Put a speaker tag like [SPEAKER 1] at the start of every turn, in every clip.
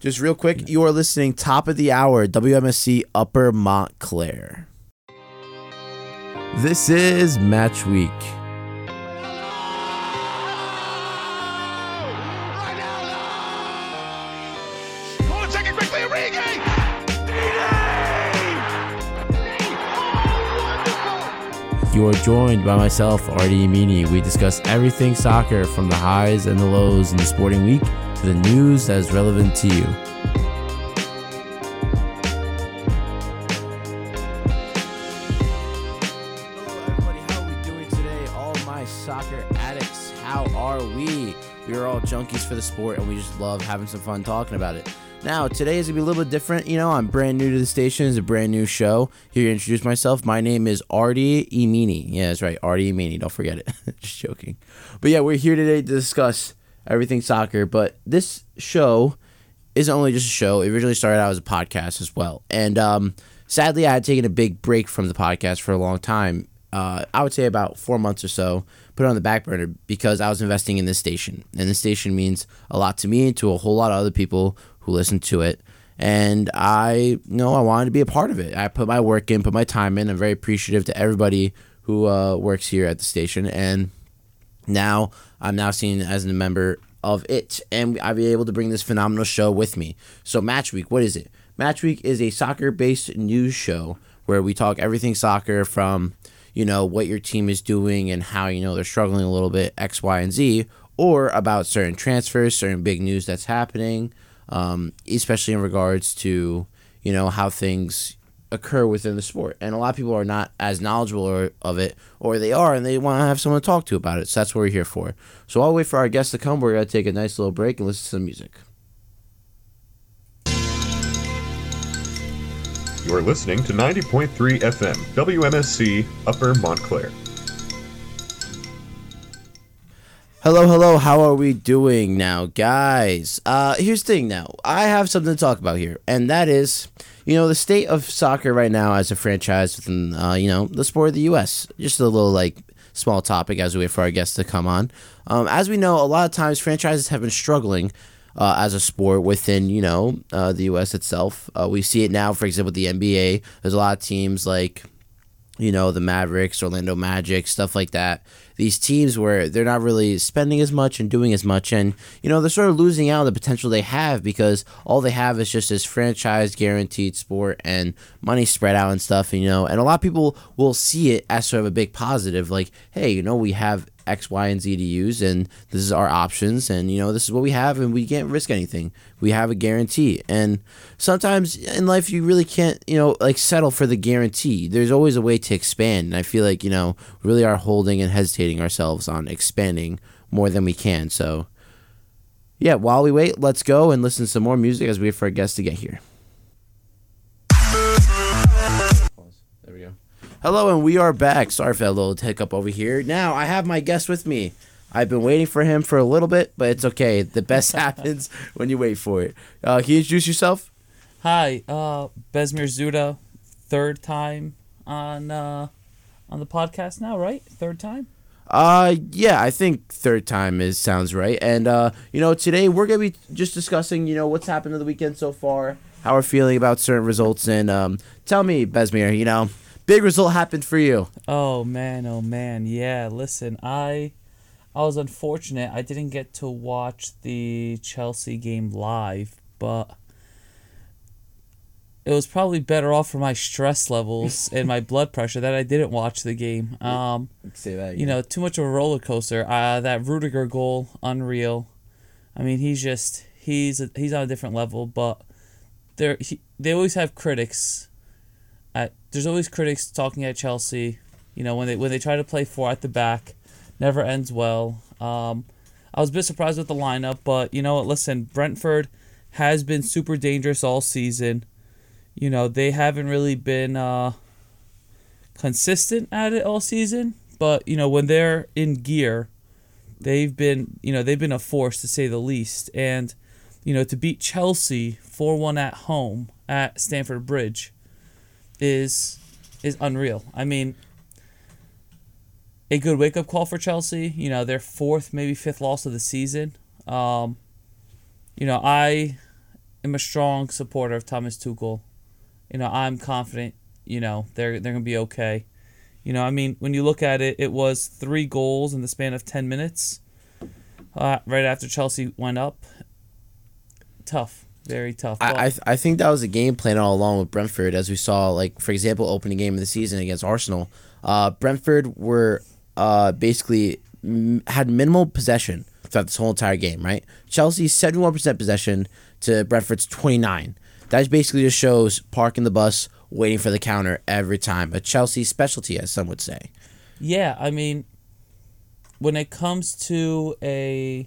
[SPEAKER 1] Just real quick, you are listening top of the hour, WMSC Upper Montclair. This is match week.
[SPEAKER 2] Check it quickly, Origi!
[SPEAKER 1] You are joined by myself, Artie Amini. We discuss everything soccer from the highs and the lows in the sporting week to the news that is relevant to you. Hello, everybody. How are we doing today? All my soccer addicts, how are we? We are all junkies for the sport, and we just love having some fun talking about it. Now, today is gonna be a little bit different. You know, I'm brand new to the station. It's a brand new show. Here to introduce myself. My name is Artie Emini. Yeah, that's right, Artie Emini. Don't forget it. just joking. But yeah, we're here today to discuss everything soccer. But this show isn't only just a show. It originally started out as a podcast as well. And um, sadly, I had taken a big break from the podcast for a long time. Uh, I would say about four months or so. Put it on the back burner because I was investing in this station, and this station means a lot to me and to a whole lot of other people who listen to it. And I you know I wanted to be a part of it. I put my work in, put my time in. I'm very appreciative to everybody who uh, works here at the station, and now I'm now seen as a member of it, and I'll be able to bring this phenomenal show with me. So, Match Week, what is it? Match Week is a soccer based news show where we talk everything soccer from, you know, what your team is doing and how, you know, they're struggling a little bit, X, Y, and Z, or about certain transfers, certain big news that's happening, um, especially in regards to, you know, how things occur within the sport. And a lot of people are not as knowledgeable or, of it, or they are, and they want to have someone to talk to about it. So that's what we're here for. So I'll wait for our guests to come. We're going to take a nice little break and listen to some music.
[SPEAKER 3] You're listening to 90.3 FM, WMSC, Upper Montclair.
[SPEAKER 1] Hello, hello. How are we doing now, guys? Uh, here's the thing. Now, I have something to talk about here, and that is, you know, the state of soccer right now as a franchise within, uh, you know, the sport of the U.S. Just a little like small topic as we wait for our guests to come on. Um, as we know, a lot of times franchises have been struggling uh, as a sport within you know uh, the U.S. itself. Uh, we see it now, for example, with the NBA. There's a lot of teams like you know the Mavericks, Orlando Magic, stuff like that. These teams where they're not really spending as much and doing as much, and you know they're sort of losing out on the potential they have because all they have is just this franchise guaranteed sport and money spread out and stuff. You know, and a lot of people will see it as sort of a big positive, like, hey, you know, we have X, Y, and Z to use, and this is our options, and you know this is what we have, and we can't risk anything. We have a guarantee, and sometimes in life you really can't, you know, like settle for the guarantee. There's always a way to expand, and I feel like you know really are holding and hesitating ourselves on expanding more than we can. So, yeah, while we wait, let's go and listen to some more music as we wait for our guests to get here. Hello, and we are back. Sorry for that little hiccup over here. Now, I have my guest with me. I've been waiting for him for a little bit, but it's okay. The best happens when you wait for it. Uh, can you introduce yourself?
[SPEAKER 4] Hi, uh, Besmir Zuda, third time on uh, on the podcast now, right? Third time.
[SPEAKER 1] Uh, yeah, I think third time is sounds right. And uh, you know, today we're gonna be just discussing, you know, what's happened to the weekend so far, how we're feeling about certain results, and um, tell me, Besmir, you know, big result happened for you.
[SPEAKER 4] Oh man, oh man, yeah. Listen, I I was unfortunate. I didn't get to watch the Chelsea game live, but it was probably better off for my stress levels and my blood pressure that I didn't watch the game. Um,
[SPEAKER 1] Say that.
[SPEAKER 4] you know, too much of a roller coaster. Uh, that Rudiger goal, unreal. I mean, he's just he's a, he's on a different level. But there, he, they always have critics. At there's always critics talking at Chelsea. You know, when they when they try to play four at the back, never ends well. Um, I was a bit surprised with the lineup, but you know what? Listen, Brentford has been super dangerous all season. You know, they haven't really been uh, consistent at it all season, but you know, when they're in gear, they've been, you know, they've been a force to say the least. And you know, to beat Chelsea 4-1 at home at Stamford Bridge is is unreal. I mean, a good wake up call for Chelsea. You know, their fourth, maybe fifth loss of the season. Um, you know, I am a strong supporter of Thomas Tuchel. You know, I'm confident. You know, they're they're gonna be okay. You know, I mean, when you look at it, it was three goals in the span of ten minutes, uh, right after Chelsea went up. Tough, very tough.
[SPEAKER 1] I, I, th- I think that was a game plan all along with Brentford, as we saw, like for example, opening game of the season against Arsenal. Uh, Brentford were uh, basically m- had minimal possession throughout this whole entire game. Right, Chelsea seventy one percent possession to Brentford's twenty nine. That basically just shows parking the bus, waiting for the counter every time. A Chelsea specialty, as some would say.
[SPEAKER 4] Yeah, I mean, when it comes to a,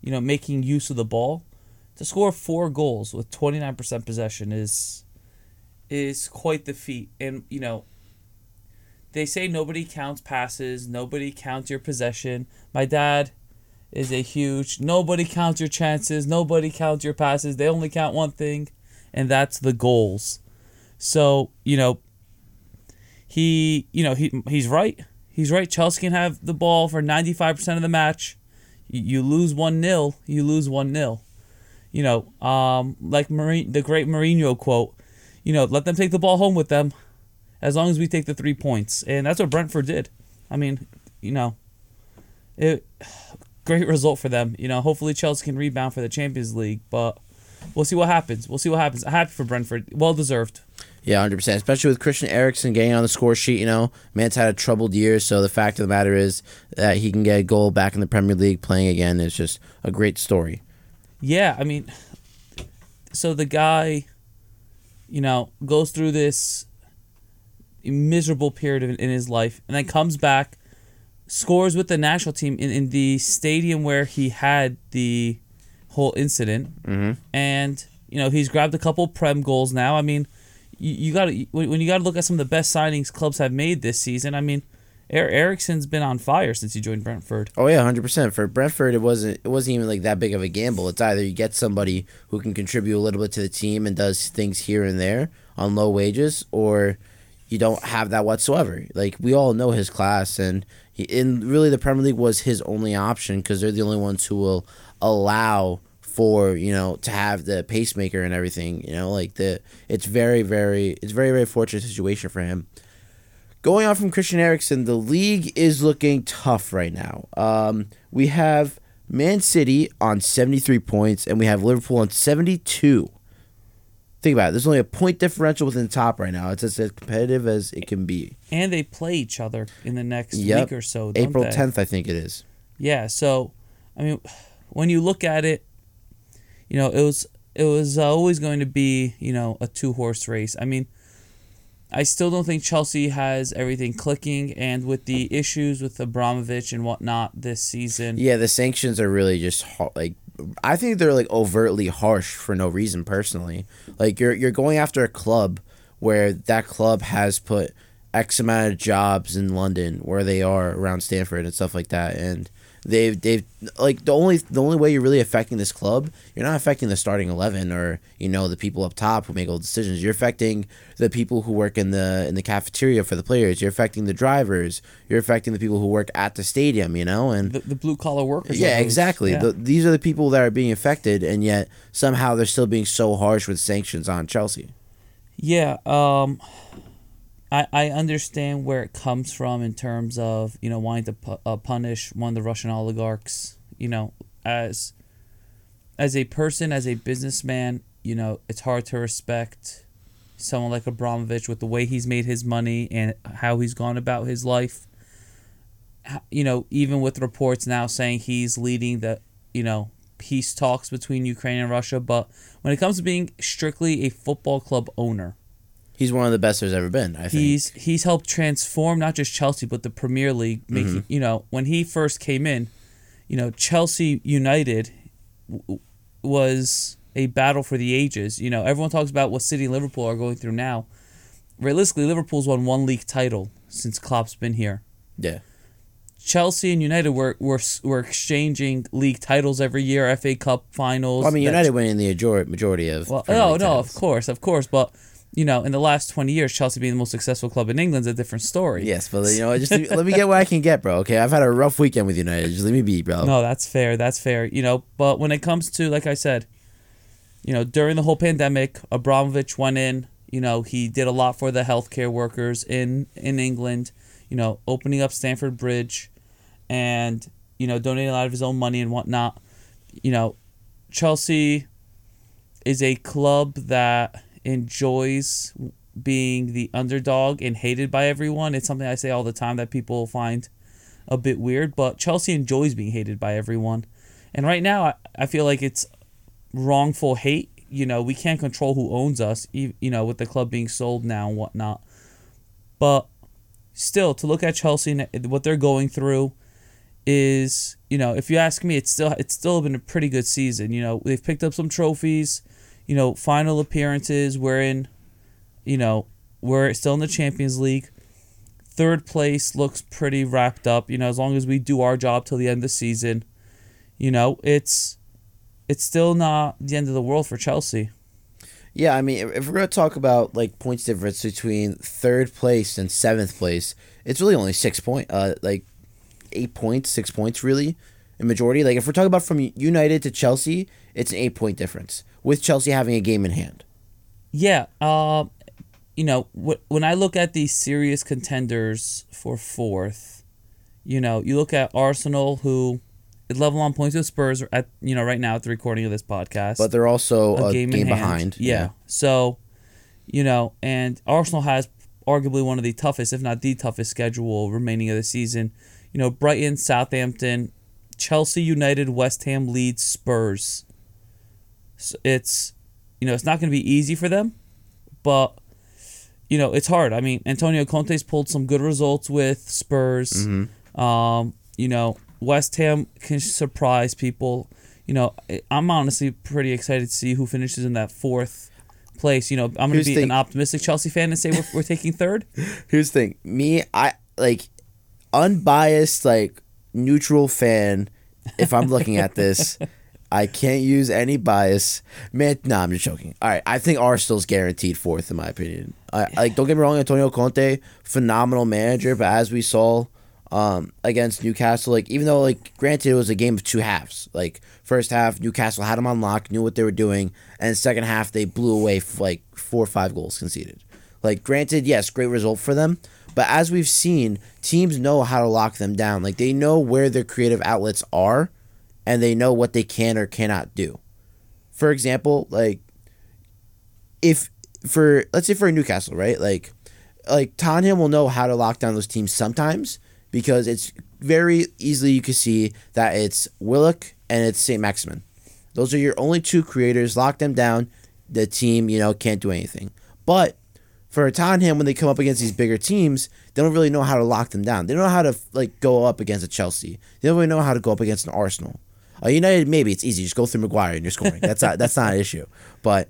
[SPEAKER 4] you know, making use of the ball, to score four goals with twenty nine percent possession is, is quite the feat. And you know, they say nobody counts passes, nobody counts your possession. My dad is a huge nobody counts your chances, nobody counts your passes. They only count one thing, and that's the goals. So you know, he you know he he's right. He's right. Chelsea can have the ball for ninety five percent of the match. You, lose one 0 you lose one 0 You know, um, like the great Mourinho quote. You know, let them take the ball home with them, as long as we take the three points, and that's what Brentford did. I mean, you know, it great result for them. You know, hopefully Chelsea can rebound for the Champions League, but we'll see what happens. We'll see what happens. Happy for Brentford, well deserved.
[SPEAKER 1] Yeah, hundred percent. Especially with Christian Eriksen getting on the score sheet. You know, man's had a troubled year, so the fact of the matter is that he can get a goal back in the Premier League playing again is just a great story.
[SPEAKER 4] Yeah, I mean, so the guy, you know, goes through this miserable period in, in his life and then comes back, scores with the national team in, in the stadium where he had the whole incident. Mm-hmm. And, you know, he's grabbed a couple Prem goals now. I mean, you, you got to, when when you got to look at some of the best signings clubs have made this season, I mean, er- Eriksen's been on fire since he joined Brentford.
[SPEAKER 1] Oh yeah, hundred percent. For Brentford, it wasn't it wasn't even like that big of a gamble. It's either you get somebody who can contribute a little bit to the team and does things here and there on low wages, or you don't have that whatsoever. Like we all know his class, and he, and really the Premier League was his only option because they're the only ones who will allow for you know to have the pacemaker and everything. You know, like the it's very very it's very very fortunate situation for him. Going on from Christian Eriksen, the league is looking tough right now. Um, we have Man City on 73 points, and we have Liverpool on 72. Think about it. There's only a point differential within the top right now. It's as competitive as it can be.
[SPEAKER 4] And they play each other in the next
[SPEAKER 1] Yep.
[SPEAKER 4] week or so.
[SPEAKER 1] April
[SPEAKER 4] they?
[SPEAKER 1] 10th, I think it is.
[SPEAKER 4] Yeah, so I mean, when you look at it, you know, it was it was always going to be you know a two horse race. I mean, I still don't think Chelsea has everything clicking, and with the issues with Abramovich and whatnot this season,
[SPEAKER 1] Yeah, the sanctions are really just like I think they're like overtly harsh for no reason personally. Like you're you're going after a club where that club has put X amount of jobs in London where they are around Stamford and stuff like that and they've they've like the only the only way you're really affecting this club, you're not affecting the starting eleven or, you know, the people up top who make all the decisions. You're affecting the people who work in the in the cafeteria for the players. You're affecting the drivers. You're affecting the people who work at the stadium, you know, and
[SPEAKER 4] the, the blue collar workers.
[SPEAKER 1] yeah, exactly.
[SPEAKER 4] yeah.
[SPEAKER 1] The, these are the people that are being affected, and yet somehow they're still being so harsh with sanctions on Chelsea.
[SPEAKER 4] Yeah, um, I I understand where it comes from in terms of you know wanting to pu- uh, punish one of the Russian oligarchs. You know, as as a person, as a businessman, you know, it's hard to respect someone like Abramovich with the way he's made his money and how he's gone about his life. You know, even with reports now saying he's leading the, you know, peace talks between Ukraine and Russia, but when it comes to being strictly a football club owner,
[SPEAKER 1] He's one of the best there's ever been. I think.
[SPEAKER 4] he's he's helped transform not just Chelsea but the Premier League. Making mm-hmm. you know when he first came in, you know Chelsea United w- was a battle for the ages. You know everyone talks about what City and Liverpool are going through now. Realistically, Liverpool's won one league title since Klopp's been here.
[SPEAKER 1] yeah.
[SPEAKER 4] Chelsea and United were were were exchanging league titles every year, FA Cup finals.
[SPEAKER 1] Well, I mean, United winning the majority of.
[SPEAKER 4] Well,
[SPEAKER 1] Premier oh,
[SPEAKER 4] no,
[SPEAKER 1] no,
[SPEAKER 4] of course, of course, but you know, in the last twenty years, Chelsea being the most successful club in England is a different story.
[SPEAKER 1] Yes, but you know, just let me get what I can get, bro. Okay, I've had a rough weekend with United. Just let me be, bro.
[SPEAKER 4] No, that's fair. That's fair. You know, but when it comes to, like I said, you know, during the whole pandemic, Abramovich went in. You know, he did a lot for the healthcare workers in in England. You know, opening up Stamford Bridge, and you know, donating a lot of his own money and whatnot. You know, Chelsea is a club that enjoys being the underdog and hated by everyone. It's something I say all the time that people find a bit weird, but Chelsea enjoys being hated by everyone. And right now, I, I feel like it's wrongful hate. You know, we can't control who owns us, you know, with the club being sold now and whatnot. But still, to look at Chelsea and what they're going through is, you know, if you ask me, it's still it's still been a pretty good season. You know, they've picked up some trophies, you know, final appearances. We're in, you know, we're still in the Champions League. Third place looks pretty wrapped up. You know, as long as we do our job till the end of the season, you know, it's it's still not the end of the world for Chelsea.
[SPEAKER 1] Yeah, I mean, if we're gonna talk about like points difference between third place and seventh place, it's really only six point, uh, like eight points, six points, really, in majority. Like if we're talking about from United to Chelsea, it's an eight point difference with Chelsea having a game in hand.
[SPEAKER 4] Yeah, uh, you know, wh- when I look at these serious contenders for fourth, you know, you look at Arsenal, who is level on points with Spurs at you know right now at the recording of this podcast,
[SPEAKER 1] But they're also a,
[SPEAKER 4] a
[SPEAKER 1] game,
[SPEAKER 4] game,
[SPEAKER 1] behind.
[SPEAKER 4] Yeah. So, you know, and Arsenal has arguably one of the toughest, if not the toughest, schedule remaining of the season. You know, Brighton, Southampton, Chelsea, United, West Ham, Leeds, Spurs. So it's, you know, it's not going to be easy for them, but you know, it's hard. I mean, Antonio Conte's pulled some good results with Spurs.
[SPEAKER 1] Mm-hmm.
[SPEAKER 4] Um, you know, West Ham can surprise people. You know, I'm honestly pretty excited to see who finishes in that fourth place. You know, I'm going to be
[SPEAKER 1] the
[SPEAKER 4] an optimistic Chelsea fan and say we're, we're taking third.
[SPEAKER 1] Here's the thing. Me, I like unbiased, like neutral fan. If I'm looking at this, I can't use any bias. Man, no, I'm just joking. All right, I think Arsenal's guaranteed fourth in my opinion. I like. Don't get me wrong, Antonio Conte, phenomenal manager, but as we saw um, against Newcastle, like even though like granted it was a game of two halves. Like first half, Newcastle had them on lock, knew what they were doing, and second half they blew away f- like four or five goals conceded. Like granted, yes, great result for them, but as we've seen, teams know how to lock them down. Like they know where their creative outlets are, and they know what they can or cannot do. For example, like if for let's say for Newcastle, right? Like like Tottenham will know how to lock down those teams sometimes because it's very easily you can see that it's Willock and it's St. Maximin. Those are your only two creators. Lock them down. The team, you know, can't do anything. But for Tottenham, when they come up against these bigger teams, they don't really know how to lock them down. They don't know how to like go up against a Chelsea. They don't really know how to go up against an Arsenal. Oh, a United, maybe it's easy. Just go through Maguire and you're scoring. That's not that's not an issue. But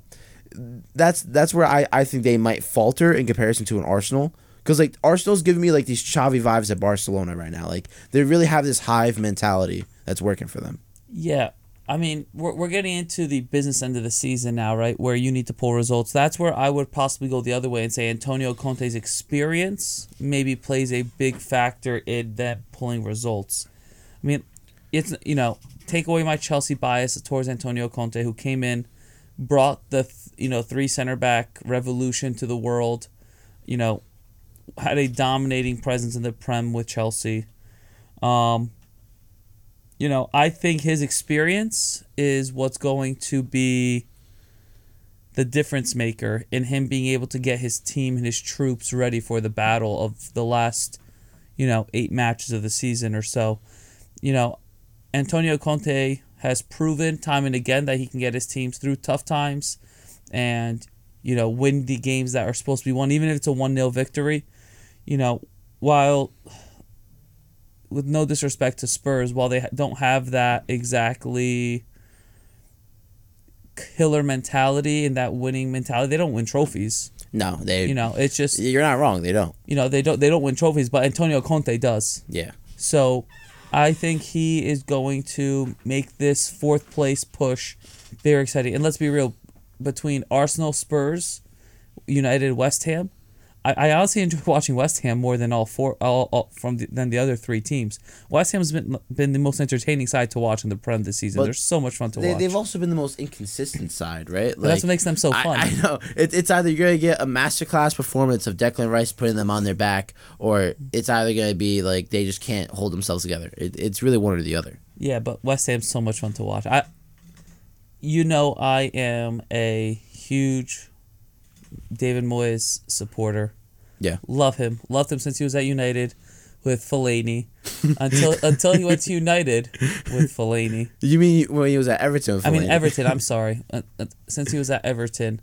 [SPEAKER 1] that's that's where I, I think they might falter in comparison to an Arsenal. Because like Arsenal's giving me like these Xavi vibes at Barcelona right now. Like they really have this hive mentality that's working for them.
[SPEAKER 4] Yeah. I mean, we're, we're getting into the business end of the season now, right? Where you need to pull results. That's where I would possibly go the other way and say Antonio Conte's experience maybe plays a big factor in them pulling results. I mean, it's, you know, take away my Chelsea bias towards Antonio Conte, who came in, brought the, you know, three center back revolution to the world, you know, had a dominating presence in the Prem with Chelsea. Um, you know, I think his experience is what's going to be the difference maker in him being able to get his team and his troops ready for the battle of the last, you know, eight matches of the season or so. You know, Antonio Conte has proven time and again that he can get his teams through tough times and, you know, win the games that are supposed to be won, even if it's a 1 0 victory. You know, while with no disrespect to Spurs, while they don't have that exactly killer mentality and that winning mentality, they don't win trophies.
[SPEAKER 1] No, they.
[SPEAKER 4] You know, it's just
[SPEAKER 1] you're not wrong. They don't.
[SPEAKER 4] you know they don't they don't win trophies, but Antonio Conte does.
[SPEAKER 1] Yeah.
[SPEAKER 4] So, I think he is going to make this fourth place push very exciting. And let's be real, between Arsenal, Spurs, United, West Ham, I, I honestly enjoy watching West Ham more than all four all, all from the, than the other three teams. West Ham's been been the most entertaining side to watch in the Prem this season.
[SPEAKER 1] But
[SPEAKER 4] They're so much fun to
[SPEAKER 1] They,
[SPEAKER 4] watch.
[SPEAKER 1] they've also been the most inconsistent side, right?
[SPEAKER 4] But that's what makes them so
[SPEAKER 1] I-
[SPEAKER 4] fun.
[SPEAKER 1] I, know it, it's either you're gonna get a masterclass performance of Declan Rice putting them on their back, or it's either gonna be like they just can't hold themselves together. It, it's really one or the other.
[SPEAKER 4] Yeah, but West Ham's so much fun to watch. I, you know, I am a huge David Moyes supporter.
[SPEAKER 1] Yeah.
[SPEAKER 4] Love him. Loved him since he was at United with Fellaini. until until he went to United with Fellaini.
[SPEAKER 1] You mean when he was at Everton? with
[SPEAKER 4] I mean Everton. I'm sorry. Uh, uh, since he was at Everton,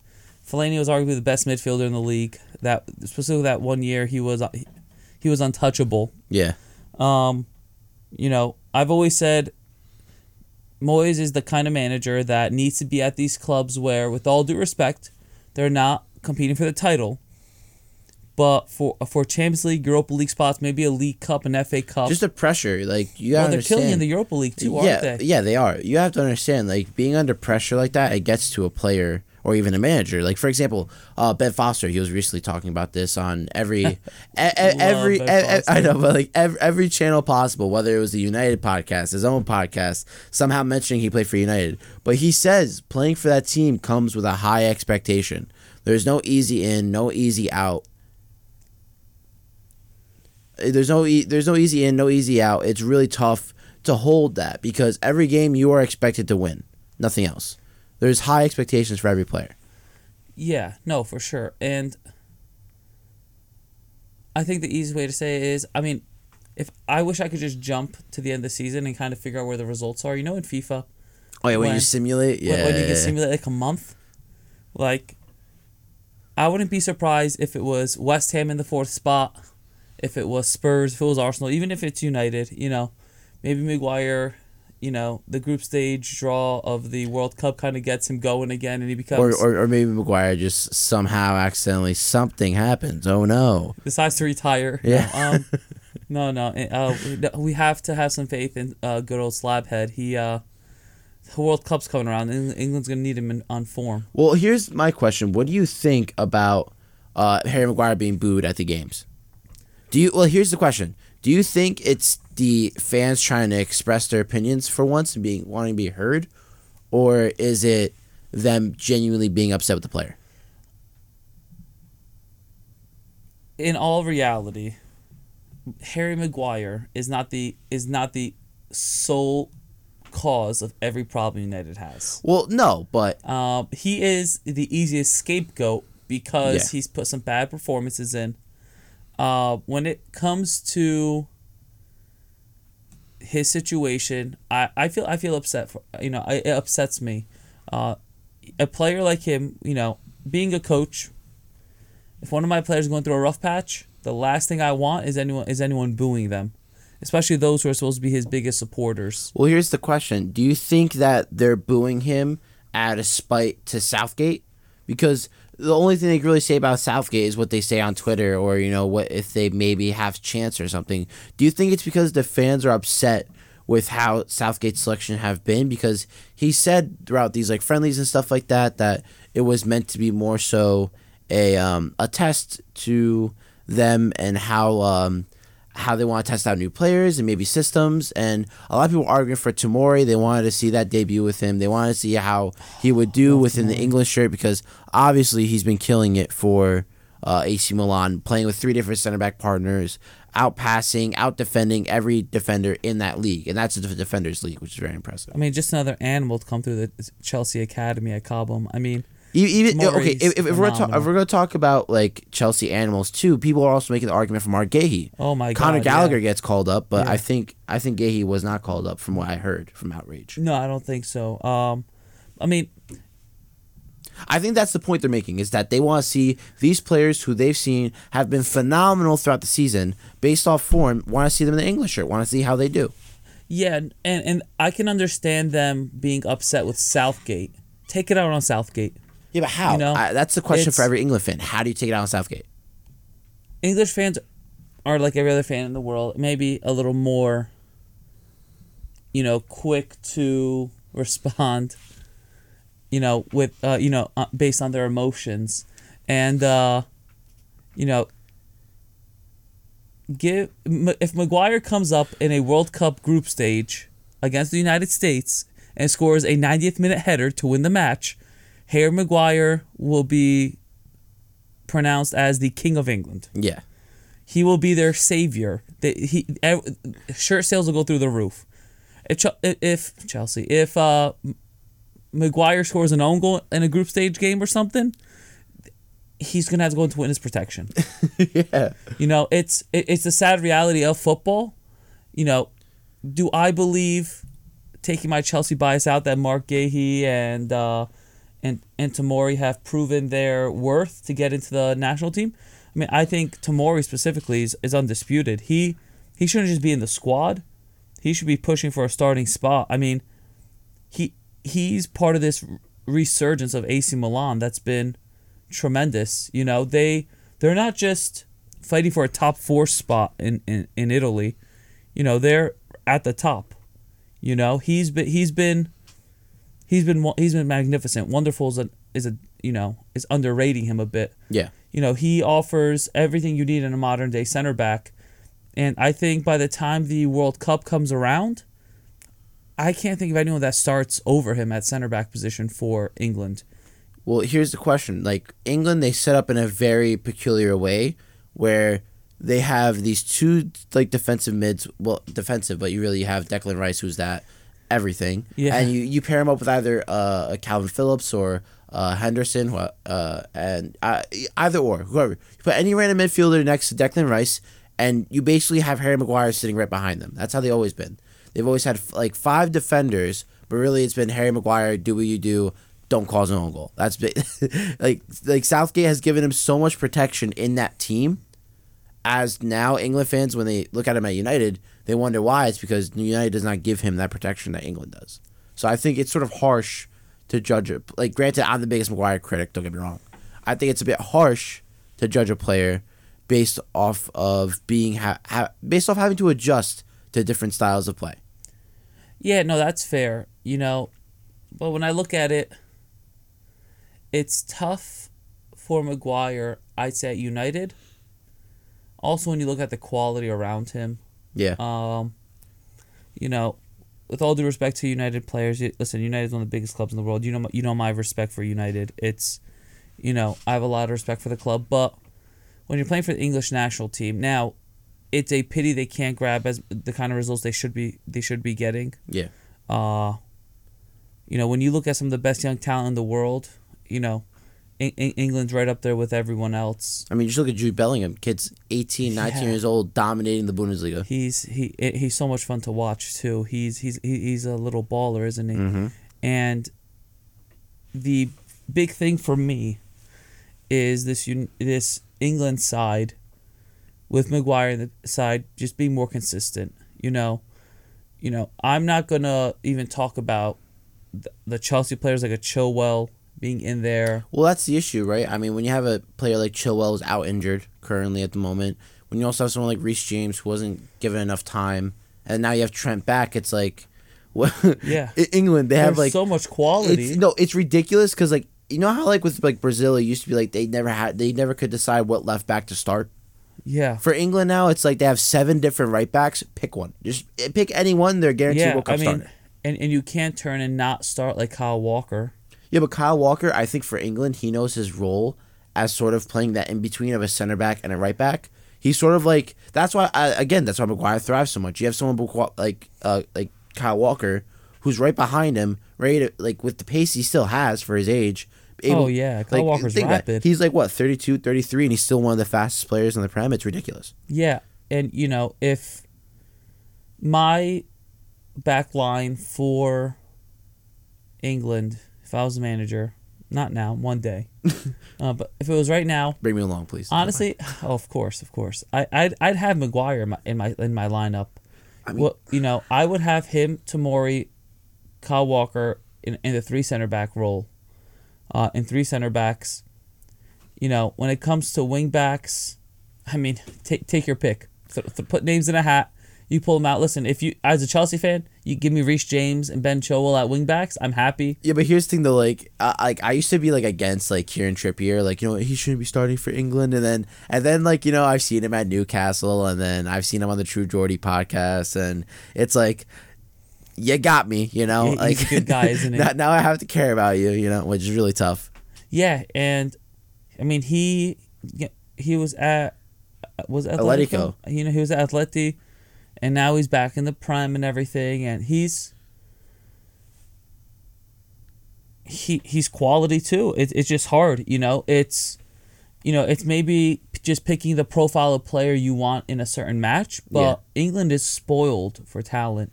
[SPEAKER 4] Fellaini was arguably the best midfielder in the league. That specifically that one year he was he, he was untouchable.
[SPEAKER 1] Yeah.
[SPEAKER 4] Um, you know, I've always said Moyes is the kind of manager that needs to be at these clubs where, with all due respect, they're not competing for the title. But for for Champions League, Europa League spots, maybe a League Cup, an FA Cup.
[SPEAKER 1] Just the pressure, like you
[SPEAKER 4] well, they're
[SPEAKER 1] understand.
[SPEAKER 4] killing in the Europa League too,
[SPEAKER 1] yeah,
[SPEAKER 4] aren't they?
[SPEAKER 1] yeah, they are. You have to understand, like being under pressure like that, it gets to a player or even a manager. Like for example, uh, Ben Foster, he was recently talking about this on every, e- every, e- I know, but like every, every channel possible, whether it was the United podcast, his own podcast, somehow mentioning he played for United. But he says playing for that team comes with a high expectation. There's no easy in, no easy out. There's no e- there's no easy in, no easy out. It's really tough to hold that because every game you are expected to win, nothing else. There's high expectations for every player.
[SPEAKER 4] Yeah, no, for sure. And I think the easiest way to say it is, I mean, if I wish I could just jump to the end of the season and kind of figure out where the results are. You know, in FIFA,
[SPEAKER 1] Oh yeah, when, you simulate, yeah,
[SPEAKER 4] when you can simulate like a month, like I wouldn't be surprised if it was West Ham in the fourth spot, if it was Spurs, if it was Arsenal, even if it's United. You know, maybe Maguire. You know, the group stage draw of the World Cup kind of gets him going again, and he becomes
[SPEAKER 1] or, or or maybe Maguire just somehow accidentally something happens. Oh no.
[SPEAKER 4] decides to retire.
[SPEAKER 1] Yeah.
[SPEAKER 4] No, um, no, no. Uh, we- we have to have some faith in uh, good old Slabhead. He, uh, the World Cup's coming around. Eng- England's gonna need him in, on form.
[SPEAKER 1] Well, here's my question: What do you think about uh, Harry Maguire being booed at the games? Do you? Well, here's the question: Do you think it's the fans trying to express their opinions for once and being wanting to be heard, or is it them genuinely being upset with the player?
[SPEAKER 4] In all reality, Harry Maguire is not the is not the sole cause of every problem United has.
[SPEAKER 1] Well, no, but
[SPEAKER 4] Um, he is the easiest scapegoat because
[SPEAKER 1] Yeah.
[SPEAKER 4] he's put some bad performances in. Uh, when it comes to his situation, I, I feel I feel upset for you know I, it upsets me. Uh, a player like him, you know, being a coach, if one of my players is going through a rough patch, the last thing I want is anyone is anyone booing them, especially those who are supposed to be his biggest supporters.
[SPEAKER 1] well, here's the question: Do you think that they're booing him out of spite to Southgate? Because the only thing they can really say about Southgate is what they say on Twitter, or you know, what if they maybe have chance or something. Do you think it's because the fans are upset with how Southgate's selection have been? Because he said throughout these like friendlies and stuff like that that it was meant to be more so a um, a test to them and how um, how they want to test out new players and maybe systems. And a lot of people arguing for Tamori. They wanted to see that debut with him. They wanted to see how he would do within the English shirt because obviously he's been killing it for uh, AC Milan, playing with three different center back partners, out passing, out defending every defender in that league. And that's the defenders league, which is very impressive.
[SPEAKER 4] I mean, just another animal to come through the Chelsea academy at Cobham. I mean.
[SPEAKER 1] Even okay, if, if, if we're talk, if we're gonna talk about like Chelsea animals too, people are also making the argument for Marc Guéhi.
[SPEAKER 4] Oh my
[SPEAKER 1] Conor
[SPEAKER 4] God,
[SPEAKER 1] Gallagher
[SPEAKER 4] yeah.
[SPEAKER 1] gets called up, but
[SPEAKER 4] Yeah.
[SPEAKER 1] I think I think Guéhi was not called up from what I heard from Outrage.
[SPEAKER 4] No, I don't think so. Um, I mean,
[SPEAKER 1] I think that's the point they're making is that they want to see these players who they've seen have been phenomenal throughout the season, based off form. Want to see them in the English shirt. Want to see how they do.
[SPEAKER 4] yeah, and and I can understand them being upset with Southgate. Take it out on Southgate.
[SPEAKER 1] Yeah, but how?
[SPEAKER 4] You know,
[SPEAKER 1] I, that's the question for every England fan. How do you take it out on Southgate?
[SPEAKER 4] English fans are like every other fan in the world, maybe a little more, you know, quick to respond. You know, with uh, you know, uh, based on their emotions, and uh, you know, give if Maguire comes up in a World Cup group stage against the United States and scores a 90th minute header to win the match, Harry Maguire will be pronounced as the King of England.
[SPEAKER 1] Yeah.
[SPEAKER 4] He will be their savior. They, he shirt sales will go through the roof. If if Chelsea, if uh, Maguire scores an own goal in a group stage game or something, he's gonna have to go into witness protection.
[SPEAKER 1] yeah.
[SPEAKER 4] You know, it's it, it's the sad reality of football. You know, do I believe, taking my Chelsea bias out, that Marc Guéhi and uh, and and Tamori have proven their worth to get into the national team? I mean, I think Tamori specifically is, is undisputed. He he shouldn't just be in the squad. He should be pushing for a starting spot. I mean, he he's part of this resurgence of AC Milan that's been tremendous. You know, they they're not just fighting for a top four spot in, in, in Italy. You know, they're at the top. You know, he's been he's been he's been he's been magnificent. Wonderful is a is a you know is underrating him a bit.
[SPEAKER 1] Yeah.
[SPEAKER 4] You know, he offers everything you need in a modern day center back. And I think by the time the World Cup comes around, I can't think of anyone that starts over him at center back position for England.
[SPEAKER 1] Well, here's the question. Like England, they set up in a very peculiar way where they have these two like defensive mids. Well, defensive, but you really have Declan Rice, who's that everything.
[SPEAKER 4] Yeah.
[SPEAKER 1] And you, you pair him up with either uh, Kalvin Phillips or uh, Henderson, uh, and uh, either or whoever. You put any random midfielder next to Declan Rice, and you basically have Harry Maguire sitting right behind them. That's how they've always been. They've always had like five defenders, but really it's been Harry Maguire. Do what you do. Don't cause an own goal. That's like like Southgate has given him so much protection in that team. As now England fans, when they look at him at United, they wonder why. It's because United does not give him that protection that England does. So I think it's sort of harsh to judge it. Like, granted, I'm the biggest Maguire critic. Don't get me wrong. I think it's a bit harsh to judge a player based off of being ha- ha- based off having to adjust to different styles of play.
[SPEAKER 4] Yeah, no, that's fair. You know, but when I look at it, it's tough for Maguire, I'd say at United. Also, when you look at the quality around him,
[SPEAKER 1] Yeah.
[SPEAKER 4] um, you know, with all due respect to United players, you- listen, United's one of the biggest clubs in the world. You know, my- you know my respect for United. It's, you know, I have a lot of respect for the club, but when you're playing for the English national team, now, it's a pity they can't grab as the kind of results they should be they should be getting.
[SPEAKER 1] yeah.
[SPEAKER 4] Uh, you know, when you look at some of the best young talent in the world, you know, Eng- England's right up there with everyone else.
[SPEAKER 1] I mean, just look at Jude Bellingham. Kid's 18, 19
[SPEAKER 4] Yeah.
[SPEAKER 1] years old, dominating the Bundesliga.
[SPEAKER 4] He's he he's so much fun to watch too. He's he's he's a little baller, isn't he?
[SPEAKER 1] Mm-hmm.
[SPEAKER 4] And the big thing for me is this un- this England side with Maguire in the side just being more consistent. You know, you know, I'm not gonna even talk about the, the Chelsea players like a Chilwell being in there.
[SPEAKER 1] Well, that's the issue, right? I mean, when you have a player like Chilwell who's out injured currently at the moment, when you also have someone like Reece James who wasn't given enough time, and now you have Trent back, it's like, what?
[SPEAKER 4] Yeah.
[SPEAKER 1] England they have like
[SPEAKER 4] so much quality.
[SPEAKER 1] It's, no, it's ridiculous because like you know how like with like Brazil, it used to be like they never had they never could decide what left back to start.
[SPEAKER 4] yeah.
[SPEAKER 1] For England now, it's like they have seven different right backs. Pick one. Just eh, pick any one. They're guaranteed
[SPEAKER 4] Yeah,
[SPEAKER 1] World Cup
[SPEAKER 4] I mean,
[SPEAKER 1] starter.
[SPEAKER 4] and, and you can't turn and not start like Kyle Walker.
[SPEAKER 1] Yeah, but Kyle Walker, I think for England, he knows his role as sort of playing that in between of a center back and a right back. He's sort of like that's why I, again that's why Maguire thrives so much. You have someone like uh like Kyle Walker who's right behind him, ready to like with the pace he still has for his age.
[SPEAKER 4] Oh, yeah, Kyle Walker's
[SPEAKER 1] about it.
[SPEAKER 4] rapid.
[SPEAKER 1] He's like what 32, 33 and he's still one of the fastest players in the Prem. It's ridiculous.
[SPEAKER 4] Yeah, and you know if my back line for England, if I was the manager, not now, one day, uh, but if it was right now,
[SPEAKER 1] Bring me along, please.
[SPEAKER 4] honestly, oh, of course, of course, I, I'd I'd have Maguire in my in my, in my lineup.
[SPEAKER 1] I mean-
[SPEAKER 4] well, you know, I would have him, Tamori, Kyle Walker in, in the three center back role, uh, in three center backs. You know, when it comes to wing backs, I mean, take take your pick. Put names in a hat. You pull them out. Listen, if you as a Chelsea fan, you give me Reece James and Ben Chilwell at wingbacks, I'm happy.
[SPEAKER 1] Yeah, but here's the thing though, like, uh, like I used to be like against like Kieran Trippier, like you know he shouldn't be starting for England, and then and then like you know I've seen him at Newcastle, and then I've seen him on the True Geordie podcast, and it's like, you got me, you know,
[SPEAKER 4] Yeah,
[SPEAKER 1] like
[SPEAKER 4] a good guy, isn't he?
[SPEAKER 1] now, I have to care about you, you know, which is really tough.
[SPEAKER 4] Yeah, and I mean he he was at was it
[SPEAKER 1] Atletico.
[SPEAKER 4] Atletico. You know he was at Atleti, and now he's back in the prime and everything, and he's he he's quality too. It, it's just hard, you know. It's you know it's maybe just picking the profile of player you want in a certain match, but England is spoiled for talent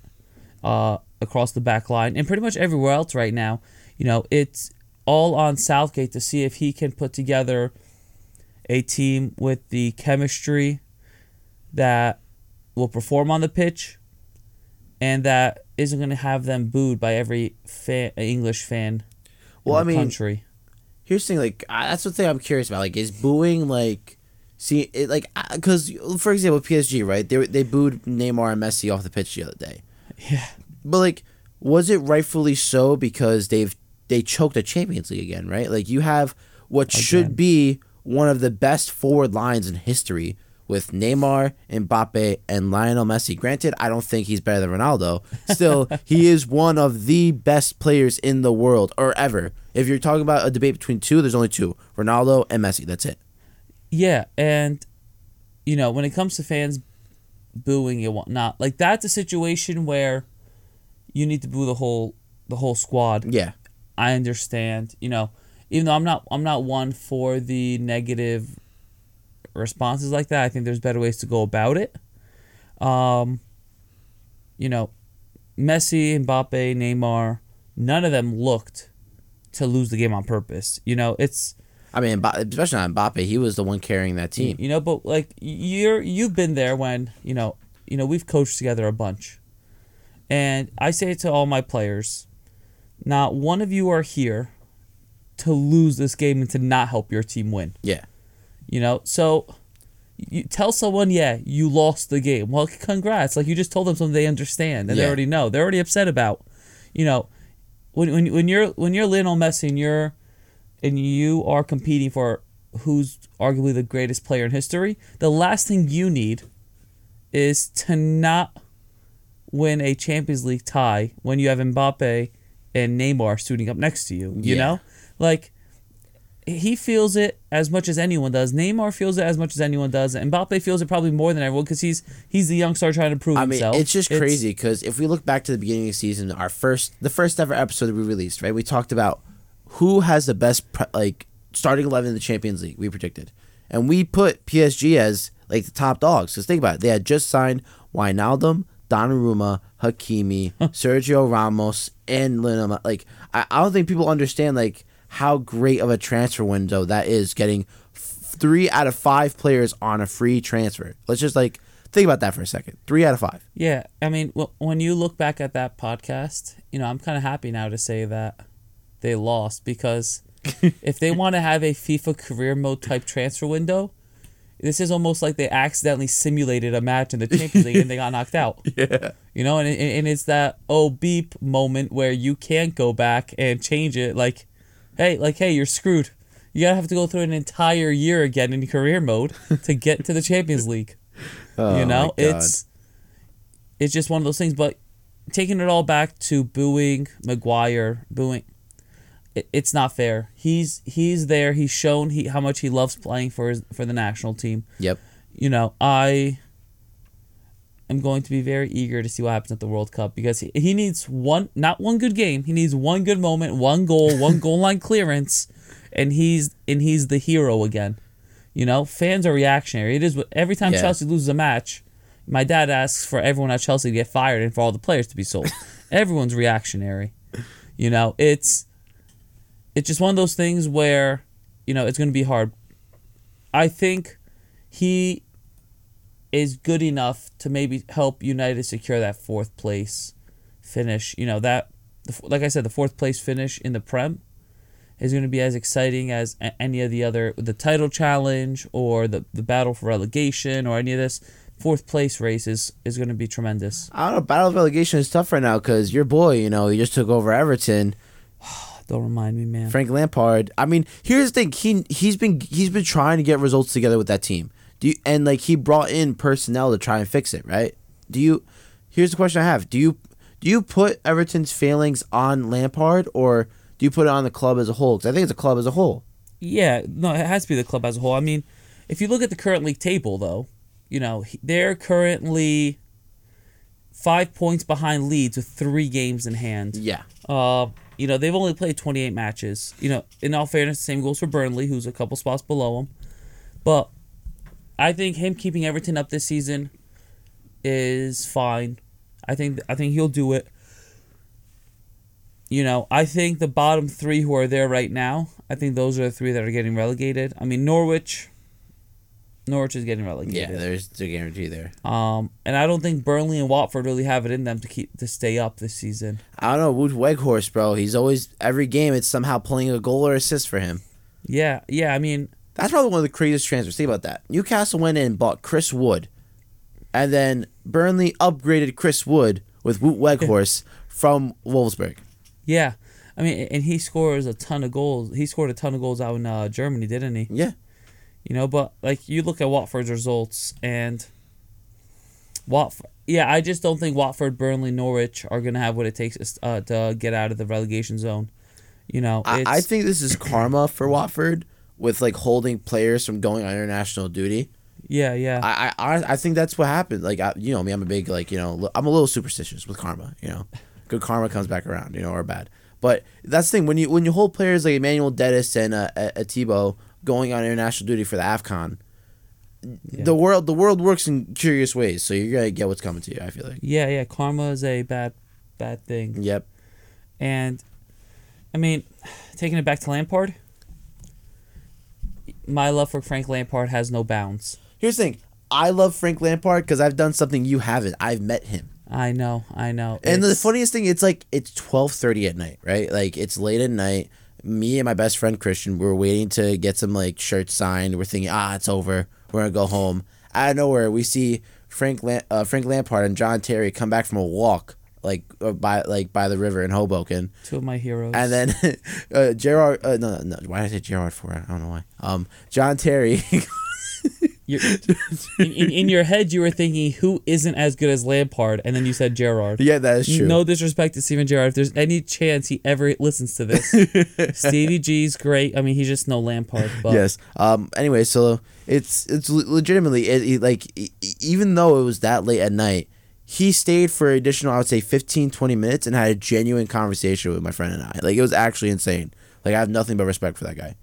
[SPEAKER 4] uh, across the back line and pretty much everywhere else right now. You know, it's all on Southgate to see if he can put together a team with the chemistry that will perform on the pitch and that isn't going to have them booed by every fan, English fan
[SPEAKER 1] Well,
[SPEAKER 4] in
[SPEAKER 1] I mean,
[SPEAKER 4] country.
[SPEAKER 1] here's the thing like I, that's the thing i'm curious about like is booing like see it like because for example psg right they, they booed neymar and messi off the pitch the other day
[SPEAKER 4] Yeah.
[SPEAKER 1] but like was it rightfully so because they've they choked the champions league again right like you have what should be one of the best forward lines in history with Neymar, Mbappe, and Lionel Messi. Granted, I don't think he's better than Ronaldo. Still, he is one of the best players in the world or ever. If you're talking about a debate between two, there's only two: Ronaldo and Messi. That's it.
[SPEAKER 4] Yeah, and you know when it comes to fans booing and whatnot, like that's a situation where you need to boo the whole the whole squad.
[SPEAKER 1] Yeah,
[SPEAKER 4] I understand, you know, even though I'm not I'm not one for the negative responses like that. I think there's better ways to go about it. Um, you know, Messi, Mbappe, Neymar, none of them looked to lose the game on purpose. You know, it's
[SPEAKER 1] I mean, especially not Mbappe. He was the one carrying that team.
[SPEAKER 4] you know, but like you're you've been there when you know you know we've coached together a bunch, and I say it to all my players, not one of you are here to lose this game and to not help your team win.
[SPEAKER 1] Yeah,
[SPEAKER 4] You know, so you tell someone, yeah, you lost the game. Well, congrats. Like you just told them something they understand and they already know. They're already upset about. You know, when when when you're when you're Lionel Messi and you're and you are competing for who's arguably the greatest player in history, the last thing you need is to not win a Champions League tie when you have Mbappe and Neymar suiting up next to you. You
[SPEAKER 1] Yeah.
[SPEAKER 4] know, like he feels it as much as anyone does. Neymar feels it as much as anyone does. And Mbappe feels it probably more than everyone because he's he's the young star trying to prove
[SPEAKER 1] I mean,
[SPEAKER 4] himself.
[SPEAKER 1] it's just crazy because if we look back to the beginning of the season, our first, the first ever episode that we released, right? We talked about who has the best, pre- like starting eleven in the Champions League. We predicted, and we put PSG as like the top dogs. Because think about it, they had just signed Wijnaldum, Donnarumma, Hakimi, Sergio Ramos, and Lionel. Like, I, I don't think people understand like how great of a transfer window that is. Getting f- three out of five players on a free transfer. Let's just like think about that for a second. Three out of five.
[SPEAKER 4] Yeah, I mean, wh- when you look back at that podcast, you know, I'm kind of happy now to say that they lost because if they want to have a FIFA career mode type transfer window, this is almost like they accidentally simulated a match in the Champions League and they got knocked out.
[SPEAKER 1] Yeah.
[SPEAKER 4] You know, and and it's that oh beep moment where you can't go back and change it. Like, hey, like hey, you're screwed. You gotta have to go through an entire year again in career mode to get to the Champions League.
[SPEAKER 1] Oh,
[SPEAKER 4] you know, it's it's just one of those things. But taking it all back to booing Maguire, booing, it, it's not fair. He's he's there. He's shown he how much he loves playing for his for the national team.
[SPEAKER 1] Yep.
[SPEAKER 4] You know, I am going to be very eager to see what happens at the World Cup because he, he needs one not one good game. He needs one good moment, one goal, one goal line clearance, and he's and he's the hero again. You know, fans are reactionary. It is every time
[SPEAKER 1] Yeah.
[SPEAKER 4] Chelsea loses a match, my dad asks for everyone at Chelsea to get fired and for all the players to be sold. Everyone's reactionary. You know, it's it's just one of those things where, you know, it's going to be hard. I think he is good enough to maybe help United secure that fourth place finish. You know that, like I said, the fourth place finish in the Prem is going to be as exciting as any of the other the title challenge or the the battle for relegation or any of this. fourth place race is is going to be tremendous.
[SPEAKER 1] I don't know. Battle of relegation is tough right now because your boy, you know, he just took over Everton.
[SPEAKER 4] Don't remind me, man.
[SPEAKER 1] Frank Lampard. I mean, here's the thing. He he's been he's been trying to get results together with that team. Do you, and like he brought in personnel to try and fix it, right? Do you? Here's the question I have. Do you do you put Everton's failings on Lampard or do you put it on the club as a whole? Because I think it's a club as a whole.
[SPEAKER 4] Yeah, no, it has to be the club as a whole. I mean, if you look at the current league table, though, you know they're currently five points behind Leeds with three games in hand.
[SPEAKER 1] Yeah.
[SPEAKER 4] Uh, you know they've only played 28 matches. You know, in all fairness, the same goes for Burnley, who's a couple spots below them. But I think him keeping Everton up this season is fine. I think I think he'll do it. You know, I think the bottom three who are there right now, I think those are the three that are getting relegated. I mean, Norwich. Norwich is getting relegated.
[SPEAKER 1] Yeah, there's a guarantee there.
[SPEAKER 4] Um, and I don't think Burnley and Watford really have it in them to keep to stay up this season.
[SPEAKER 1] I don't know. Wout Weghorst, bro. He's always every game. It's somehow pulling a goal or assist for him.
[SPEAKER 4] Yeah, yeah. I mean,
[SPEAKER 1] That's probably one of the craziest transfers. Think about that. Newcastle went in and bought Chris Wood, and then Burnley upgraded Chris Wood with Wout Weghorst from Wolfsburg.
[SPEAKER 4] Yeah, I mean, and he scores a ton of goals. He scored a ton of goals out in uh, Germany, didn't he?
[SPEAKER 1] Yeah.
[SPEAKER 4] You know, but like you look at Watford's results and Watford. Yeah, I just don't think Watford, Burnley, Norwich are gonna have what it takes uh, to get out of the relegation zone. You know,
[SPEAKER 1] I, I think this is karma for Watford with like holding players from going on international duty.
[SPEAKER 4] yeah, yeah,
[SPEAKER 1] I I, I- think that's what happened. Like I, you know me, I'm a big like you know I'm a little superstitious with karma. You know, good karma comes back around. You know, or bad. But that's the thing when you when you hold players like Emmanuel Dennis and uh, Atibo going on international duty for the Afcon, the world the world works in curious ways. So you're gonna get what's coming to you. I feel like.
[SPEAKER 4] yeah, yeah. Karma is a bad, bad thing.
[SPEAKER 1] Yep.
[SPEAKER 4] And I mean, taking it back to Lampard, my love for Frank Lampard has no bounds.
[SPEAKER 1] Here's the thing. I love Frank Lampard because I've done something you haven't. I've met him.
[SPEAKER 4] I know, I know.
[SPEAKER 1] And the funniest thing, it's like it's twelve thirty at night, right? Like it's late at night. Me and my best friend Christian, we're waiting to get some like shirts signed. We're thinking, ah, it's over. We're gonna go home. Out of nowhere, we see Frank Lam- uh, Frank Lampard and John Terry come back from a walk, like uh, by like by the river in Hoboken,
[SPEAKER 4] two of my heroes.
[SPEAKER 1] and then uh, Gerrard. Uh, no, no, why did I say Gerrard for? It. I don't know why. Um, John Terry.
[SPEAKER 4] In, in, in your head, you were thinking, who isn't as good as Lampard? And then you said Gerrard.
[SPEAKER 1] yeah, that is true.
[SPEAKER 4] No disrespect to Steven Gerrard. If there's any chance he ever listens to this, Stevie G's great. I mean, he's just no Lampard. But
[SPEAKER 1] yes. Um. Anyway, so it's it's legitimately it, it, like even though it was that late at night, he stayed for additional I would say 15, 20 minutes and had a genuine conversation with my friend and I. Like it was actually insane. Like I have nothing but respect for that guy.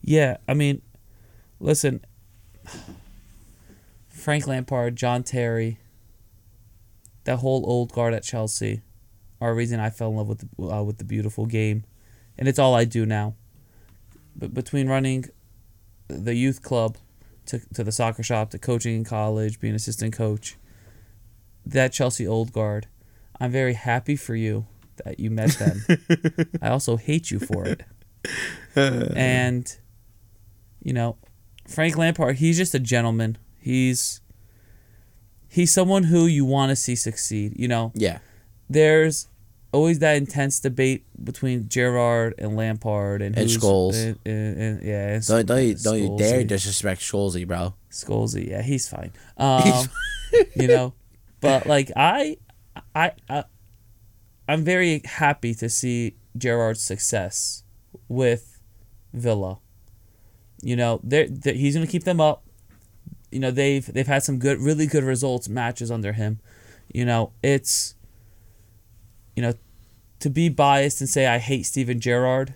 [SPEAKER 4] yeah, I mean, listen, Frank Lampard, John Terry, that whole old guard at Chelsea, are a reason I fell in love with the, uh, with the beautiful game, and it's all I do now. But between running the youth club to to the soccer shop to coaching in college, being assistant coach, that Chelsea old guard, I'm very happy for you that you met them. I also hate you for it. and you know, Frank Lampard, he's just a gentleman. He's he's someone who you want to see succeed. You know,
[SPEAKER 1] Yeah.
[SPEAKER 4] there's always that intense debate between Gerrard and Lampard and,
[SPEAKER 1] And Scholes.
[SPEAKER 4] and, and, and- yeah, and
[SPEAKER 1] Don't don't you, don't you dare disrespect Scholesy, bro.
[SPEAKER 4] Scholesy, yeah, he's fine. Um, you know, but like I, I, I, I'm very happy to see Gerrard's success with Villa. You know, they he's gonna keep them up. You know, they've they've had some good, really good results matches under him. You know, it's, you know, to be biased and say I hate Steven Gerrard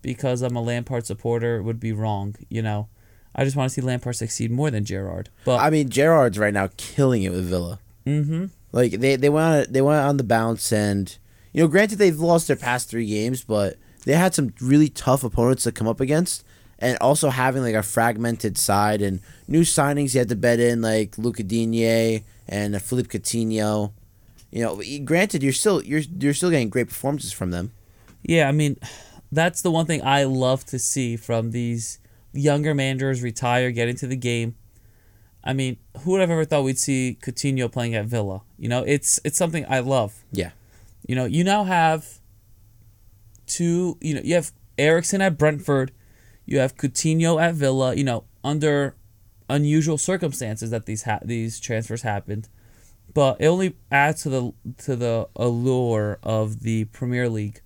[SPEAKER 4] because I'm a Lampard supporter would be wrong. You know, I just want to see Lampard succeed more than Gerrard. But
[SPEAKER 1] I mean, Gerrard's right now killing it with Villa.
[SPEAKER 4] Mm-hmm.
[SPEAKER 1] Like they they went on, they went on the bounce and you know, granted they've lost their past three games, but they had some really tough opponents to come up against. And also having like a fragmented side and new signings you had to bet in like Luca Digne and Philippe Coutinho. You know, granted you're still you're you're still getting great performances from them.
[SPEAKER 4] Yeah, I mean, that's the one thing I love to see from these younger managers retire, get into the game. I mean, who would have ever thought we'd see Coutinho playing at Villa? You know, it's it's something I love.
[SPEAKER 1] Yeah.
[SPEAKER 4] You know, you now have two. You know, you have Eriksen at Brentford, you have Coutinho at Villa. You know, under unusual circumstances that these ha- these transfers happened, but it only adds to the to the allure of the Premier League,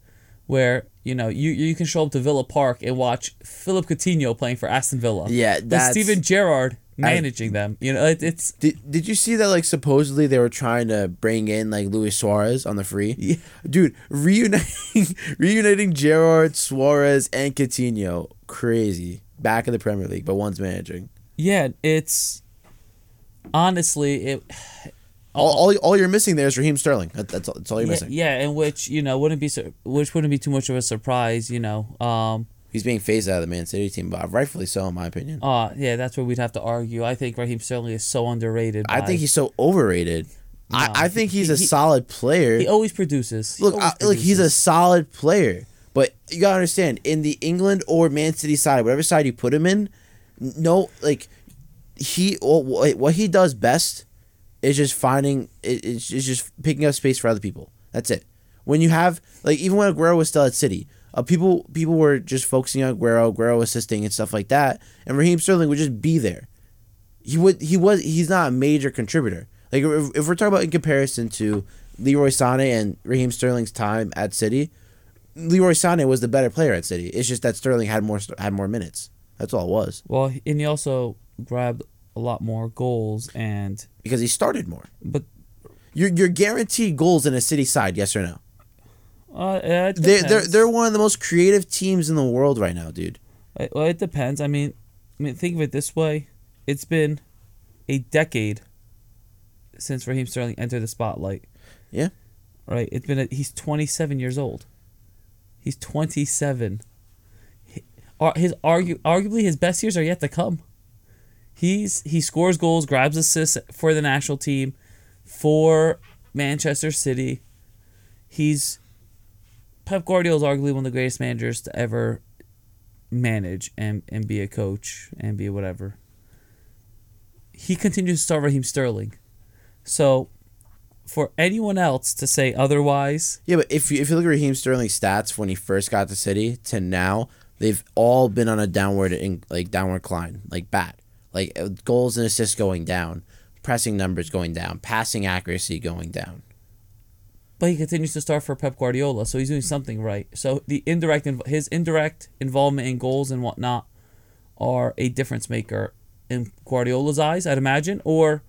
[SPEAKER 4] where you know you you can show up to Villa Park and watch Philip Coutinho playing for Aston Villa.
[SPEAKER 1] Yeah, that's-
[SPEAKER 4] Steven Gerrard managing them. You know, it, it's
[SPEAKER 1] Did, did you see that like supposedly they were trying to bring in like Luis Suarez on the free?
[SPEAKER 4] Yeah.
[SPEAKER 1] Dude, reuniting reuniting Gerrard, Suarez, and Coutinho, crazy. Back in the Premier League, but one's managing.
[SPEAKER 4] yeah, it's honestly it.
[SPEAKER 1] All, all, all you're missing there is Raheem Sterling. That's, all, that's all you're
[SPEAKER 4] Yeah,
[SPEAKER 1] missing.
[SPEAKER 4] yeah, and which you know wouldn't be which wouldn't be too much of a surprise. You know, um,
[SPEAKER 1] He's being phased out of the Man City team, but rightfully so, in my opinion.
[SPEAKER 4] uh yeah, that's where we'd have to argue. I think Raheem Sterling is so underrated.
[SPEAKER 1] I
[SPEAKER 4] by-
[SPEAKER 1] think he's so overrated.
[SPEAKER 4] No,
[SPEAKER 1] I, I think
[SPEAKER 4] he-
[SPEAKER 1] he's a
[SPEAKER 4] he-
[SPEAKER 1] solid player.
[SPEAKER 4] he always produces. He
[SPEAKER 1] look,
[SPEAKER 4] always
[SPEAKER 1] I, look, he's a solid player, but you gotta understand in the England or Man City side, whatever side you put him in, no, like he what what he does best is just finding it's it's just picking up space for other people. That's it. When you have like even when Aguero was still at City, uh, people people were just focusing on Aguero, Aguero assisting and stuff like that, and Raheem Sterling would just be there. He would he was he's not a major contributor. Like if, if we're talking about in comparison to Leroy Sané and Raheem Sterling's time at City, Leroy Sané was the better player at City. It's just that Sterling had more had more minutes. That's all it was
[SPEAKER 4] well, and he also grabbed a lot more goals and
[SPEAKER 1] because he started more.
[SPEAKER 4] but
[SPEAKER 1] You're you're guaranteed goals in a City side, yes or no?
[SPEAKER 4] Uh,
[SPEAKER 1] They they're they're one of the most creative teams in the world right now, dude.
[SPEAKER 4] Well, it depends. I mean, I mean, think of it this way: it's been a decade since Raheem Sterling entered the spotlight.
[SPEAKER 1] Yeah.
[SPEAKER 4] Right. It's been. A, he's 27 years old. He's 27. He- His argu- arguably his best years are yet to come. He's he scores goals, grabs assists for the national team, for Manchester City. He's Pep Guardiola is arguably one of the greatest managers to ever manage and, and be a coach and be whatever. He continues to start Raheem Sterling. So for anyone else to say otherwise,
[SPEAKER 1] Yeah, but if you if you look at Raheem Sterling's stats when he first got to City to now, they've all been on a downward in, like downward climb, like bad. Like uh, goals and assists going down, pressing numbers going down, passing accuracy going down.
[SPEAKER 4] But he continues to start for Pep Guardiola, so he's doing something right. So the indirect his indirect involvement in goals and whatnot are a difference maker in Guardiola's eyes, I'd imagine. Or,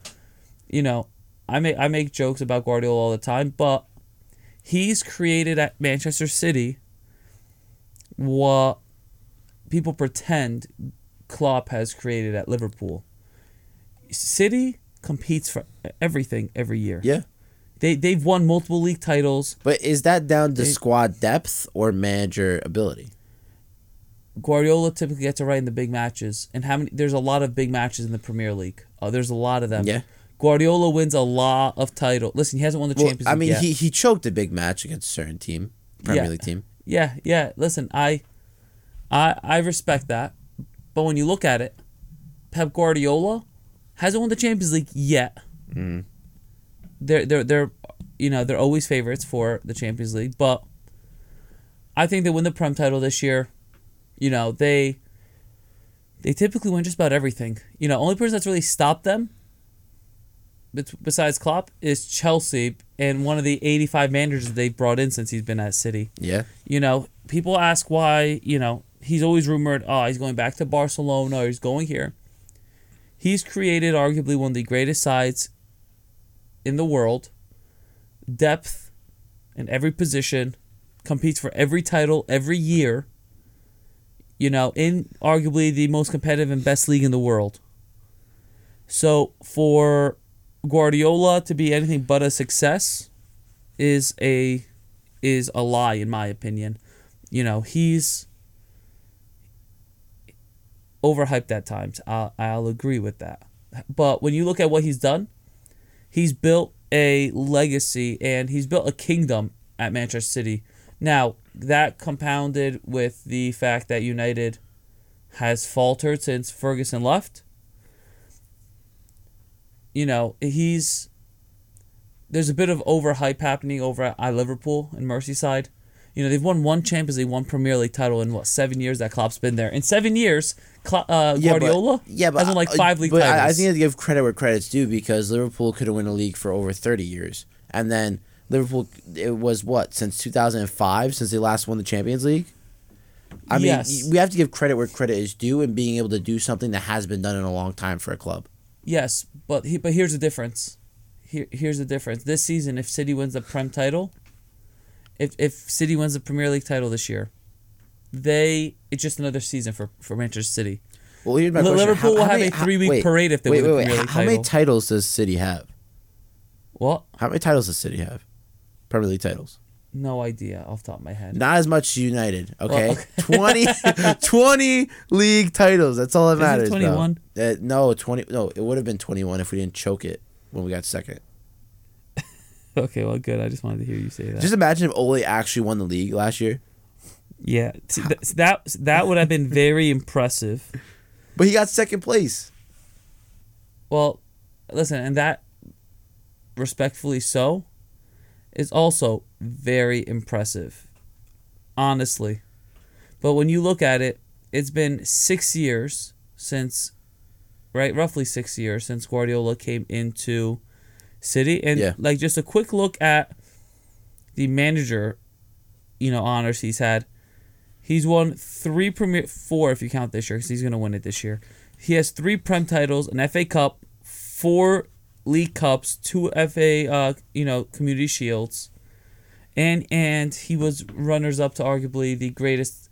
[SPEAKER 4] you know, I make I make jokes about Guardiola all the time, but he's created at Manchester City what people pretend Klopp has created at Liverpool. City competes for everything every year.
[SPEAKER 1] Yeah,
[SPEAKER 4] They they've won multiple league titles.
[SPEAKER 1] but is that down to
[SPEAKER 4] They-
[SPEAKER 1] squad depth or manager ability?
[SPEAKER 4] Guardiola typically gets it right in the big matches, and how many? There's a lot of big matches in the Premier League. Uh, there's a lot of them.
[SPEAKER 1] Yeah.
[SPEAKER 4] Guardiola wins a lot of title. Listen, he hasn't won the
[SPEAKER 1] Well,
[SPEAKER 4] Champions
[SPEAKER 1] I mean,
[SPEAKER 4] yet.
[SPEAKER 1] he he choked a big match against a certain team, Premier
[SPEAKER 4] Yeah.
[SPEAKER 1] League team.
[SPEAKER 4] Yeah, yeah. Listen, I, I, I respect that, but when you look at it, Pep Guardiola hasn't won the Champions League yet.
[SPEAKER 1] Mm.
[SPEAKER 4] They're they're they're, you know, they're always favorites for the Champions League, but I think they win the Prem title this year. You know, they. They typically win just about everything. You know, only person that's really stopped them, besides Klopp, is Chelsea and one of the 85 managers that they've brought in since he's been at City
[SPEAKER 1] Yeah,
[SPEAKER 4] you know, people ask why, you know, he's always rumored, oh, he's going back to Barcelona or he's going here. He's created arguably one of the greatest sides in the world. Depth in every position, competes for every title every year. You know, in arguably the most competitive and best league in the world. So for Guardiola to be anything but a success is a is a lie in my opinion. You know, he's overhyped at times. I'll, I'll agree with that. But when you look at what he's done, he's built a legacy and he's built a kingdom at Manchester City. Now, that compounded with the fact that United has faltered since Ferguson left. you know, he's there's a bit of overhype happening over at Liverpool and Merseyside. You know, they've won one Champions League, one Premier League title in what seven years that Klopp's been there. In seven years, uh,
[SPEAKER 1] Yeah, but-
[SPEAKER 4] Guardiola
[SPEAKER 1] yeah, but
[SPEAKER 4] has won like five league
[SPEAKER 1] but
[SPEAKER 4] titles.
[SPEAKER 1] I, I think they give credit where credit's due because Liverpool could have won a league for over thirty years, and then Liverpool it was what since two thousand and five since they last won the Champions League. I mean,
[SPEAKER 4] Yes.
[SPEAKER 1] we have to give credit where credit is due and being able to do something that has been done in a long time for a club.
[SPEAKER 4] Yes, but he, but here's the difference. Here here's the difference. This season, if City wins the Prem title, if if City wins the Premier League title this year, they it's just another season for for Manchester City.
[SPEAKER 1] Well, here's my
[SPEAKER 4] Li-
[SPEAKER 1] question:
[SPEAKER 4] Liverpool will have
[SPEAKER 1] many-
[SPEAKER 4] a three-week
[SPEAKER 1] wait,
[SPEAKER 4] parade if they
[SPEAKER 1] wait,
[SPEAKER 4] win the
[SPEAKER 1] wait, wait.
[SPEAKER 4] Premier
[SPEAKER 1] How,
[SPEAKER 4] League
[SPEAKER 1] how many titles does City have?
[SPEAKER 4] What?
[SPEAKER 1] How many titles does City have? Premier League titles.
[SPEAKER 4] No idea off the top of my head.
[SPEAKER 1] Not as much United. Okay,
[SPEAKER 4] okay.
[SPEAKER 1] 20, 20 league titles. That's all that
[SPEAKER 4] Is it
[SPEAKER 1] matters.
[SPEAKER 4] 21?
[SPEAKER 1] Uh, no, twenty. No, it would have been twenty one if we didn't choke it when we got second.
[SPEAKER 4] Okay, well, good. I just wanted to hear you say that.
[SPEAKER 1] Just imagine if Ole actually won the league last year.
[SPEAKER 4] yeah, see, th- that that would have been very impressive.
[SPEAKER 1] But he got second place.
[SPEAKER 4] Well, listen, and that, respectfully so, is also very impressive. Honestly. But when you look at it, it's been six years since, right, roughly six years since Guardiola came into City. And,
[SPEAKER 1] Yeah.
[SPEAKER 4] like, just a quick look at the manager, you know, honors he's had. He's won three Premier, four if you count this year, because he's going to win it this year. He has three Prem titles, an FA Cup, four League Cups, two FA, uh, you know, Community Shields, and and he was runners up to arguably the greatest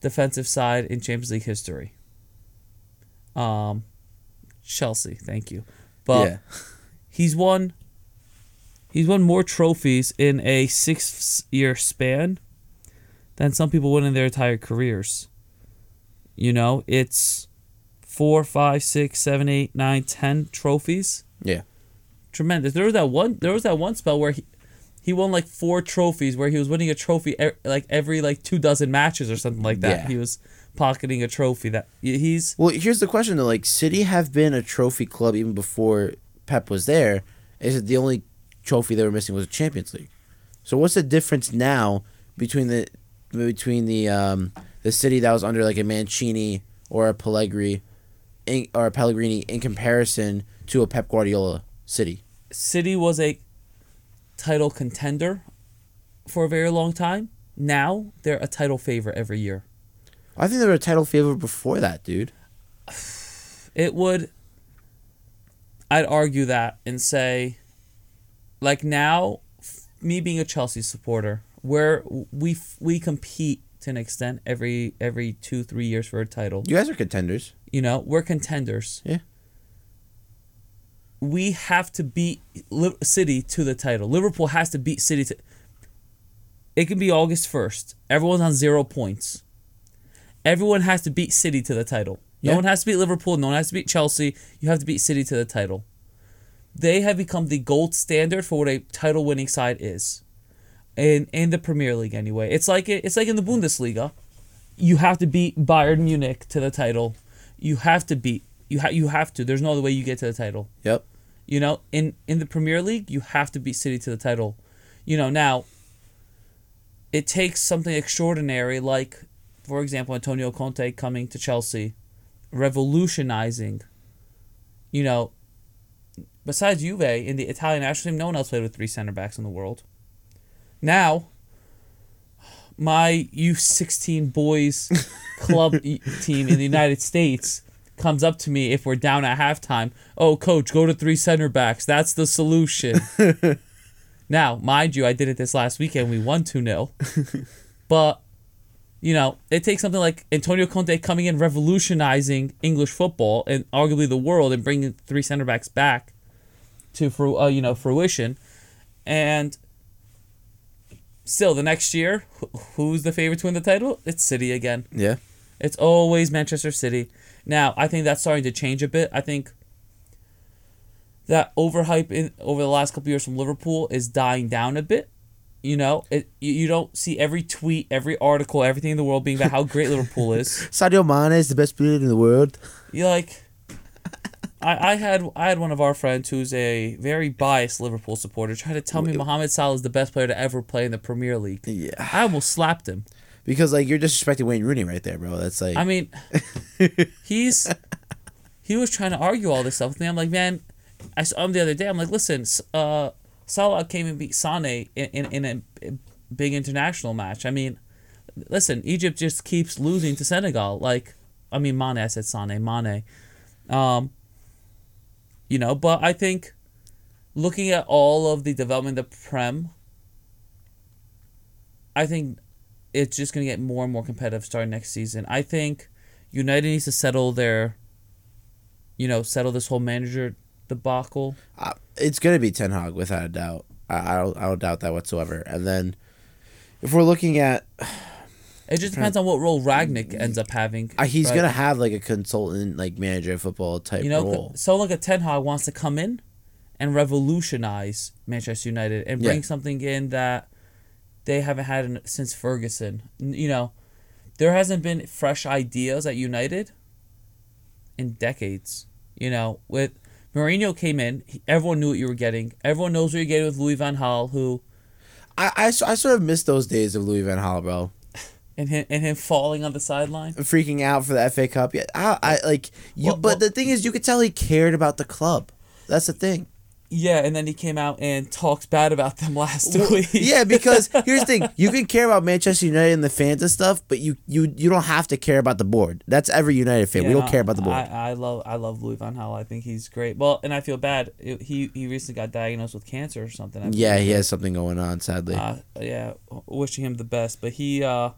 [SPEAKER 4] defensive side in Champions League history. Um, Chelsea, thank you, but
[SPEAKER 1] yeah.
[SPEAKER 4] He's won. He's won more trophies in a six-year span than some people win in their entire careers. You know, it's four, five, six, seven, eight, nine, ten trophies.
[SPEAKER 1] Yeah.
[SPEAKER 4] Tremendous. There was that one. There was that one spell where he, he won like four trophies, where he was winning a trophy e- like every like two dozen matches or something like that.
[SPEAKER 1] Yeah.
[SPEAKER 4] He was pocketing a trophy. That he's
[SPEAKER 1] Well, here's the question though. Like, City have been a trophy club even before Pep was there. Is it the only trophy they were missing was a Champions League? So what's the difference now between the between the um the city that was under like a Mancini or a Pellegrini in, or a Pellegrini in comparison to a Pep Guardiola city?
[SPEAKER 4] City was a title contender for a very long time. Now they're a title favorite every year.
[SPEAKER 1] I think they were a title favorite before that, dude.
[SPEAKER 4] It would. I'd argue that and say, like now, f- me being a Chelsea supporter, where we f- we compete to an extent every every two three years for a title.
[SPEAKER 1] You guys are contenders.
[SPEAKER 4] You know, we're contenders.
[SPEAKER 1] Yeah.
[SPEAKER 4] We have to beat City to the title. Liverpool has to beat City to. It can be August 1st. Everyone's on zero points. Everyone has to beat City to the title. No one has to beat Liverpool. No one has to beat Chelsea. You have to beat City to the title. They have become the gold standard for what a title winning side is. In in the Premier League anyway. It's like it, it's like in the Bundesliga. You have to beat Bayern Munich to the title. You have to beat you ha- you have to. There's no other way you get to the title.
[SPEAKER 1] Yep.
[SPEAKER 4] You know, in in the Premier League, you have to beat City to the title. You know, now it takes something extraordinary like for example, Antonio Conte coming to Chelsea, revolutionizing you know, besides Juve in the Italian national team, no one else played with three center backs in the world. Now, my U16 boys club team in the United States comes up to me if we're down at halftime. Oh, coach, go to three center backs. That's the solution. now, mind you, I did it this last weekend. We won 2 0. But, you know, it takes something like Antonio Conte coming in, revolutionizing English football and arguably the world and bringing three center backs back to, uh, you know, fruition. And still, the next year, who's the favorite to win the title? It's City again.
[SPEAKER 1] Yeah.
[SPEAKER 4] It's always Manchester City. Now, I think that's starting to change a bit. I think that overhype in over the last couple years from Liverpool is dying down a bit. You know, it you, you don't see every tweet, every article, everything in the world being about how great Liverpool is.
[SPEAKER 1] Sadio Mane is the best player in the world.
[SPEAKER 4] You're like, I, I had I had one of our friends who's a very biased Liverpool supporter try to tell me Mohamed Salah is the best player to ever play in the Premier League.
[SPEAKER 1] Yeah.
[SPEAKER 4] I almost slapped him.
[SPEAKER 1] Because like you're disrespecting Wayne Rooney right there, bro. That's like
[SPEAKER 4] I mean, he's he was trying to argue all this stuff with me. I'm like, man, I saw him the other day. I'm like, listen, uh, Salah came and beat Sane in, in, in a big international match. I mean, listen, Egypt just keeps losing to Senegal. Like, I mean, Mane. I said Sane, Mane. Um, you know, but I think looking at all of the development of Prem, I think it's just going to get more and more competitive starting next season. I think United needs to settle their, you know, settle this whole manager debacle.
[SPEAKER 1] uh, it's gonna be Ten Hag without a doubt. I, I don't I don't doubt that whatsoever. And then if we're looking at
[SPEAKER 4] It just depends on what role Rangnick ends up having.
[SPEAKER 1] uh, he's
[SPEAKER 4] right?
[SPEAKER 1] gonna have like a consultant, like manager of football type
[SPEAKER 4] you know,
[SPEAKER 1] role.
[SPEAKER 4] so like a Ten Hag wants to come in and revolutionize Manchester United and bring
[SPEAKER 1] Yeah.
[SPEAKER 4] something in that they haven't had in, since Ferguson. You know, there hasn't been fresh ideas at United in decades. You know, with Mourinho came in, he, everyone knew what you were getting. Everyone knows what you're getting with Louis Van Gaal, who
[SPEAKER 1] I I sort of miss those days of Louis Van Gaal, bro.
[SPEAKER 4] and him and him falling on the sideline.
[SPEAKER 1] Freaking out for the FA Cup. Yeah, I, I like you.
[SPEAKER 4] Well-
[SPEAKER 1] but
[SPEAKER 4] well-
[SPEAKER 1] the thing is, you could tell he cared about the club. That's the thing.
[SPEAKER 4] Yeah, and then he came out and talked bad about them last week.
[SPEAKER 1] yeah, because here's the thing: you can care about Manchester United and the fans and stuff, but you you you don't have to care about the board. That's every United fan. we don't care about the board.
[SPEAKER 4] I, I love I love Louis Van Gaal. I think he's great. Well, and I feel bad. It- he he recently got diagnosed with cancer or something. I
[SPEAKER 1] yeah, he has something going on. Sadly,
[SPEAKER 4] Uh, yeah, wishing him the best. But he, uh,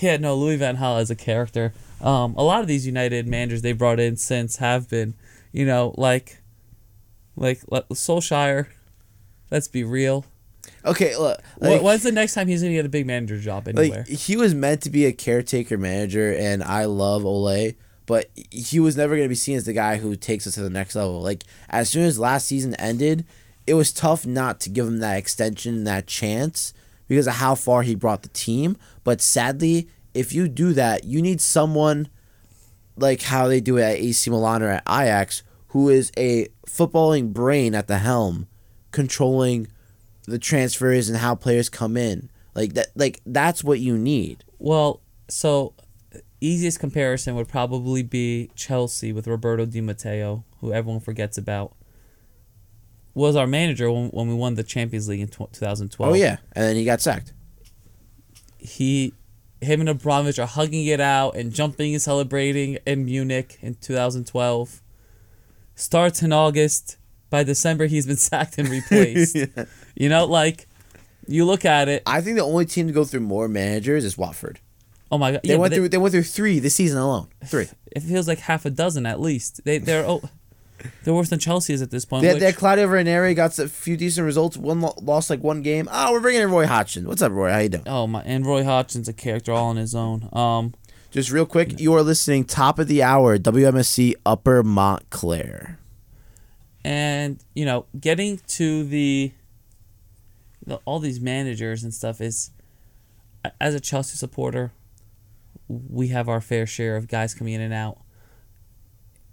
[SPEAKER 4] yeah, no, Louis Van Gaal as a character. Um, a lot of these United managers they brought in since have been, you know, like, like let- Solskjaer. Let's be real.
[SPEAKER 1] okay, look, like,
[SPEAKER 4] When's the next time he's gonna get a big manager job anywhere?
[SPEAKER 1] like he was meant to be a caretaker manager, and I love Ole, but he was never going to be seen as the guy who takes us to the next level. Like as soon as last season ended, it was tough not to give him that extension, that chance, because of how far he brought the team. But sadly, if you do that, you need someone like how they do it at AC Milan or at Ajax, who is a footballing brain at the helm, controlling the transfers and how players come in. Like that like that's what you need.
[SPEAKER 4] Well, so easiest comparison would probably be Chelsea with Roberto Di Matteo, who everyone forgets about. Was our manager when, when we won the Champions League in 2012.
[SPEAKER 1] Oh yeah. And then he got sacked.
[SPEAKER 4] He him and Abramovich are hugging it out and jumping and celebrating in Munich in 2012. Starts in August. By December he's been sacked and replaced. You know, like you look at it.
[SPEAKER 1] I think the only team to go through more managers is Watford.
[SPEAKER 4] Oh my god.
[SPEAKER 1] They
[SPEAKER 4] yeah,
[SPEAKER 1] went through they went through three this season alone. Three.
[SPEAKER 4] it feels like half a dozen at least. They they're oh, they're worse than Chelsea is at this point.
[SPEAKER 1] They
[SPEAKER 4] which-
[SPEAKER 1] they Claudio Ranieri got a few decent results. One lo- lost like one game. Oh, we're bringing in Roy Hodgson. What's up, Roy? How you doing?
[SPEAKER 4] oh my, and Roy Hodgson's a character all on his own. Um,
[SPEAKER 1] Just real quick, you are listening top of the hour WMSC Upper Montclair.
[SPEAKER 4] and you know, getting to the, the all these managers and stuff is, as a Chelsea supporter, we have our fair share of guys coming in and out,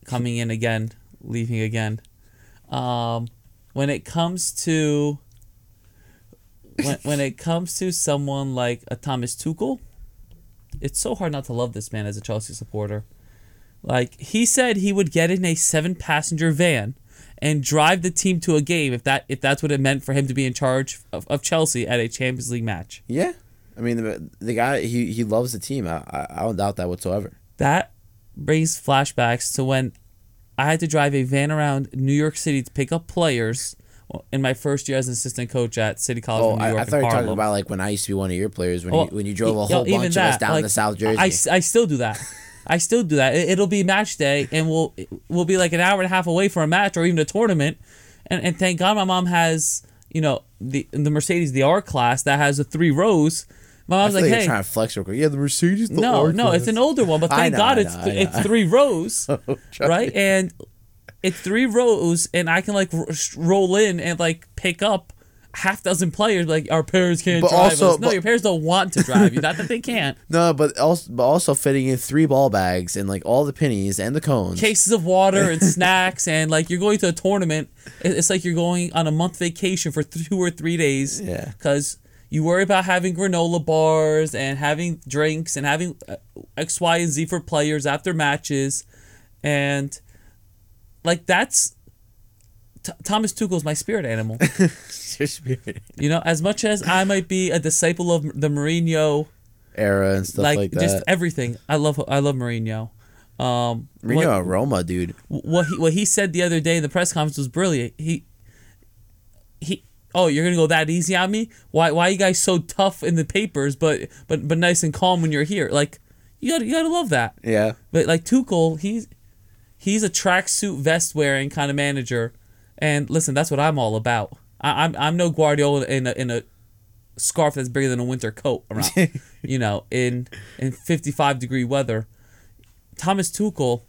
[SPEAKER 4] coming in again, leaving again. Um, when it comes to when, when it comes to someone like a Thomas Tuchel, it's so hard not to love this man as a Chelsea supporter. Like he said he would get in a seven passenger van and drive the team to a game if that if that's what it meant for him to be in charge of, of Chelsea at a Champions League match.
[SPEAKER 1] Yeah, I mean the, the guy he, he loves the team. I, I I don't doubt that whatsoever.
[SPEAKER 4] That brings flashbacks to when I had to drive a van around New York City to pick up players in my first year as an assistant coach at City College
[SPEAKER 1] Oh,
[SPEAKER 4] of New
[SPEAKER 1] I,
[SPEAKER 4] York
[SPEAKER 1] I thought you were talking about like when I used to be one of your players when
[SPEAKER 4] Well,
[SPEAKER 1] you when you drove a whole
[SPEAKER 4] even
[SPEAKER 1] bunch of us down
[SPEAKER 4] like,
[SPEAKER 1] to South Jersey.
[SPEAKER 4] I, I still do that. I still do that. It, it'll be match day, and we'll we'll be like an hour and a half away for a match or even a tournament. And, and thank God my mom has you know the the Mercedes the R class that has the three rows. My
[SPEAKER 1] I
[SPEAKER 4] mom's
[SPEAKER 1] feel
[SPEAKER 4] like,
[SPEAKER 1] like
[SPEAKER 4] hey,
[SPEAKER 1] trying to flex real quick. Yeah, the Mercedes. The
[SPEAKER 4] no,
[SPEAKER 1] R
[SPEAKER 4] no, it's an older one, but thank
[SPEAKER 1] know,
[SPEAKER 4] God
[SPEAKER 1] I
[SPEAKER 4] it's th- it's three rows, right? And it's three rows, and I can like r- roll in and like pick up half dozen players like our parents can't
[SPEAKER 1] But
[SPEAKER 4] drive
[SPEAKER 1] also-
[SPEAKER 4] us. No,
[SPEAKER 1] but-
[SPEAKER 4] your parents don't want to drive you. Not that they can't.
[SPEAKER 1] No, but also but also fitting in three ball bags and like all the pennies and the cones.
[SPEAKER 4] Cases of water and snacks and like you're going to a tournament. It's like you're going on a month vacation for two or three days.
[SPEAKER 1] Yeah.
[SPEAKER 4] Because you worry about having granola bars and having drinks and having uh, X, Y, and Z for players after matches, and like that's. T- Thomas Tuchel's my spirit animal.
[SPEAKER 1] Your spirit
[SPEAKER 4] You know, as much as I might be a disciple of the Mourinho,
[SPEAKER 1] era and stuff
[SPEAKER 4] like,
[SPEAKER 1] like, that.
[SPEAKER 4] just everything, I love I love Mourinho. Um,
[SPEAKER 1] Mourinho
[SPEAKER 4] what,
[SPEAKER 1] Roma, dude.
[SPEAKER 4] what he what he said the other day in the press conference was brilliant. He he. Oh, you're gonna go that easy on me? Why? Why you guys so tough in the papers, but but but nice and calm when you're here? Like you got to you got to love that.
[SPEAKER 1] Yeah.
[SPEAKER 4] But like Tuchel, he's he's a tracksuit vest wearing kind of manager, and listen, that's what I'm all about. I, I'm I'm no Guardiola in a in a scarf that's bigger than a winter coat around, you know, in in 55 degree weather. Thomas Tuchel,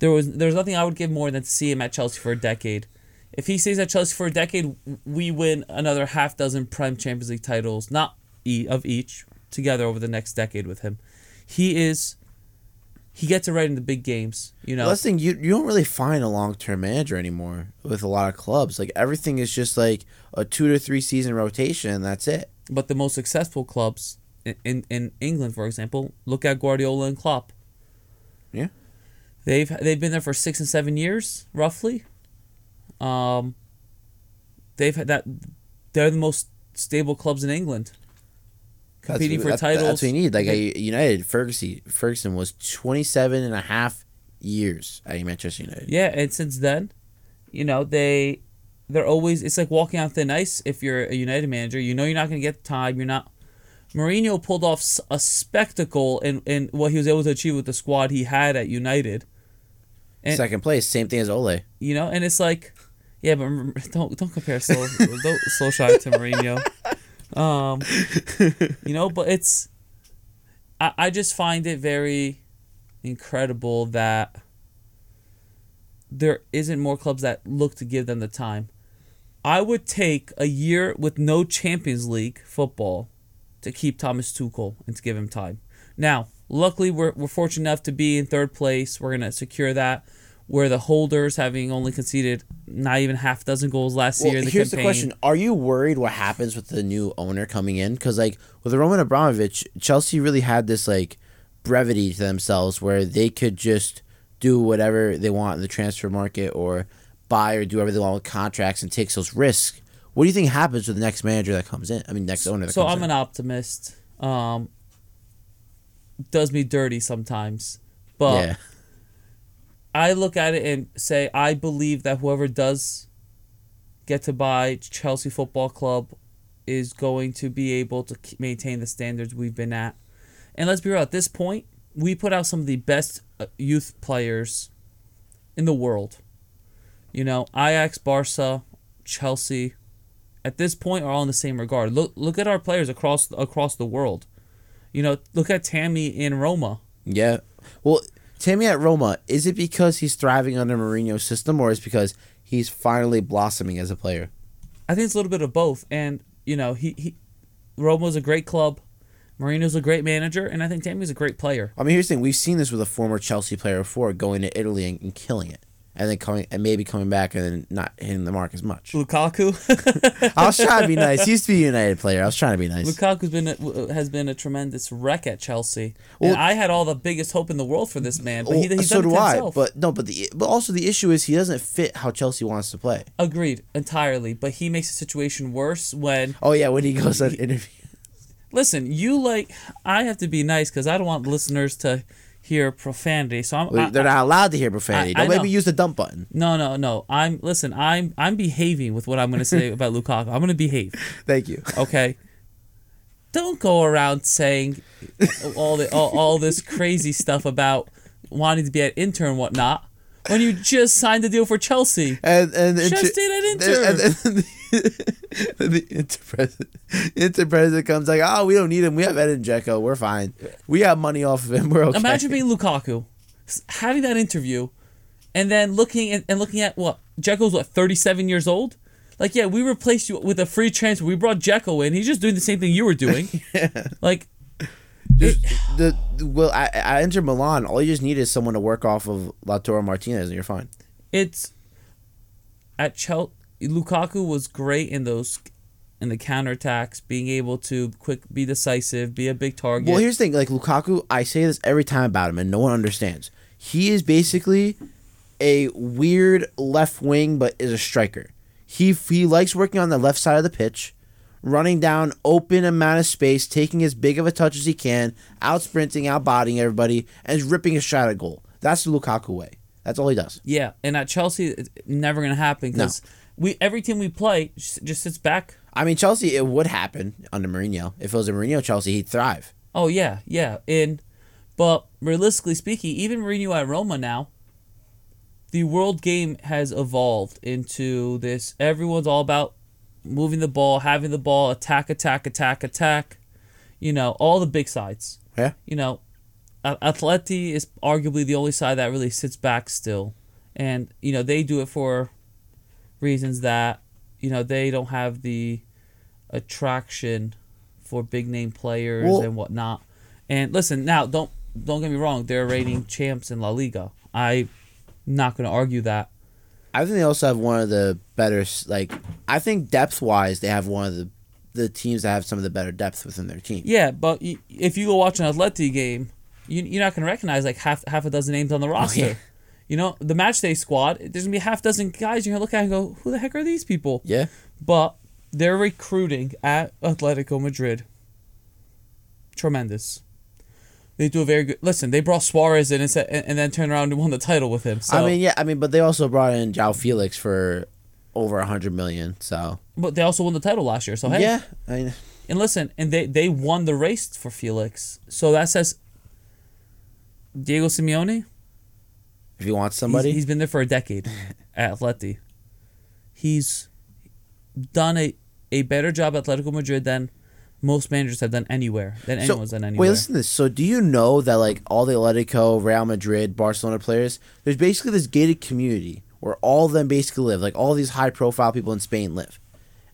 [SPEAKER 4] there was there's nothing I would give more than to see him at Chelsea for a decade. If he stays at Chelsea for a decade, we win another half dozen Prem Champions League titles, not e- of each, together over the next decade with him. He is he gets it right in the big games. You know,
[SPEAKER 1] Well, that's the thing. You you don't really find a long term manager anymore with a lot of clubs. Like everything is just like a two to three season rotation, and that's it.
[SPEAKER 4] but the most successful clubs in, in, in England, for example, look at Guardiola and Klopp.
[SPEAKER 1] Yeah.
[SPEAKER 4] They've they've been there for six and seven years, roughly. Um, they've had that. They're the most stable clubs in England. Competing for
[SPEAKER 1] that-
[SPEAKER 4] titles.
[SPEAKER 1] That's what you need. Like a United, Ferguson, Ferguson was 27 and a half years at Manchester United.
[SPEAKER 4] Yeah, and since then, you know they they're always it's like walking on thin ice if you're a United manager. You know you're not going to get the time. You're not. Mourinho pulled off a spectacle in, in what he was able to achieve with the squad he had at United. And-
[SPEAKER 1] Second place, same thing as Ole.
[SPEAKER 4] You know, and it's like, yeah, but don't don't compare Sol don't Solskjaer to Mourinho. Um, you know, but it's, I I just find it very incredible that there isn't more clubs that look to give them the time. I would take a year with no Champions League football to keep Thomas Tuchel and to give him time. Now, luckily, we're, we're fortunate enough to be in third place. We're going to secure that. We're the holders, having only conceded not even half a dozen goals last
[SPEAKER 1] Well,
[SPEAKER 4] year in the
[SPEAKER 1] here's
[SPEAKER 4] campaign.
[SPEAKER 1] the question: Are you worried what happens with the new owner coming in? Because like with Roman Abramovich, Chelsea really had this like brevity to themselves where they could just do whatever they want in the transfer market or buy or do whatever they want with contracts and takes those risks. What do you think happens with the next manager that comes in? I mean, next owner that
[SPEAKER 4] So I'm
[SPEAKER 1] in.
[SPEAKER 4] an optimist. Um, does me dirty sometimes, but
[SPEAKER 1] yeah,
[SPEAKER 4] I look at it and say I believe that whoever does get to buy Chelsea Football Club is going to be able to maintain the standards we've been at. And let's be real, at this point, we put out some of the best uh, youth players in the world. You know, Ajax, Barca, Chelsea, at this point are all in the same regard. Look look at our players across across the world. You know, look at Tammy in Roma.
[SPEAKER 1] yeah. Well, Tammy at Roma, is it because he's thriving under Mourinho's system, or is it because he's finally blossoming as a player?
[SPEAKER 4] I think it's a little bit of both. And you know, he he Roma's a great club, Mourinho's a great manager, and I think Tammy's a great player.
[SPEAKER 1] I mean, here's the thing: we've seen this with a former Chelsea player before, going to Italy and, and killing it, and then coming and maybe coming back and then not hitting the mark as much.
[SPEAKER 4] Lukaku,
[SPEAKER 1] I was trying to be nice. He used to be a United player. I was trying to be nice.
[SPEAKER 4] Lukaku's been a, uh, has been a tremendous wreck at Chelsea,
[SPEAKER 1] Well-
[SPEAKER 4] and I had all the biggest hope in the world for this man, but he,
[SPEAKER 1] Well,
[SPEAKER 4] he's
[SPEAKER 1] so do I.
[SPEAKER 4] himself.
[SPEAKER 1] But no, but the but also the issue is he doesn't fit how Chelsea wants to play.
[SPEAKER 4] Agreed entirely, but he makes the situation worse when
[SPEAKER 1] Oh yeah, when he goes on interview.
[SPEAKER 4] listen. You like I have to be nice because I don't want listeners to hear profanity. So I'm I-
[SPEAKER 1] They're not allowed to hear profanity.
[SPEAKER 4] I- I
[SPEAKER 1] Don't
[SPEAKER 4] know.
[SPEAKER 1] me use the dump button.
[SPEAKER 4] No, no, no. I'm listen. I'm I'm behaving with what I'm going to say about Lukaku. I'm going to behave.
[SPEAKER 1] Thank you.
[SPEAKER 4] Okay. Don't go around saying all the all, all this crazy stuff about wanting to be at Inter and whatnot when you just signed the deal for Chelsea.
[SPEAKER 1] And and
[SPEAKER 4] Just did at Inter.
[SPEAKER 1] And, and the, the Inter president, Inter president comes like, oh, we don't need him. We have Edin Dzeko. We're fine. We have money off of him. We're okay.
[SPEAKER 4] Imagine being Lukaku, having that interview, and then looking at, and looking at what Dzeko's what 37 years old. Like, yeah, we replaced you with a free transfer. We brought Dzeko in. He's just doing the same thing you were doing. yeah. Like,
[SPEAKER 1] Just the, well, I, I Inter Milan. All you just need is someone to work off of Lautaro Martinez, and you're fine.
[SPEAKER 4] it's at Chelsea. Lukaku was great in those in the counterattacks, being able to quick be decisive, be a big target.
[SPEAKER 1] Well, here's the thing. Like Lukaku, I say this every time about him, and no one understands. He is basically a weird left wing, but is a striker. He he likes working on the left side of the pitch, running down open amount of space, taking as big of a touch as he can, out sprinting, out bodying everybody, and ripping a shot at goal. That's the Lukaku way. That's all he does.
[SPEAKER 4] yeah, and at Chelsea, it's never gonna happen because we every team we play just, just sits back.
[SPEAKER 1] I mean, Chelsea, it would happen under Mourinho. If it was a Mourinho Chelsea, he'd thrive.
[SPEAKER 4] Oh yeah, yeah. And but realistically speaking, even Mourinho at Roma now, the world game has evolved into this. Everyone's all about moving the ball, having the ball, attack, attack, attack, attack. You know, all the big sides.
[SPEAKER 1] Yeah.
[SPEAKER 4] You know, Atleti is arguably the only side that really sits back still, and you know they do it for reasons that you know they don't have the attraction for big name players
[SPEAKER 1] Well-
[SPEAKER 4] and whatnot. And listen, now don't don't get me wrong, they're reigning champs in La Liga. I'm not going to argue that.
[SPEAKER 1] I think they also have one of the better, like, I think depth wise, they have one of the the teams that have some of the better depth within their team.
[SPEAKER 4] Yeah, but if you go watch an Atleti game, you, you're not going to recognize like half half a dozen names on the oh, roster.
[SPEAKER 1] yeah.
[SPEAKER 4] You know, the match day squad, there's going to be a half dozen guys you're going to look at and go, who the heck are these people?
[SPEAKER 1] Yeah.
[SPEAKER 4] But they're recruiting at Atletico Madrid, tremendous. They do a very good. Listen, they brought Suarez in and, said, and, and then turned around and won the title with him. So,
[SPEAKER 1] I mean, yeah, I mean, but they also brought in João Felix for over a hundred million. So
[SPEAKER 4] but they also won the title last year. So hey,
[SPEAKER 1] yeah, I mean,
[SPEAKER 4] and listen, and they they won the race for Felix. So that says Diego Simeone.
[SPEAKER 1] if you want
[SPEAKER 4] He's-
[SPEAKER 1] somebody,
[SPEAKER 4] he's been there for a decade at Atleti. He's done a, a better job at Atletico Madrid than most managers have done anywhere. Than
[SPEAKER 1] so
[SPEAKER 4] anyone's done anywhere.
[SPEAKER 1] wait, listen to this. So do you know that like all the Atletico, Real Madrid, Barcelona players, there's basically this gated community where all of them basically live. Like all these high profile people in Spain live.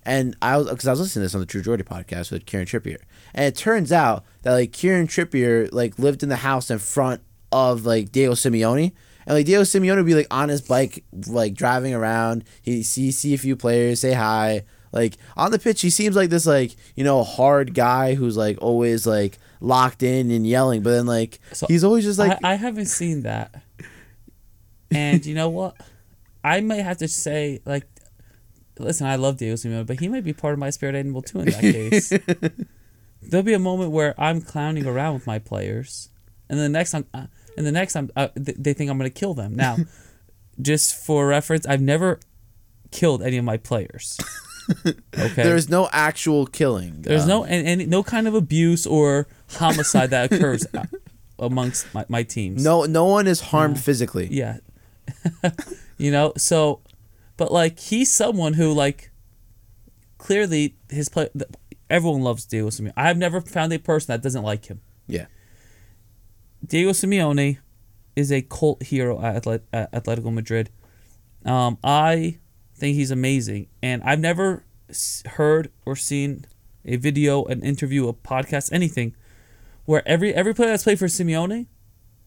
[SPEAKER 1] And I was because I was listening to this on the Tru Geordie podcast with Kieran Trippier, and it turns out that like Kieran Trippier like lived in the house in front of like Diego Simeone, and like Diego Simeone would be like on his bike like driving around. He see see a few players, say hi. Like on the pitch, he seems like this like you know hard guy who's like always like locked in and yelling, but then like
[SPEAKER 4] So,
[SPEAKER 1] he's always just like
[SPEAKER 4] I, I haven't seen that. And you know what? I might have to say, like, listen, I love Diego Simeone, but he might be part of my spirit animal too in that case. There'll be a moment where I'm clowning around with my players, and the next time, uh, and the next time, uh, th- they think I'm going to kill them. Now, just for reference, I've never killed any of my players. Okay.
[SPEAKER 1] there's no actual killing.
[SPEAKER 4] There's
[SPEAKER 1] um,
[SPEAKER 4] no and, and no kind of abuse or homicide that occurs amongst my, my teams.
[SPEAKER 1] no no one is harmed physically.
[SPEAKER 4] Yeah. you know, so but like he's someone who like clearly his play everyone loves Diego Simeone. I've never found a person that doesn't like him.
[SPEAKER 1] Yeah.
[SPEAKER 4] Diego Simeone is a cult hero at Atletico Madrid. Um, I think he's amazing, and I've never heard or seen a video, an interview, a podcast, anything where every every player that's played for Simeone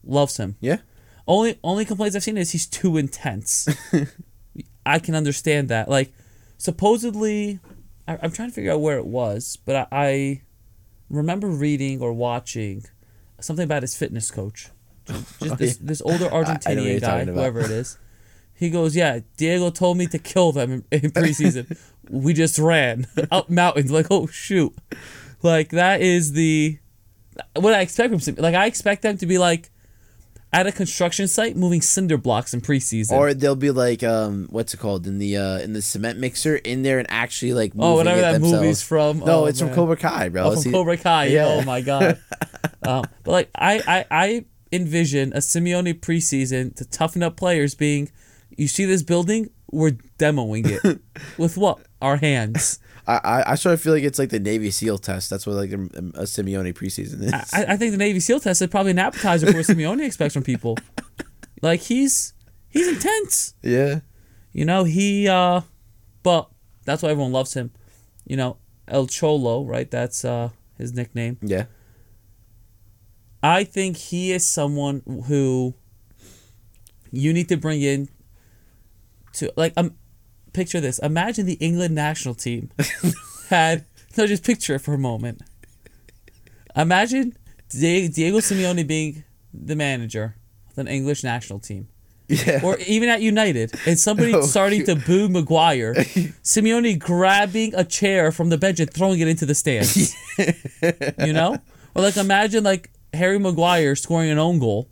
[SPEAKER 4] loves him.
[SPEAKER 1] Yeah.
[SPEAKER 4] Only only complaints I've seen is he's too intense. I can understand that. Like, supposedly, I, I'm trying to figure out where it was, but I, I remember reading or watching something about his fitness coach. Just, just this, oh, this older
[SPEAKER 1] Oh, I know what
[SPEAKER 4] Argentinian guy, whoever it is. He goes, yeah. Diego told me to kill them in, in preseason. we just ran up mountains. Like, oh shoot, like that is the what I expect from. Like, I expect them to be like at a construction site moving cinder blocks in preseason.
[SPEAKER 1] Or they'll be like, um, what's it called in the uh in the cement mixer in there and actually like moving
[SPEAKER 4] oh, whatever that
[SPEAKER 1] themselves.
[SPEAKER 4] movie's from.
[SPEAKER 1] No,
[SPEAKER 4] oh,
[SPEAKER 1] it's
[SPEAKER 4] man.
[SPEAKER 1] from Cobra Kai, bro.
[SPEAKER 4] Oh, from
[SPEAKER 1] See-
[SPEAKER 4] Cobra Kai.
[SPEAKER 1] Yeah.
[SPEAKER 4] Oh my god. um, but like I, I, I envision a Simeone preseason to toughen up players being, you see this building, we're demoing it with what our hands.
[SPEAKER 1] I, I I sort of feel like it's like the Navy SEAL test. That's what like a, a Simeone preseason is.
[SPEAKER 4] I, I think the Navy SEAL test is probably an appetizer for what Simeone expects from people. Like he's he's intense.
[SPEAKER 1] yeah.
[SPEAKER 4] You know he. uh But That's why everyone loves him. You know, El Cholo, right? That's uh, his nickname.
[SPEAKER 1] Yeah.
[SPEAKER 4] I think he is someone who you need to bring in to like um picture this. Imagine the England national team had no just picture it for a moment. Imagine Diego Simeone being the manager of an English national team.
[SPEAKER 1] Yeah.
[SPEAKER 4] Or even at United, and somebody
[SPEAKER 1] Oh,
[SPEAKER 4] starting to boo Maguire, Simeone grabbing a chair from the bench and throwing it into the stands. you know? Or like imagine like Harry Maguire scoring an own goal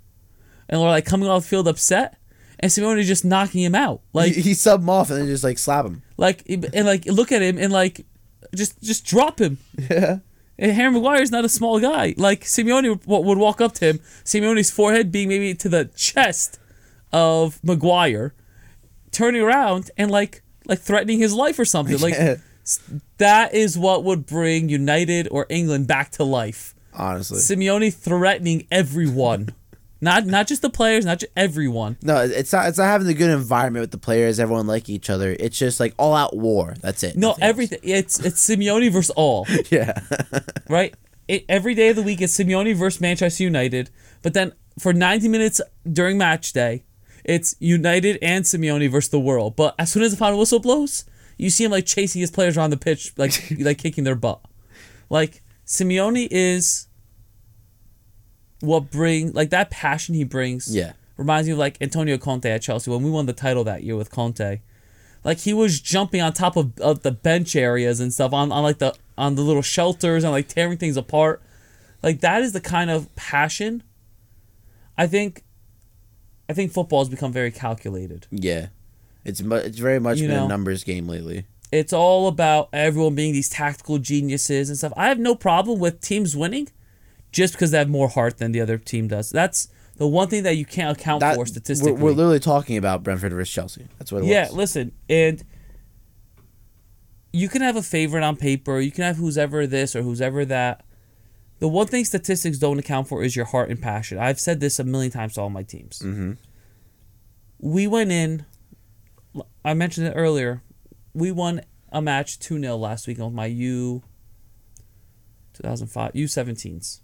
[SPEAKER 4] and we're like coming off the field upset and Simeone just knocking him out. Like
[SPEAKER 1] he, he sub him off and then just like slap him.
[SPEAKER 4] like and like look at him and like just just drop him.
[SPEAKER 1] Yeah.
[SPEAKER 4] And Harry Maguire's not a small guy. Like Simeone would, would walk up to him, Simeone's forehead being maybe to the chest of Maguire, turning around and like like threatening his life or something. Like
[SPEAKER 1] Yeah.
[SPEAKER 4] that is what would bring United or England back to life.
[SPEAKER 1] Honestly.
[SPEAKER 4] Simeone threatening everyone. Not not just the players, not just everyone.
[SPEAKER 1] No, it's not. It's not having a good environment with the players. Everyone like each other. It's just like all out war. That's it.
[SPEAKER 4] No, everything. It's it's Simeone versus all.
[SPEAKER 1] Yeah.
[SPEAKER 4] right? It, every day of the week, it's Simeone versus Manchester United. But then for 90 minutes during match day, it's United and Simeone versus the world. But as soon as the final whistle blows, you see him like chasing his players around the pitch, like like kicking their butt. Like Simeone is what bring like that passion he brings.
[SPEAKER 1] Yeah.
[SPEAKER 4] reminds me of like Antonio Conte at Chelsea when we won the title that year with Conte. Like he was jumping on top of, of the bench areas and stuff on, on like the on the little shelters and like tearing things apart. Like that is the kind of passion. I think. I think football has become very calculated.
[SPEAKER 1] Yeah. It's mu- it's very much
[SPEAKER 4] You
[SPEAKER 1] been
[SPEAKER 4] know.
[SPEAKER 1] a numbers game lately.
[SPEAKER 4] It's all about everyone being these tactical geniuses and stuff. I have no problem with teams winning, just because they have more heart than the other team does. That's the one thing that you can't account
[SPEAKER 1] That
[SPEAKER 4] for
[SPEAKER 1] we're,
[SPEAKER 4] statistically.
[SPEAKER 1] we're literally talking about Brentford versus Chelsea. That's what it
[SPEAKER 4] Yeah,
[SPEAKER 1] was.
[SPEAKER 4] listen, and you can have a favorite on paper. You can have who's ever this or who's ever that. The one thing statistics don't account for is your heart and passion. I've said this a million times to all my teams.
[SPEAKER 1] Mhm.
[SPEAKER 4] We went in. I mentioned it earlier. We won a match two 0 last week with my U. 2005 U17s.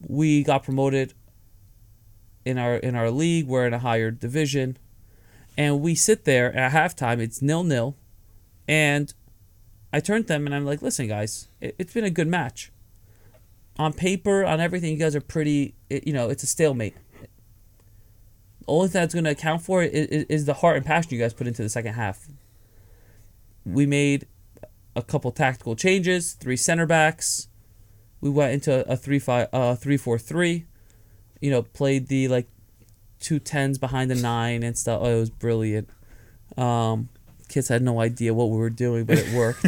[SPEAKER 4] We got promoted in our in our league. We're in a higher division and we sit there at halftime. It's nil nil, and I turned them and I'm like, "Listen, guys, it, it's been a good match. On paper, on everything, you guys are pretty. It, you know, it's a stalemate. Only thing that's going to account for it is, is the heart and passion you guys put into the second half. We made a couple tactical changes, three center backs. We went into a three five uh three four three. You know, played the like two tens behind the nine and stuff. Oh, it was brilliant. Um, kids had no idea what we were doing, but it worked.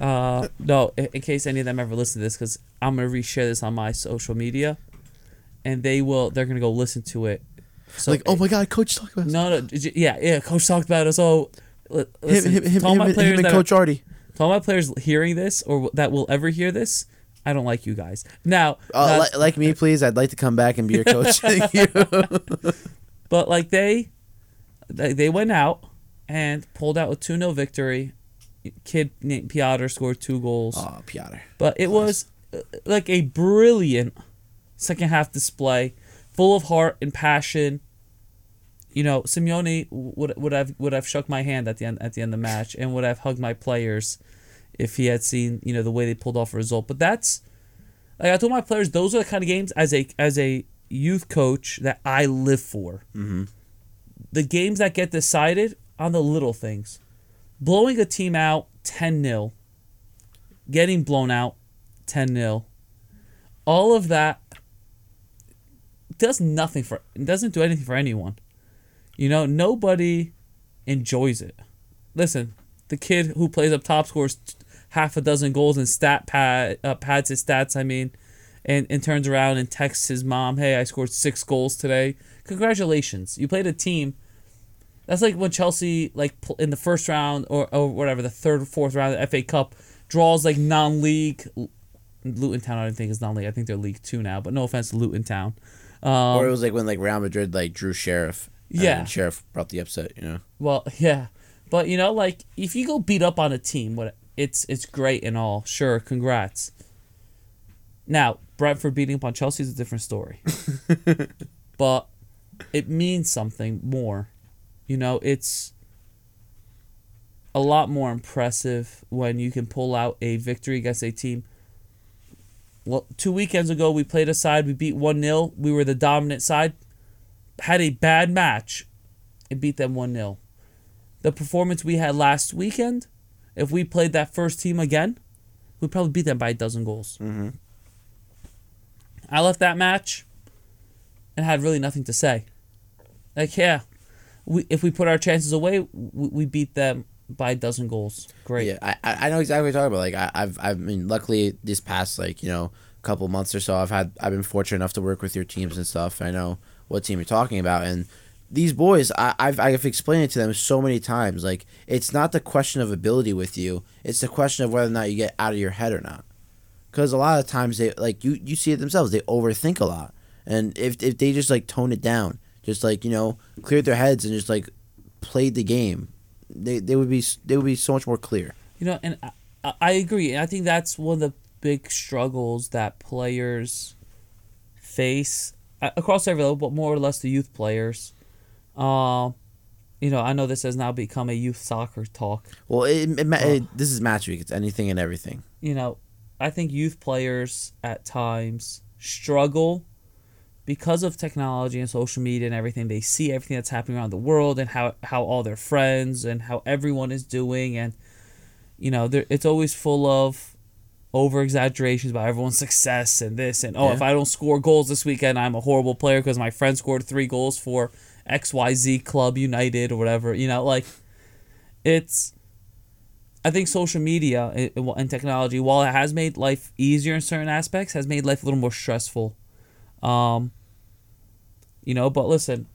[SPEAKER 4] uh, no, in, in case any of them ever listen to this, because I'm gonna reshare this on my social media, and they will. They're gonna go listen to it. So
[SPEAKER 1] like, oh my god, coach talked about
[SPEAKER 4] no, no, yeah, yeah. Coach talked about us. Oh, li-
[SPEAKER 1] him,
[SPEAKER 4] listen,
[SPEAKER 1] him, him, him,
[SPEAKER 4] my
[SPEAKER 1] and- him and Coach
[SPEAKER 4] are,
[SPEAKER 1] Artie.
[SPEAKER 4] to all my players hearing this or that will ever hear this, I don't like you guys. Now,
[SPEAKER 1] Uh, li- like me, please. I'd like to come back and be your coach. Thank you.
[SPEAKER 4] But like they, they they went out and pulled out a 2 0 victory. Kid named Piotr scored two goals.
[SPEAKER 1] oh, Piotr.
[SPEAKER 4] But it was uh, like a brilliant second half display, full of heart and passion. You know, Simeone would would have would have shook my hand at the end at the end of the match and would have hugged my players if he had seen you know the way they pulled off a result. But that's like I told my players, those are the kind of games as a as a youth coach that I live for. Mm-hmm. The games that get decided on the little things, blowing a team out ten 0 getting blown out 10 0 all of that does nothing for doesn't do anything for anyone you know nobody enjoys it listen the kid who plays up top scores half a dozen goals and stat pad uh, pads his stats i mean and, and turns around and texts his mom hey i scored six goals today congratulations you played a team that's like when Chelsea, like in the first round or, or whatever, the third or fourth round of the FA Cup, draws like non-league. Luton Town, I don't think is non-league. I think they're League Two now. But no offense to Luton Town. Um,
[SPEAKER 1] or it was like when like Real Madrid like drew Sheriff.
[SPEAKER 4] Yeah.
[SPEAKER 1] Sheriff brought the upset. You know.
[SPEAKER 4] well, yeah, But you know, like if you go beat up on a team, what it's it's great and all. Sure, congrats. Now, Brentford beating up on Chelsea is a different story. but it means something more. You know, it's a lot more impressive when you can pull out a victory against a team. Well, two weekends ago, we played a side, we beat 1 0. We were the dominant side. Had a bad match and beat them 1 0. The performance we had last weekend, if we played that first team again, we'd probably beat them by a dozen goals. Mm-hmm. I left that match and had really nothing to say. Like, yeah, we if we put our chances away, we, we beat them by a dozen goals. Great.
[SPEAKER 1] Yeah, I, I know exactly what you're talking about. Like I, I've I've I mean, luckily this past like you know couple months or so, I've had I've been fortunate enough to work with your teams and stuff. I know what team you're talking about, and these boys, I, I've I've explained it to them so many times. Like it's not the question of ability with you; it's the question of whether or not you get out of your head or not. Because a lot of times they like you you see it themselves. They overthink a lot, and if if they just like tone it down, just like you know cleared their heads and just like played the game, they they would be they would be so much more clear.
[SPEAKER 4] You know, and I, I agree. And I think that's one of the big struggles that players face uh, across every level, but more or less the youth players. Uh, you know, I know this has now become a youth soccer talk.
[SPEAKER 1] Well, it, it, it, this is match week. It's anything and everything.
[SPEAKER 4] You know, I think youth players at times struggle because of technology and social media and everything. They see everything that's happening around the world and how how all their friends and how everyone is doing, and you know, there it's always full of over exaggerations about everyone's success and this and oh,
[SPEAKER 1] Yeah.
[SPEAKER 4] if I don't score goals this weekend, I'm a horrible player because my friend scored three goals for X Y Z Club United or whatever. You know, like it's. I think social media and technology, while it has made life easier in certain aspects, has made life a little more stressful. Um, you know, but listen,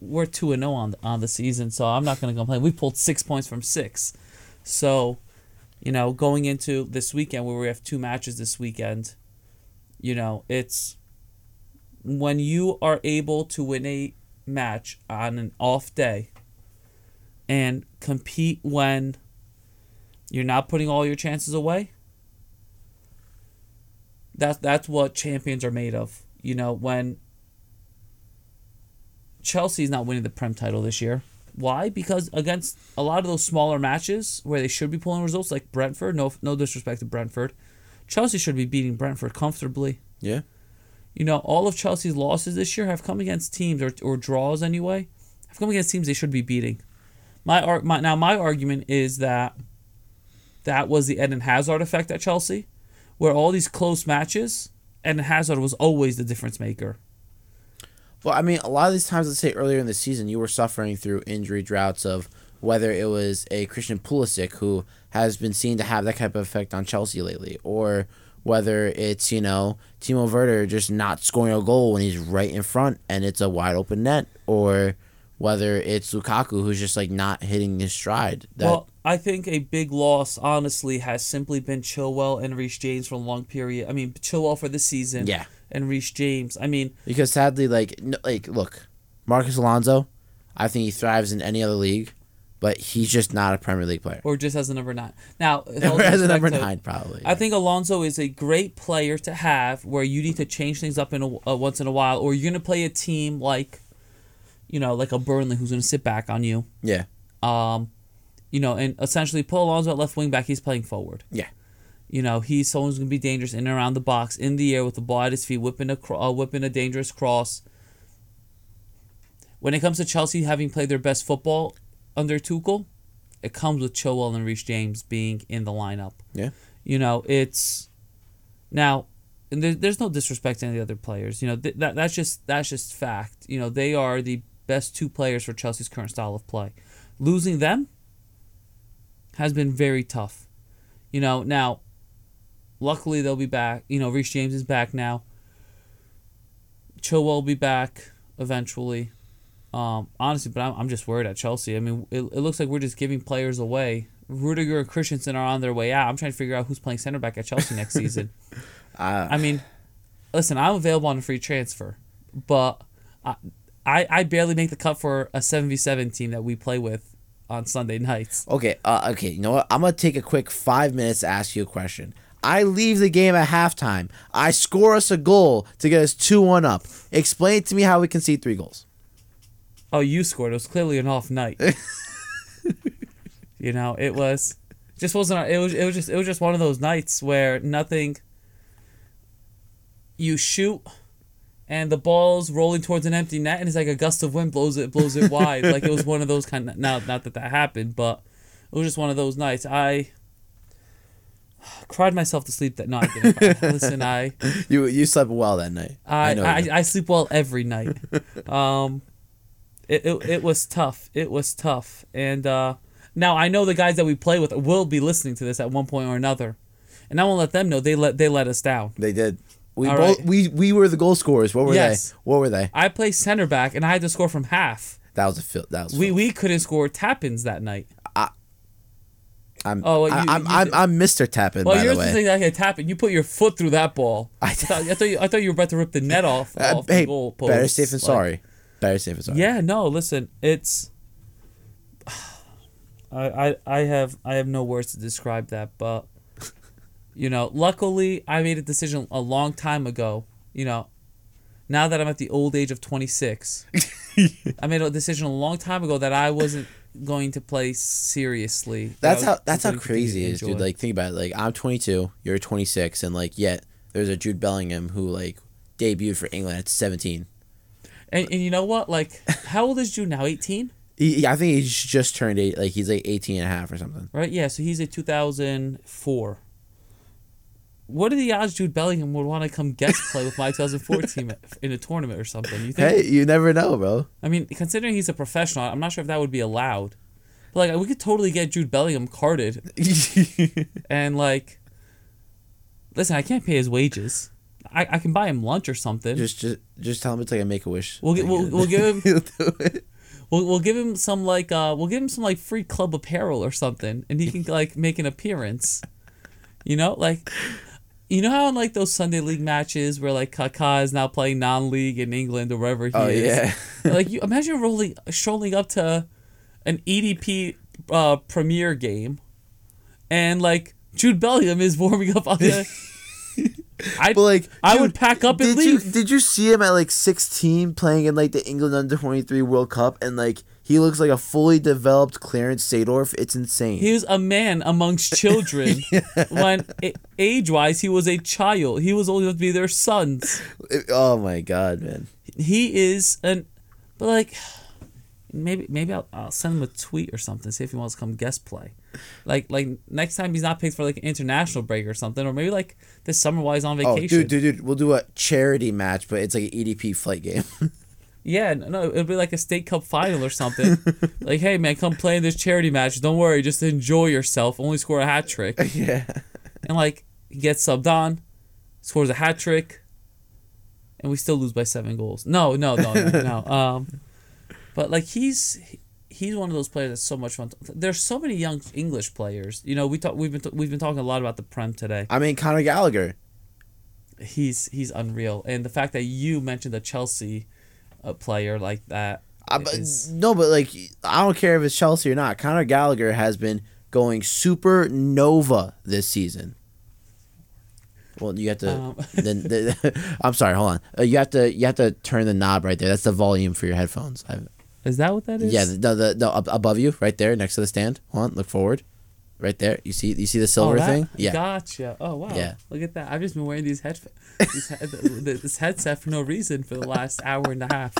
[SPEAKER 4] we're two and zero on on the season, so I'm not going to complain. We pulled six points from six, so you know, going into this weekend where we have two matches this weekend, you know, it's when you are able to win a match on an off day and compete when you're not putting all your chances away. That's that's what champions are made of. You know, when Chelsea's not winning the Prem title this year. Why? Because against a lot of those smaller matches where they should be pulling results, like Brentford, no no disrespect to Brentford, Chelsea should be beating Brentford comfortably.
[SPEAKER 1] Yeah.
[SPEAKER 4] You know, all of Chelsea's losses this year have come against teams or, or draws anyway, have come against teams they should be beating. My, my now my argument is that that was the Eden Hazard effect at Chelsea, where all these close matches, Eden Hazard was always the difference maker.
[SPEAKER 1] Well, I mean, a lot of these times, let's say earlier in the season, you were suffering through injury droughts of whether it was a Christian Pulisic who has been seen to have that type of effect on Chelsea lately, or whether it's you know Timo Werner just not scoring a goal when he's right in front and it's a wide open net, or whether it's Lukaku who's just like not hitting his stride. That
[SPEAKER 4] well, I think a big loss, honestly, has simply been Chilwell and Reece James for a long period. I mean, Chilwell for the season,
[SPEAKER 1] Yeah.
[SPEAKER 4] and Reece James. I mean,
[SPEAKER 1] because sadly, like like look, Marcos Alonso, I think he thrives in any other league, but he's just not a Premier League player.
[SPEAKER 4] or just as a number nine. Now, with all
[SPEAKER 1] Or as a number nine, probably.
[SPEAKER 4] I think Alonso is a great player to have where you need to change things up in a, uh, once in a while, or you're gonna play a team like, you know, like a Burnley who's gonna sit back on you.
[SPEAKER 1] yeah.
[SPEAKER 4] Um, you know, and essentially put Alonso at left wing back. He's playing forward.
[SPEAKER 1] Yeah.
[SPEAKER 4] You know, he's someone who's gonna be dangerous in and around the box, in the air with the ball at his feet, whipping a cro- uh, whipping a dangerous cross. When it comes to Chelsea having played their best football under Tuchel, it comes with Chilwell and Reece James being in the lineup.
[SPEAKER 1] Yeah.
[SPEAKER 4] You know, it's now, and there, there's no disrespect to any other players. You know, th- that that's just that's just fact. You know, they are the best two players for Chelsea's current style of play. Losing them has been very tough. You know, now, luckily they'll be back. You know, Reece James is back now. Chilwell will be back eventually. Um, honestly, but I'm, I'm just worried at Chelsea. I mean, it, it looks like we're just giving players away. Rudiger and Christensen are on their way out. I'm trying to figure out who's playing center back at Chelsea next season.
[SPEAKER 1] Uh,
[SPEAKER 4] I mean, listen, I'm available on a free transfer, but I, I, I barely make the cut for a 7v7 team that we play with on Sunday nights.
[SPEAKER 1] Okay, uh, okay. You know what? I'm gonna take a quick five minutes to ask you a question. I leave the game at halftime. I score us a goal to get us two one up. Explain to me how we can see three goals.
[SPEAKER 4] Oh, you scored. It was clearly an off night. you know, it was just wasn't. It was. It was just. It was just one of those nights where nothing. You shoot, and the ball's rolling towards an empty net, and it's like a gust of wind blows it blows it wide. like it was one of those kind of. Now, not that that happened, but it was just one of those nights. I cried myself to sleep that night. Listen, I.
[SPEAKER 1] You you slept well that night.
[SPEAKER 4] I,
[SPEAKER 1] know
[SPEAKER 4] I. I, sleep well every night. um, it, it, it was tough. It was tough. And uh, now I know the guys that we play with will be listening to this at one point or another, and I won't let them know they let they let us down.
[SPEAKER 1] They did. We
[SPEAKER 4] All
[SPEAKER 1] both
[SPEAKER 4] right.
[SPEAKER 1] we we were the goal scorers. What were
[SPEAKER 4] Yes.
[SPEAKER 1] they? What were they?
[SPEAKER 4] I played center back, and I had to score from half.
[SPEAKER 1] That was a fil- that was
[SPEAKER 4] We
[SPEAKER 1] filth.
[SPEAKER 4] we couldn't score tap ins that night.
[SPEAKER 1] I'm
[SPEAKER 4] Oh, well,
[SPEAKER 1] I,
[SPEAKER 4] you-
[SPEAKER 1] I'm,
[SPEAKER 4] you
[SPEAKER 1] I'm I'm Mr. Tappin
[SPEAKER 4] Well,
[SPEAKER 1] by
[SPEAKER 4] yours
[SPEAKER 1] the
[SPEAKER 4] like that hit tap in. You put your foot through that ball.
[SPEAKER 1] I-
[SPEAKER 4] I thought, I thought you I thought you were about to rip the net off.
[SPEAKER 1] Uh,
[SPEAKER 4] off
[SPEAKER 1] hey,
[SPEAKER 4] the goal post.
[SPEAKER 1] better safe than
[SPEAKER 4] Like,
[SPEAKER 1] sorry. Better safe than sorry.
[SPEAKER 4] Yeah, no, listen, it's I, I I have I have no words to describe that, but you know, luckily I made a decision a long time ago, you know, now that I'm at the old age of 26. I made a decision a long time ago that I wasn't going to play seriously.
[SPEAKER 1] That's
[SPEAKER 4] I
[SPEAKER 1] how that's how
[SPEAKER 4] going to continue
[SPEAKER 1] crazy it is, dude. Like think about it. Like I'm 22, you're 26, and like yet there's a Jude Bellingham who like debuted for England at 17.
[SPEAKER 4] And, and you know what? Like how old is Jude now? 18?
[SPEAKER 1] He, he- I think he's just turned eight. Like he's like 18 and a half or something.
[SPEAKER 4] Right? Yeah, so he's a 2004. What are the odds Jude Bellingham would want to come guest play with my 2004 team in a tournament or something? You think?
[SPEAKER 1] Hey, you never know, bro.
[SPEAKER 4] I mean, considering he's a professional, I'm not sure if that would be allowed. But like, we could totally get Jude Bellingham carded and like, listen, I can't pay his wages. I, I can buy him lunch or something.
[SPEAKER 1] just just just tell him it's like a make a wish.
[SPEAKER 4] We'll get- we'll- we'll give him-
[SPEAKER 1] He'll do it.
[SPEAKER 4] We'll, we'll give him some like uh we'll give him some like free club apparel or something, and he can like make an appearance. You know, like you know how in like those Sunday league matches where like Kaká is now playing non-league in England or wherever he
[SPEAKER 1] Oh
[SPEAKER 4] is.
[SPEAKER 1] yeah.
[SPEAKER 4] like you imagine rolling strolling up to an EDP uh, Premier game, and like Jude Bellingham is warming up on the. I
[SPEAKER 1] But like,
[SPEAKER 4] I
[SPEAKER 1] dude,
[SPEAKER 4] would pack up and
[SPEAKER 1] did you
[SPEAKER 4] leave.
[SPEAKER 1] did you see him at like 16 playing in like the England under 23 World Cup and like he looks like a fully developed Clarence Seedorf. It's insane.
[SPEAKER 4] He was a man amongst children. When age wise, he was a child. He was old enough to be their sons.
[SPEAKER 1] oh my god, man.
[SPEAKER 4] He is an, but like, maybe maybe I'll, I'll send him a tweet or something. See if he wants to come guest play. Like like next time he's not picked for like an international break or something, or maybe like this summer while he's on
[SPEAKER 1] Oh,
[SPEAKER 4] vacation.
[SPEAKER 1] dude, dude, dude, we'll do a charity match, but it's like an EDP flight game.
[SPEAKER 4] Yeah, no, it'll be like a state cup final or something. like, hey man, come play in this charity match. Don't worry, just enjoy yourself. Only score a hat trick.
[SPEAKER 1] yeah.
[SPEAKER 4] and like he gets subbed on, scores a hat trick, and we still lose by seven goals. No, no, no, no, no. Um, but like he's he's one of those players that's so much fun. To, there's so many young English players. You know, we talk we've been we've been talking a lot about the Prem today.
[SPEAKER 1] I mean, Conor Gallagher.
[SPEAKER 4] He's he's unreal, and the fact that you mentioned a Chelsea uh, player like that
[SPEAKER 1] Uh, but,
[SPEAKER 4] is-
[SPEAKER 1] no, but like I don't care if it's Chelsea or not. Conor Gallagher has been going super nova this season. Well, you have to.
[SPEAKER 4] Um.
[SPEAKER 1] then, the, I'm sorry. Hold on. Uh, you have to. You have to turn the knob right there. That's the volume for your headphones. i
[SPEAKER 4] is that what that is?
[SPEAKER 1] yeah, the, the, the, the up above you, right there, next to the stand. Hold on. Look forward. Right there. You see. You see the silver
[SPEAKER 4] Oh,
[SPEAKER 1] thing? Yeah.
[SPEAKER 4] Gotcha. Oh wow.
[SPEAKER 1] Yeah.
[SPEAKER 4] Look at that. I've just been wearing these headphones, these head, this headset for no reason for the last hour and a half.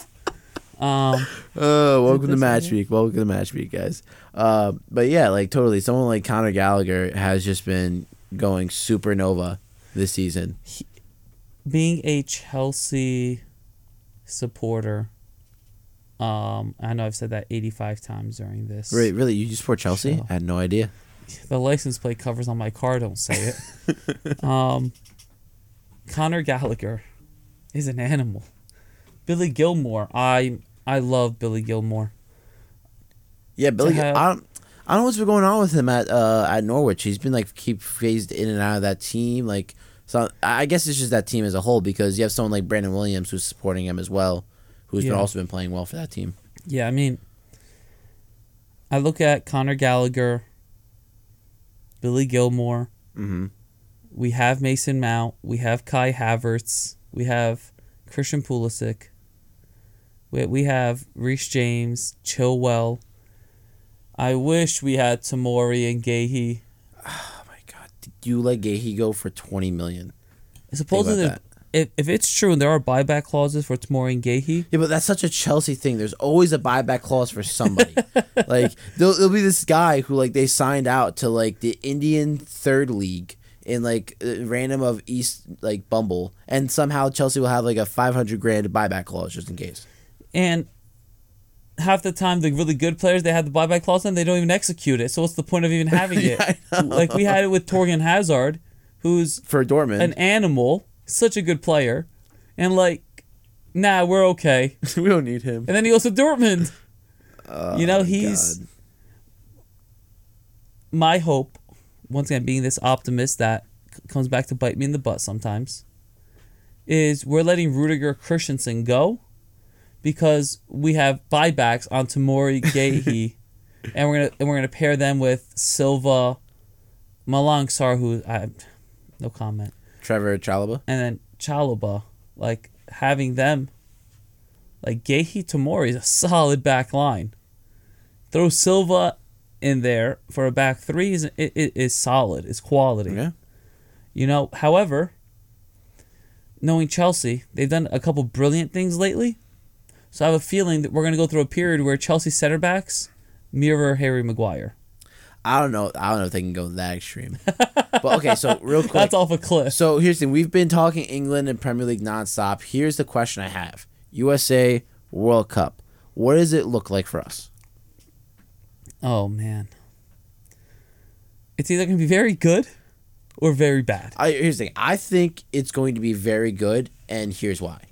[SPEAKER 4] Um,
[SPEAKER 1] Oh, welcome to Match Week. Welcome to Match Week, guys. Uh, but yeah, like totally. Someone like Conor Gallagher has just been going supernova this season.
[SPEAKER 4] being a Chelsea supporter, um, I know I've said that 85 times during this.
[SPEAKER 1] Really, really, you support Chelsea?
[SPEAKER 4] Sure.
[SPEAKER 1] I had no idea.
[SPEAKER 4] The license plate covers on my car don't say it. um, Conor Gallagher is an animal. Billy Gilmour, I I love Billy Gilmour.
[SPEAKER 1] Yeah, Billy.
[SPEAKER 4] have-
[SPEAKER 1] I don't. I don't know what's been going on with him at uh, at Norwich. He's been like keep phased in and out of that team. Like, so I guess it's just that team as a whole because you have someone like Brandon Williams who's supporting him as well, who's been
[SPEAKER 4] Yeah.
[SPEAKER 1] also been playing well for that team.
[SPEAKER 4] Yeah, I mean, I look at Conor Gallagher, Billy Gilmour.
[SPEAKER 1] Mm-hmm.
[SPEAKER 4] We have Mason Mount. We have Kai Havertz. We have Christian Pulisic. We, we have Reece James, Chilwell. I wish we had Tamori and Guéhi.
[SPEAKER 1] Oh my god, did you let Guéhi go for twenty million?
[SPEAKER 4] Supposedly,
[SPEAKER 1] that.
[SPEAKER 4] If, if it's true and there are buyback clauses for Tamori and Guéhi,
[SPEAKER 1] Yeah, but that's such a Chelsea thing. There's always a buyback clause for somebody. like there'll, there'll be this guy who like they signed out to like the Indian third league in like uh, random of East like Bumble, and somehow Chelsea will have like a five hundred grand buyback clause just in case.
[SPEAKER 4] and half the time the really good players they have the buyback clause and they don't even execute it. So what's the point of even having it? like we had it with Thorgan Hazard, who's
[SPEAKER 1] For Dortmund,
[SPEAKER 4] an animal, such a good player, and like, nah, we're okay.
[SPEAKER 1] we don't need him.
[SPEAKER 4] And then he goes to Dortmund. Oh you know,
[SPEAKER 1] Oh,
[SPEAKER 4] he's
[SPEAKER 1] God.
[SPEAKER 4] my hope. Once again, being this optimist that c- comes back to bite me in the butt sometimes, is we're letting Rudiger Christensen go because we have buybacks on Tamori Guéhi, and we're gonna and we're gonna pair them with Silva, Malang Sarr, who I no comment,
[SPEAKER 1] Trevoh Chalobah.
[SPEAKER 4] and then Chalobah, like having them, like Guéhi Tamori is a solid back line. Throw Silva in there for a back three is it, it is solid. It's quality.
[SPEAKER 1] Yeah.
[SPEAKER 4] You know, however, knowing Chelsea, they've done a couple brilliant things lately. So I have a feeling that we're going to go through a period where Chelsea center backs mirror Harry Maguire.
[SPEAKER 1] I don't know. I don't know if they can go that extreme. but okay, so real quick.
[SPEAKER 4] That's off a cliff.
[SPEAKER 1] So here's the thing: we've been talking England and Premier League nonstop. Here's the question I have: USA World Cup. What does it look like for us?
[SPEAKER 4] Oh man. It's either going to be very good or very bad.
[SPEAKER 1] I, here's the thing: I think it's going to be very good, and here's why.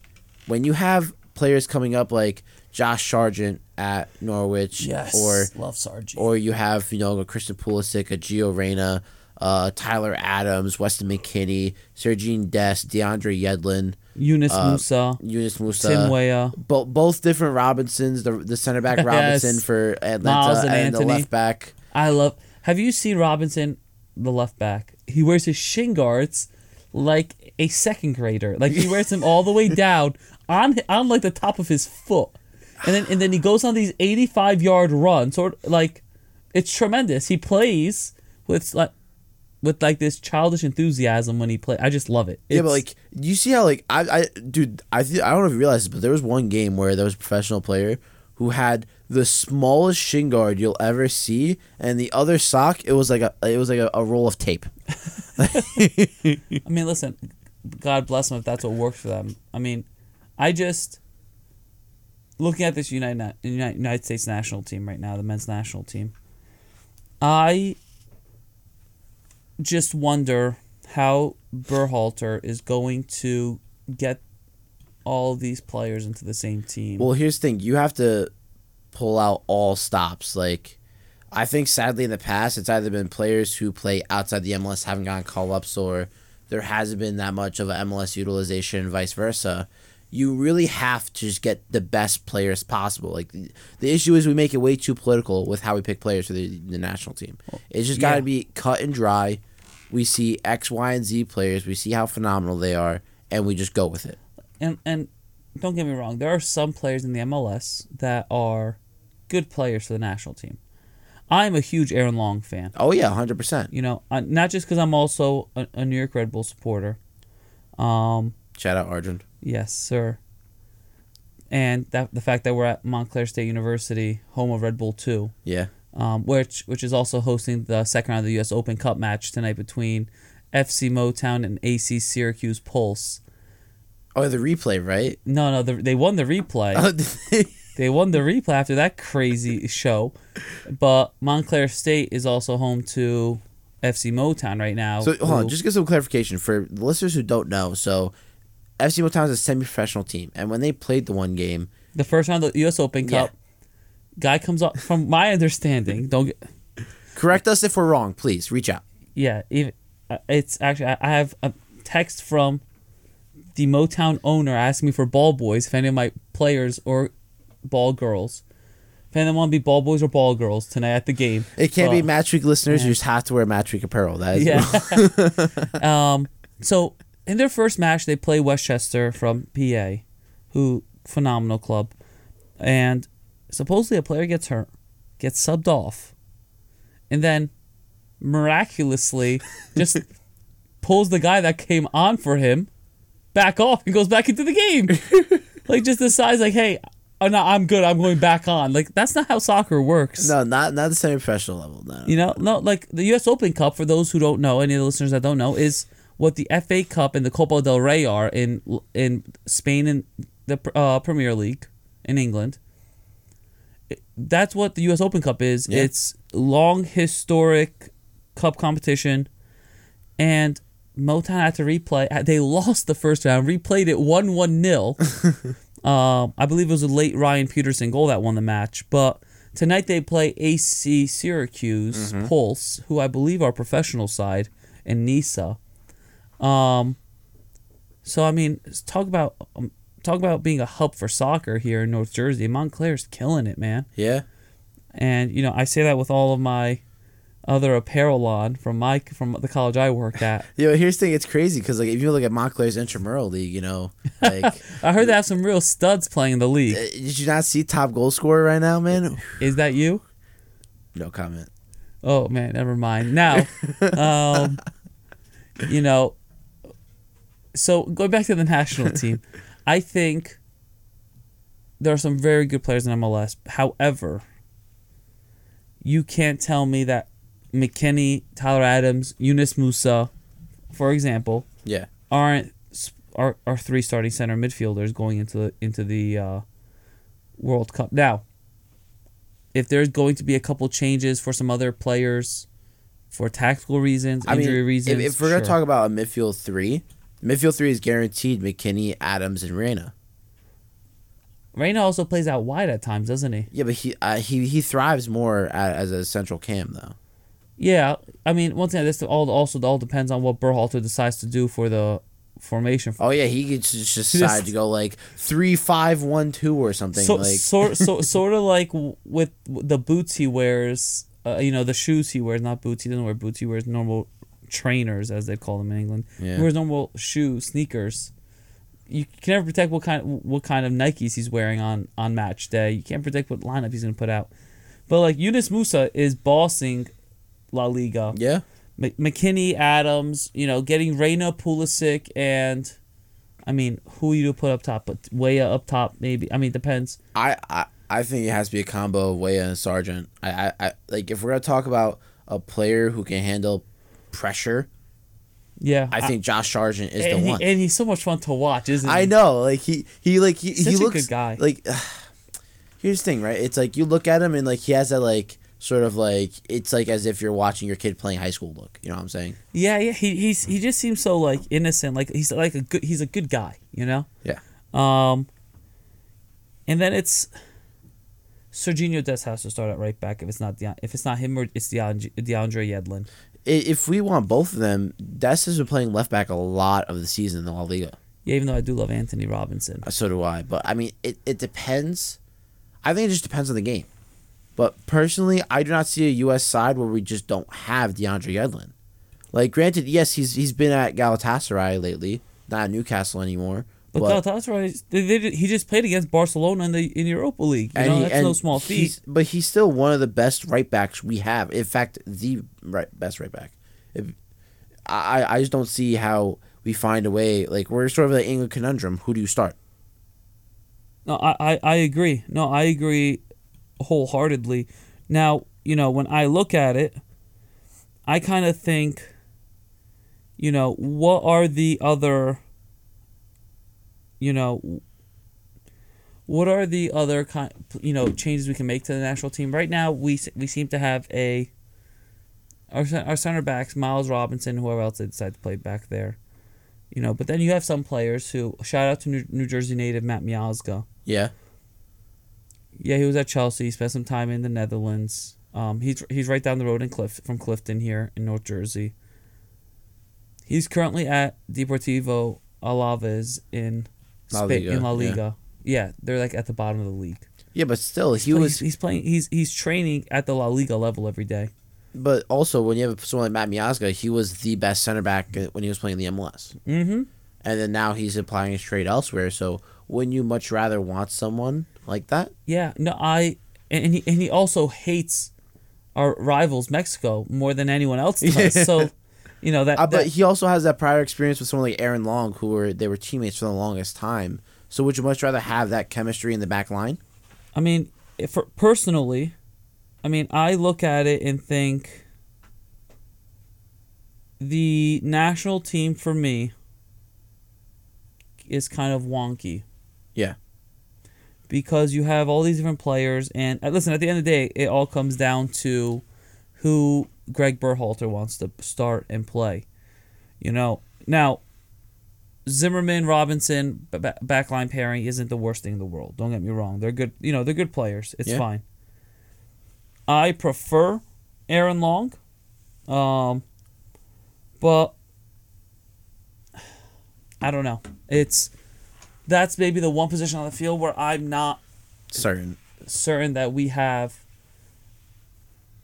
[SPEAKER 1] When you have players coming up like Josh Sargent at Norwich, or
[SPEAKER 4] love Sargi.
[SPEAKER 1] or you have you know a Christian Pulisic, a Gio Reyna, uh, Tyler Adams, Weston McKennie, Sergiño Dest, DeAndre Yedlin,
[SPEAKER 4] Yunus
[SPEAKER 1] uh,
[SPEAKER 4] Musah,
[SPEAKER 1] Yunus Musah,
[SPEAKER 4] Tim Weah.
[SPEAKER 1] Bo- both different Robinsons. The the center back Robinson
[SPEAKER 4] Yes.
[SPEAKER 1] for
[SPEAKER 4] Miles
[SPEAKER 1] Atlanta
[SPEAKER 4] and
[SPEAKER 1] and, the
[SPEAKER 4] Anthony.
[SPEAKER 1] left back.
[SPEAKER 4] I love. Have you seen Robinson, the left back? He wears his shin guards like a second grader. Like he wears them all the way down on on like the top of his foot, and then and then he goes on these eighty five yard runs. Or like, it's tremendous. He plays with like with like this childish enthusiasm when he play. I just love it.
[SPEAKER 1] yeah, but like you see how like I, I dude I th- I don't know if you realize this, but there was one game where there was a professional player who had the smallest shin guard you'll ever see, and the other sock it was like a it was like a, a roll of tape.
[SPEAKER 4] I mean, listen, God bless them if that's what works for them. I mean, I just looking at this United United, States national team right now, the men's national team. I just wonder how Berhalter is going to get all these players into the same team.
[SPEAKER 1] Well, here's the thing: you have to pull out all stops. Like, I think sadly in the past, it's either been players who play outside the MLS haven't gotten call ups, or there hasn't been that much of a MLS utilization, and vice versa. You really have to just get the best players possible. Like the, the issue is we make it way too political with how we pick players for the, the national team. It's just got to
[SPEAKER 4] yeah.
[SPEAKER 1] be cut and dry. We see X, Y, and Z players. We see how phenomenal they are, and we just go with it.
[SPEAKER 4] and and don't get me wrong, there are some players in the MLS that are good players for the national team. I'm a huge Aaron Long fan.
[SPEAKER 1] Oh yeah, hundred percent.
[SPEAKER 4] You know, not just because I'm also a, a New York Red Bull supporter. Um,
[SPEAKER 1] Shout out Arjun.
[SPEAKER 4] Yes, sir. And that the fact that we're at Montclair State University, home of Red Bull Two,
[SPEAKER 1] Yeah.
[SPEAKER 4] um, which which is also hosting the second round of the U.S. Open Cup match tonight between FC Motown and AC Syracuse Pulse.
[SPEAKER 1] Oh, the replay, right?
[SPEAKER 4] No, no, the, they won the replay.
[SPEAKER 1] Oh, they?
[SPEAKER 4] They won the replay after that crazy show. But Montclair State is also home to FC Motown right now.
[SPEAKER 1] so hold on, just get some clarification for the listeners who don't know. So, FC Motown is a semi-professional team, and when they played the one game,
[SPEAKER 4] the first round of the US Open
[SPEAKER 1] Yeah.
[SPEAKER 4] Cup. Guy comes up from my understanding. Don't get
[SPEAKER 1] correct us if we're wrong, please. Reach out.
[SPEAKER 4] yeah. Even uh, it's actually I have a text from the Motown owner asking me for ball boys if any of my players or ball girls Fan that want to be ball boys or ball girls tonight at the game.
[SPEAKER 1] It can't be Match Week listeners.
[SPEAKER 4] yeah.
[SPEAKER 1] You just have to wear Match Week apparel. That is
[SPEAKER 4] Yeah. um. So in their first match, they play Westchester from PA, who phenomenal club, and supposedly a player gets hurt, gets subbed off, and then miraculously just pulls the guy that came on for him back off and goes back into the game. like just decides like, hey, oh, no, I'm good. I'm going back on. Like that's not how soccer works.
[SPEAKER 1] no, not not the same professional level. No.
[SPEAKER 4] You know, no, like the U.S. Open Cup, for those who don't know, any of the listeners that don't know, is what the FA Cup and the Copa del Rey are in in Spain and the uh, Premier League in England. That's what the U.S. Open Cup is.
[SPEAKER 1] Yeah.
[SPEAKER 4] It's long, historic cup competition, and Motown had to replay. uh, They lost the first round, replayed it one one nil. Um, I believe it was a late Ryan Peterson goal that won the match. But tonight they play AC Syracuse Pulse, who I believe are professional side, and NISA. Um, so I mean, talk about um, talk about being a hub for soccer here in North Jersey. Montclair's killing it, man.
[SPEAKER 1] Yeah.
[SPEAKER 4] And you know, I say that with all of my other apparel on from my from the college I worked at.
[SPEAKER 1] You know, here's the thing. It's crazy because like if you look at Montclair's intramural league, you know, like
[SPEAKER 4] I heard they have some real studs playing in the league.
[SPEAKER 1] uh, did you not see top goal scorer right now, man?
[SPEAKER 4] Is that you?
[SPEAKER 1] No comment.
[SPEAKER 4] Oh man, never mind. Now, um, you know, so going back to the national team, I think there are some very good players in MLS. However, you can't tell me that McKennie, Tyler Adams, Yunus Musah, for example,
[SPEAKER 1] Yeah.
[SPEAKER 4] aren't are, are three starting center midfielders going into the into the uh, World Cup. Now, if there's going to be a couple changes for some other players for tactical reasons,
[SPEAKER 1] I mean,
[SPEAKER 4] injury
[SPEAKER 1] if,
[SPEAKER 4] reasons,
[SPEAKER 1] if we're gonna talk about a midfield three, midfield three is guaranteed McKennie, Adams, and Reyna.
[SPEAKER 4] Reyna also plays out wide at times, doesn't he?
[SPEAKER 1] Yeah, but he uh, he he thrives more a as a central cam though.
[SPEAKER 4] Yeah, I mean, once again, this all also all depends on what Berhalter decides to do for the formation.
[SPEAKER 1] Oh yeah, he could just decide to go like three five one two or something
[SPEAKER 4] so,
[SPEAKER 1] like.
[SPEAKER 4] sort so, sort of like with the boots he wears, uh, you know, the shoes he wears, not boots. He doesn't wear boots. He wears normal trainers, as they call them in England.
[SPEAKER 1] Yeah.
[SPEAKER 4] He wears normal shoe sneakers. You can never predict what kind what kind of Nikes he's wearing on on match day. You can't predict what lineup he's gonna put out. But like Yunus Musah is bossing La Liga.
[SPEAKER 1] yeah,
[SPEAKER 4] M- McKennie, Adams, you know, getting Reyna, Pulisic, and I mean, who you to put up top? But Weah up top, maybe. I mean, depends.
[SPEAKER 1] I, I I think it has to be a combo of Weah and Sargent. I, I, I like if we're gonna talk about a player who can handle pressure,
[SPEAKER 4] Yeah,
[SPEAKER 1] I think Josh Sargent is the
[SPEAKER 4] he-
[SPEAKER 1] one.
[SPEAKER 4] and he's so much fun to watch, isn't he?
[SPEAKER 1] I know, like he he like he,
[SPEAKER 4] Such
[SPEAKER 1] he
[SPEAKER 4] a
[SPEAKER 1] looks
[SPEAKER 4] good guy.
[SPEAKER 1] Like here's the thing, right? It's like you look at him and like he has that like sort of like it's like as if you're watching your kid playing high school look. You know what I'm saying?
[SPEAKER 4] Yeah, yeah. He he's he just seems so like innocent. Like he's like a good. He's a good guy, you know.
[SPEAKER 1] Yeah.
[SPEAKER 4] Um. And then it's. Sergiño Des has to start at right back if it's not De- if it's not him or it's DeAndre, DeAndre Yedlin.
[SPEAKER 1] If we want both of them, Des has been playing left back a lot of the season in the La Liga.
[SPEAKER 4] Yeah, even though I do love Antonee Robinson.
[SPEAKER 1] Uh, so do I. But I mean, it, it depends. I think it just depends on the game. But personally, I do not see a U.S. side where we just don't have DeAndre Yedlin. Like, granted, yes, he's he's been at Galatasaray lately, not at Newcastle anymore.
[SPEAKER 4] But,
[SPEAKER 1] But,
[SPEAKER 4] right. they, they, he just played against Barcelona in the in Europa League. You know,
[SPEAKER 1] he-
[SPEAKER 4] that's no small feat.
[SPEAKER 1] he's- But he's still one of the best right backs we have. In fact, the right best right back. If, I I just don't see how we find a way. Like we're sort of the England conundrum. Who do you start?
[SPEAKER 4] No, I, I, I agree. No, I agree wholeheartedly. Now, you know, when I look at it, I kind of think, you know, what are the other, you know, what are the other kind, you know, changes we can make to the national team? Right now, we we seem to have a our our center backs, Miles Robinson, whoever else they decide to play back there. You know, but then you have some players who shout out to New, New Jersey native Matt Miazga.
[SPEAKER 1] Yeah.
[SPEAKER 4] Yeah, he was at Chelsea. He spent some time in the Netherlands. Um, he's he's right down the road in Cliff from Clifton here in North Jersey. He's currently at Deportivo Alaves in
[SPEAKER 1] La Liga,
[SPEAKER 4] in La
[SPEAKER 1] yeah.
[SPEAKER 4] Liga. Yeah. they're like at the bottom of the league.
[SPEAKER 1] Yeah, but still, he
[SPEAKER 4] But
[SPEAKER 1] was.
[SPEAKER 4] he's, he's playing. He's he's training at the La Liga level every day.
[SPEAKER 1] But also, when you have someone like Matt Miazga, he was the best center back when he was playing the MLS.
[SPEAKER 4] Mm-hmm.
[SPEAKER 1] And then now he's applying his trade elsewhere. So wouldn't you much rather want someone like that?
[SPEAKER 4] Yeah. No, I and he and he also hates our rivals Mexico more than anyone else does. So, you know that.
[SPEAKER 1] Uh, but he also has that prior experience with someone like Aaron Long, who were they were teammates for the longest time. So would you much rather have that chemistry in the back line?
[SPEAKER 4] I mean, if for, personally, I mean, I look at it and think the national team for me is kind of wonky.
[SPEAKER 1] Yeah.
[SPEAKER 4] Because you have all these different players, and uh, listen, at the end of the day, it all comes down to who Greg Berhalter wants to start and play. You know, now Zimmerman, Robinson, b- ba- backline pairing isn't the worst thing in the world. Don't get me wrong; they're good. You know, they're good players. It's
[SPEAKER 1] Yeah.
[SPEAKER 4] fine. I prefer Aaron Long, um, but I don't know. It's that's maybe the one position on the field where I'm not
[SPEAKER 1] Certain.
[SPEAKER 4] certain that we have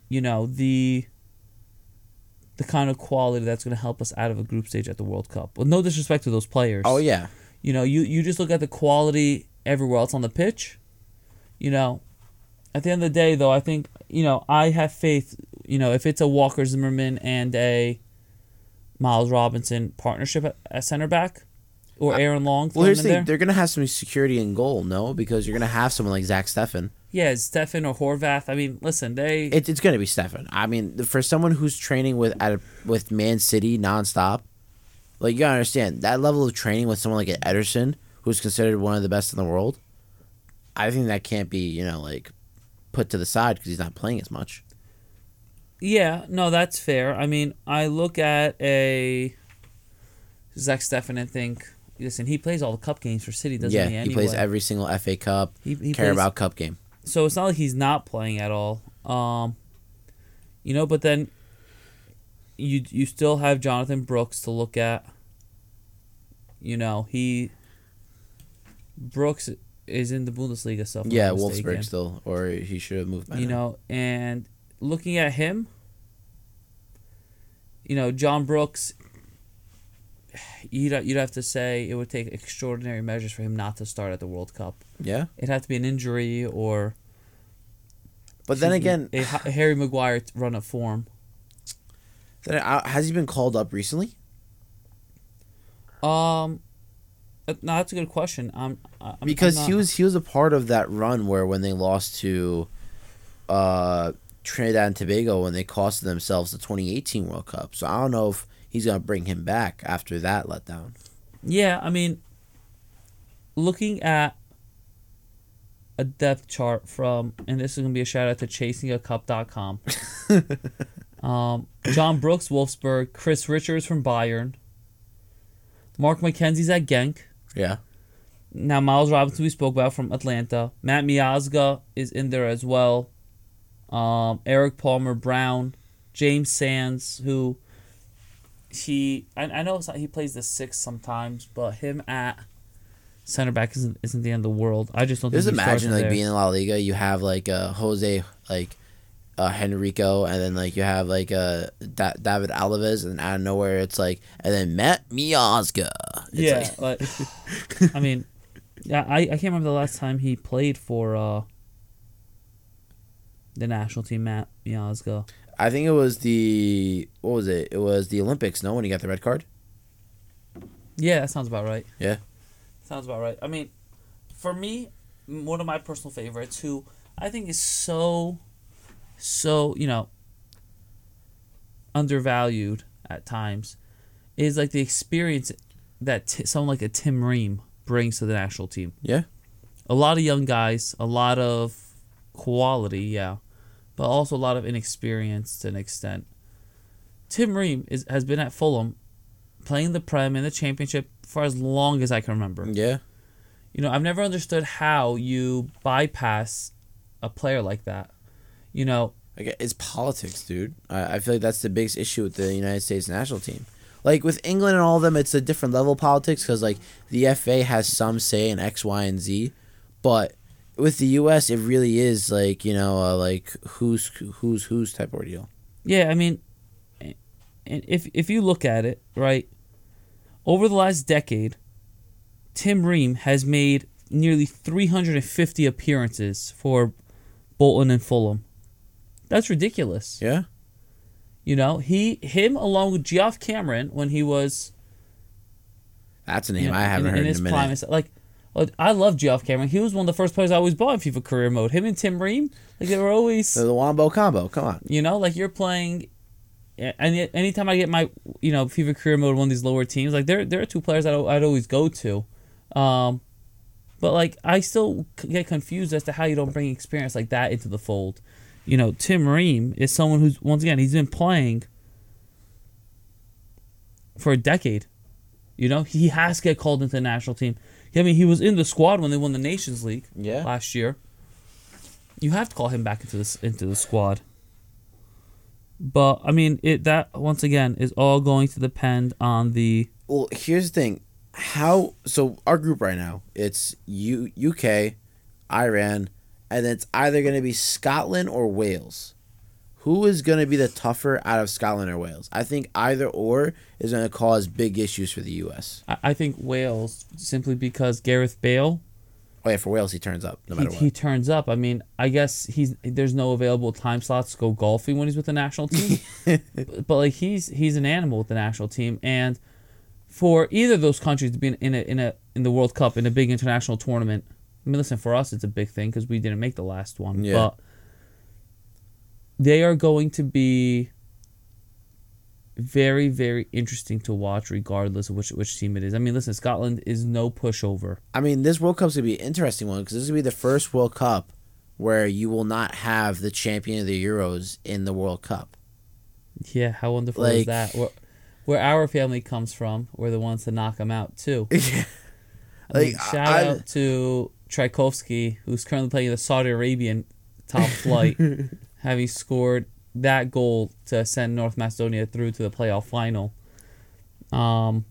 [SPEAKER 4] you know the the kind of quality that's going to help us out of a group stage at the World Cup. With no disrespect to those players.
[SPEAKER 1] Oh yeah.
[SPEAKER 4] You know, you you just look at the quality everywhere else on the pitch. You know, at the end of the day though, I think, you know, I have faith, you know, if it's a Walker Zimmerman and a Miles Robinson partnership at, at center back or Aaron Long
[SPEAKER 1] Well, here's the thing: they're gonna have some security in goal, no, because you're gonna have someone like Zach Steffen.
[SPEAKER 4] Yeah, Steffen or Horvath. I mean, listen, they
[SPEAKER 1] It, it's gonna be Steffen. I mean, for someone who's training with at a, with Man City nonstop, like you gotta understand that level of training with someone like Ederson, who's considered one of the best in the world. I think that can't be you know like put to the side because he's not playing as much.
[SPEAKER 4] Yeah, no, that's fair. I mean, I look at a Zach Steffen and think, listen, he plays all the cup games for City, doesn't he?
[SPEAKER 1] yeah,
[SPEAKER 4] he?
[SPEAKER 1] he plays every single FA Cup,
[SPEAKER 4] He- he
[SPEAKER 1] Carabao Cup game.
[SPEAKER 4] So it's not like he's not playing at all. Um, you know, but then you you still have Jonathan Brooks to look at. You know, he Brooks is in the Bundesliga stuff.
[SPEAKER 1] Yeah. Wolfsburg still, or he should have moved.
[SPEAKER 4] You
[SPEAKER 1] now.
[SPEAKER 4] know, and looking at him, you know, John Brooks, you'd, you'd have to say it would take extraordinary measures for him not to start at the World Cup.
[SPEAKER 1] Yeah,
[SPEAKER 4] It'd have to be an injury or.
[SPEAKER 1] but then
[SPEAKER 4] excuse me,
[SPEAKER 1] again,
[SPEAKER 4] Harry Maguire run of form.
[SPEAKER 1] then, uh, has he been called up recently?
[SPEAKER 4] Um, uh, no, that's a good question. Um, I- I'm, I'm
[SPEAKER 1] because he was he was a part of that run where when they lost to uh, Trinidad and Tobago when they costed themselves the 2018 World Cup. So I don't know if he's gonna bring him back after that letdown.
[SPEAKER 4] Yeah, I mean, looking at a depth chart from, and this is going to be a shout out to chasingacup.com. um, John Brooks, Wolfsburg, Chris Richards from Bayern, Mark McKenzie's at Genk.
[SPEAKER 1] Yeah,
[SPEAKER 4] Now, Miles Robinson, we spoke about from Atlanta. Matt Miazga is in there as well. Um, Erik Palmer-Brown, James Sands, who he I, I know not, he plays the six sometimes, but him at center back isn't isn't the end of the world. I just don't
[SPEAKER 1] just
[SPEAKER 4] think
[SPEAKER 1] imagine like
[SPEAKER 4] there.
[SPEAKER 1] being in La Liga, you have like uh, Jose like. Uh, Henrico, and then like you have like uh da- David Alves, and out of nowhere it's like, and then Matt Miazga. It's
[SPEAKER 4] yeah,
[SPEAKER 1] like-
[SPEAKER 4] like, I mean, yeah, I, I can't remember the last time he played for uh the national team. Matt Miazga.
[SPEAKER 1] I think it was the what was it? It was the Olympics. No, when he got the red card.
[SPEAKER 4] Yeah, that sounds about right.
[SPEAKER 1] Yeah.
[SPEAKER 4] Sounds about right. I mean, for me, one of my personal favorites, who I think is so, so you know, undervalued at times, is like the experience that t- someone like a Tim Ream brings to the national team.
[SPEAKER 1] Yeah.
[SPEAKER 4] A lot of young guys, a lot of quality, yeah, but also a lot of inexperience to an extent. Tim Ream is has been at Fulham, playing the Prem in the Championship for as long as I can remember.
[SPEAKER 1] Yeah.
[SPEAKER 4] You know, I've never understood how you bypass a player like that. You know,
[SPEAKER 1] it's politics, dude. I, I feel like that's the biggest issue with the United States national team. Like with England and all of them, it's a different level of politics because like the FA has some say in X, Y, and Z, but with the U.S., it really is like you know, uh, like who's who's who's type ordeal.
[SPEAKER 4] Yeah, I mean, and if if you look at it right, over the last decade, Tim Ream has made nearly 350 appearances for Bolton and Fulham. That's ridiculous.
[SPEAKER 1] Yeah.
[SPEAKER 4] You know, he him along with Geoff Cameron when he was
[SPEAKER 1] That's a name
[SPEAKER 4] you know,
[SPEAKER 1] I haven't
[SPEAKER 4] in,
[SPEAKER 1] heard
[SPEAKER 4] in
[SPEAKER 1] in,
[SPEAKER 4] his
[SPEAKER 1] a minute.
[SPEAKER 4] prime. Like, like, I love Geoff Cameron. He was one of the first players I always bought in FIFA career mode. Him and Tim Ream, like they were always,
[SPEAKER 1] So the Wombo combo. Come on.
[SPEAKER 4] you know, like you're playing. And yet- anytime I get my, you know, FIFA career mode, one of these lower teams, like there, there are two players I'd, I'd always go to, um, but like I still get confused as to how you don't bring experience like that into the fold. You know, Tim Ream is someone who's once again he's been playing for a decade. You know, he has to get called into the national team. I mean, he was in the squad when they won the Nations League
[SPEAKER 1] Yeah.
[SPEAKER 4] last year. You have to call him back into this into the squad. But I mean, it that once again is all going to depend on the
[SPEAKER 1] Well, here's the thing. How so? Our group right now, it's U UK, Iran, and then it's either going to be Scotland or Wales. Who is going to be the tougher out of Scotland or Wales? I think either or is going to cause big issues for the U.S.
[SPEAKER 4] I, I think Wales simply because Gareth Bale
[SPEAKER 1] Oh yeah, for Wales he turns up no
[SPEAKER 4] he,
[SPEAKER 1] matter what.
[SPEAKER 4] he turns up. I mean, I guess he's there's no available time slots to go golfing when he's with the national team. but, but, like he's he's an animal with the national team, and for either of those countries to be in, in a in a in the World Cup in a big international tournament. I mean, listen, for us it's a big thing because we didn't make the last one,
[SPEAKER 1] Yeah.
[SPEAKER 4] but they are going to be very very interesting to watch regardless of which which team it is. I mean, listen, Scotland is no pushover.
[SPEAKER 1] I mean, this World Cup's gonna be an interesting one because this is gonna be the first World Cup where you will not have the champion of the Euros in the World Cup.
[SPEAKER 4] Yeah, how wonderful is that? Where, where our family comes from, we're the ones to knock them out too. I mean,
[SPEAKER 1] Like,
[SPEAKER 4] shout
[SPEAKER 1] I-
[SPEAKER 4] out to Trajkovski, who's currently playing the Saudi Arabian top flight, having scored that goal to send North Macedonia through to the playoff final. Um,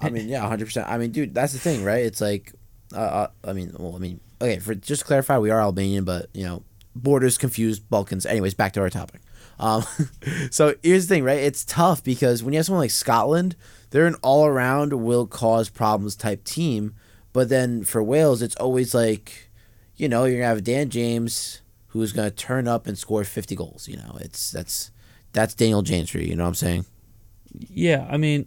[SPEAKER 1] I mean, yeah, hundred percent. I mean, dude, that's the thing, right? It's like, uh, uh, I mean, well, I mean, okay, for just to clarify, we are Albanian, but you know, borders confused Balkans. Anyways, back to our topic. Um, so here's the thing, right? It's tough because when you have someone like Scotland, they're an all-around will cause problems type team, but then for Wales, it's always like, you know, you're gonna have Dan James who's gonna turn up and score fifty goals. You know, it's that's that's Daniel James for you. You know what I'm saying?
[SPEAKER 4] yeah, I mean,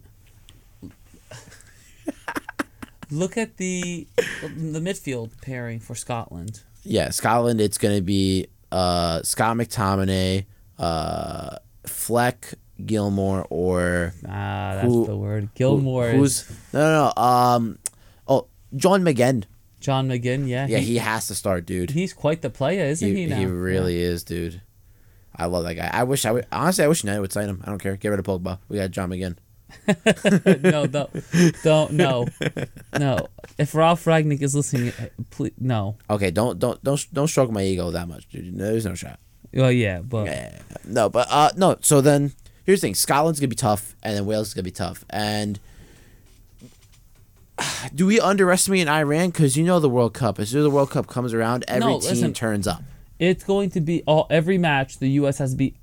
[SPEAKER 4] look at the the midfield pairing for Scotland.
[SPEAKER 1] Yeah, Scotland. It's gonna be uh, Scott McTominay, uh, Fleck, Gilmour, or
[SPEAKER 4] Ah, that's
[SPEAKER 1] Who-
[SPEAKER 4] the word.
[SPEAKER 1] who-
[SPEAKER 4] Gilmour
[SPEAKER 1] who's
[SPEAKER 4] is
[SPEAKER 1] no, no, no. Um, oh, John McGinn.
[SPEAKER 4] John McGinn. Yeah,
[SPEAKER 1] Yeah, he has to start, dude.
[SPEAKER 4] he's quite the player, isn't he?
[SPEAKER 1] He,
[SPEAKER 4] now
[SPEAKER 1] he really is, dude. I love that guy. I wish I would honestly. I wish United would sign him. I don't care. Get rid of Pogba. We got John McGinn.
[SPEAKER 4] no, don't, don't, no, no. If Ralf Rangnick is listening, please, no.
[SPEAKER 1] Okay, don't don't don't don't stroke my ego that much, dude. There's no shot.
[SPEAKER 4] Well, yeah, but
[SPEAKER 1] Yeah. No, but uh no, so then here's the thing. Scotland's gonna be tough and then Wales is gonna be tough. And do we underestimate Iran? Because you know the World Cup. As soon as the World Cup comes around, every
[SPEAKER 4] No,
[SPEAKER 1] team
[SPEAKER 4] listen.
[SPEAKER 1] turns up.
[SPEAKER 4] it's going to be all every match. The U.S. has to be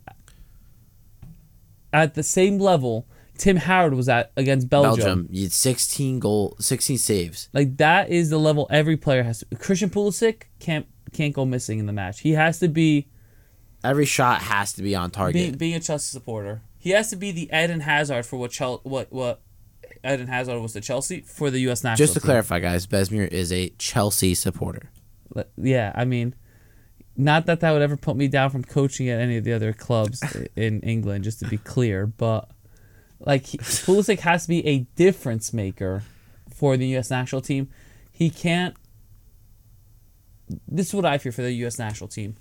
[SPEAKER 4] at the same level Tim Howard was at against Belgium.
[SPEAKER 1] Belgium, you had 16 goal, 16 saves.
[SPEAKER 4] Like that is the level every player has. to Christian Pulisic can't can't go missing in the match. He has to be
[SPEAKER 1] Every shot has to be on target.
[SPEAKER 4] being, being a Chelsea supporter. He has to be the Eden Hazard for what Chel- what what Eden Hazard was to Chelsea for the U.S. national.
[SPEAKER 1] Just to
[SPEAKER 4] team.
[SPEAKER 1] clarify, guys, Besmir is a Chelsea supporter.
[SPEAKER 4] Yeah, I mean, not that that would ever put me down from coaching at any of the other clubs in England, just to be clear. But like, he, Pulisic has to be a difference maker for the U.S. national team. He can't. This is what I fear for the U.S. national team.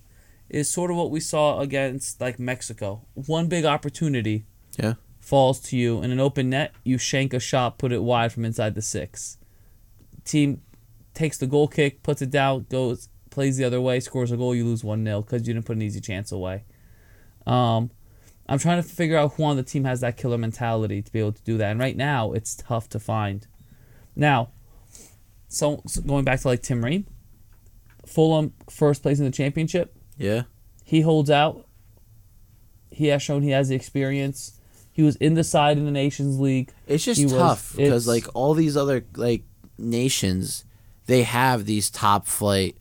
[SPEAKER 4] Is sort of what we saw against like Mexico. One big opportunity
[SPEAKER 1] Yeah.
[SPEAKER 4] Falls to you in an open net. You shank a shot, put it wide from inside the six. Team takes the goal kick, puts it down, goes plays the other way, scores a goal. You lose one 0 because you didn't put an easy chance away. Um, I'm trying to figure out who on the team has that killer mentality to be able to do that. And right now, it's tough to find. Now, so, so going back to like Tim Ream, Fulham first place in the championship.
[SPEAKER 1] Yeah.
[SPEAKER 4] He holds out. He has shown he has the experience. He was in the side in the Nations League.
[SPEAKER 1] It's just
[SPEAKER 4] He
[SPEAKER 1] tough because like all these other like nations, they have these top flight,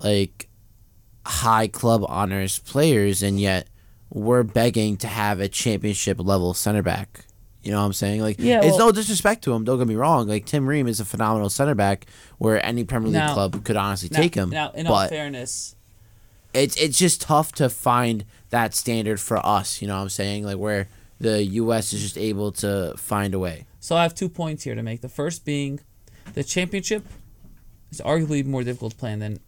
[SPEAKER 1] like high club honors players, and yet we're begging to have a championship level center back. You know what I'm saying? Like,
[SPEAKER 4] Yeah,
[SPEAKER 1] it's
[SPEAKER 4] well-
[SPEAKER 1] no disrespect to him. Don't get me wrong. Like Tim Ream is a phenomenal center back, where any Premier League
[SPEAKER 4] Now-
[SPEAKER 1] club could honestly
[SPEAKER 4] Now,
[SPEAKER 1] take him.
[SPEAKER 4] now in all fairness,
[SPEAKER 1] it's it's just tough to find that standard for us. You know what I'm saying? Like where the U.S. is just able to find a way.
[SPEAKER 4] so I have two points here to make. The first being, the championship is arguably more difficult to plan than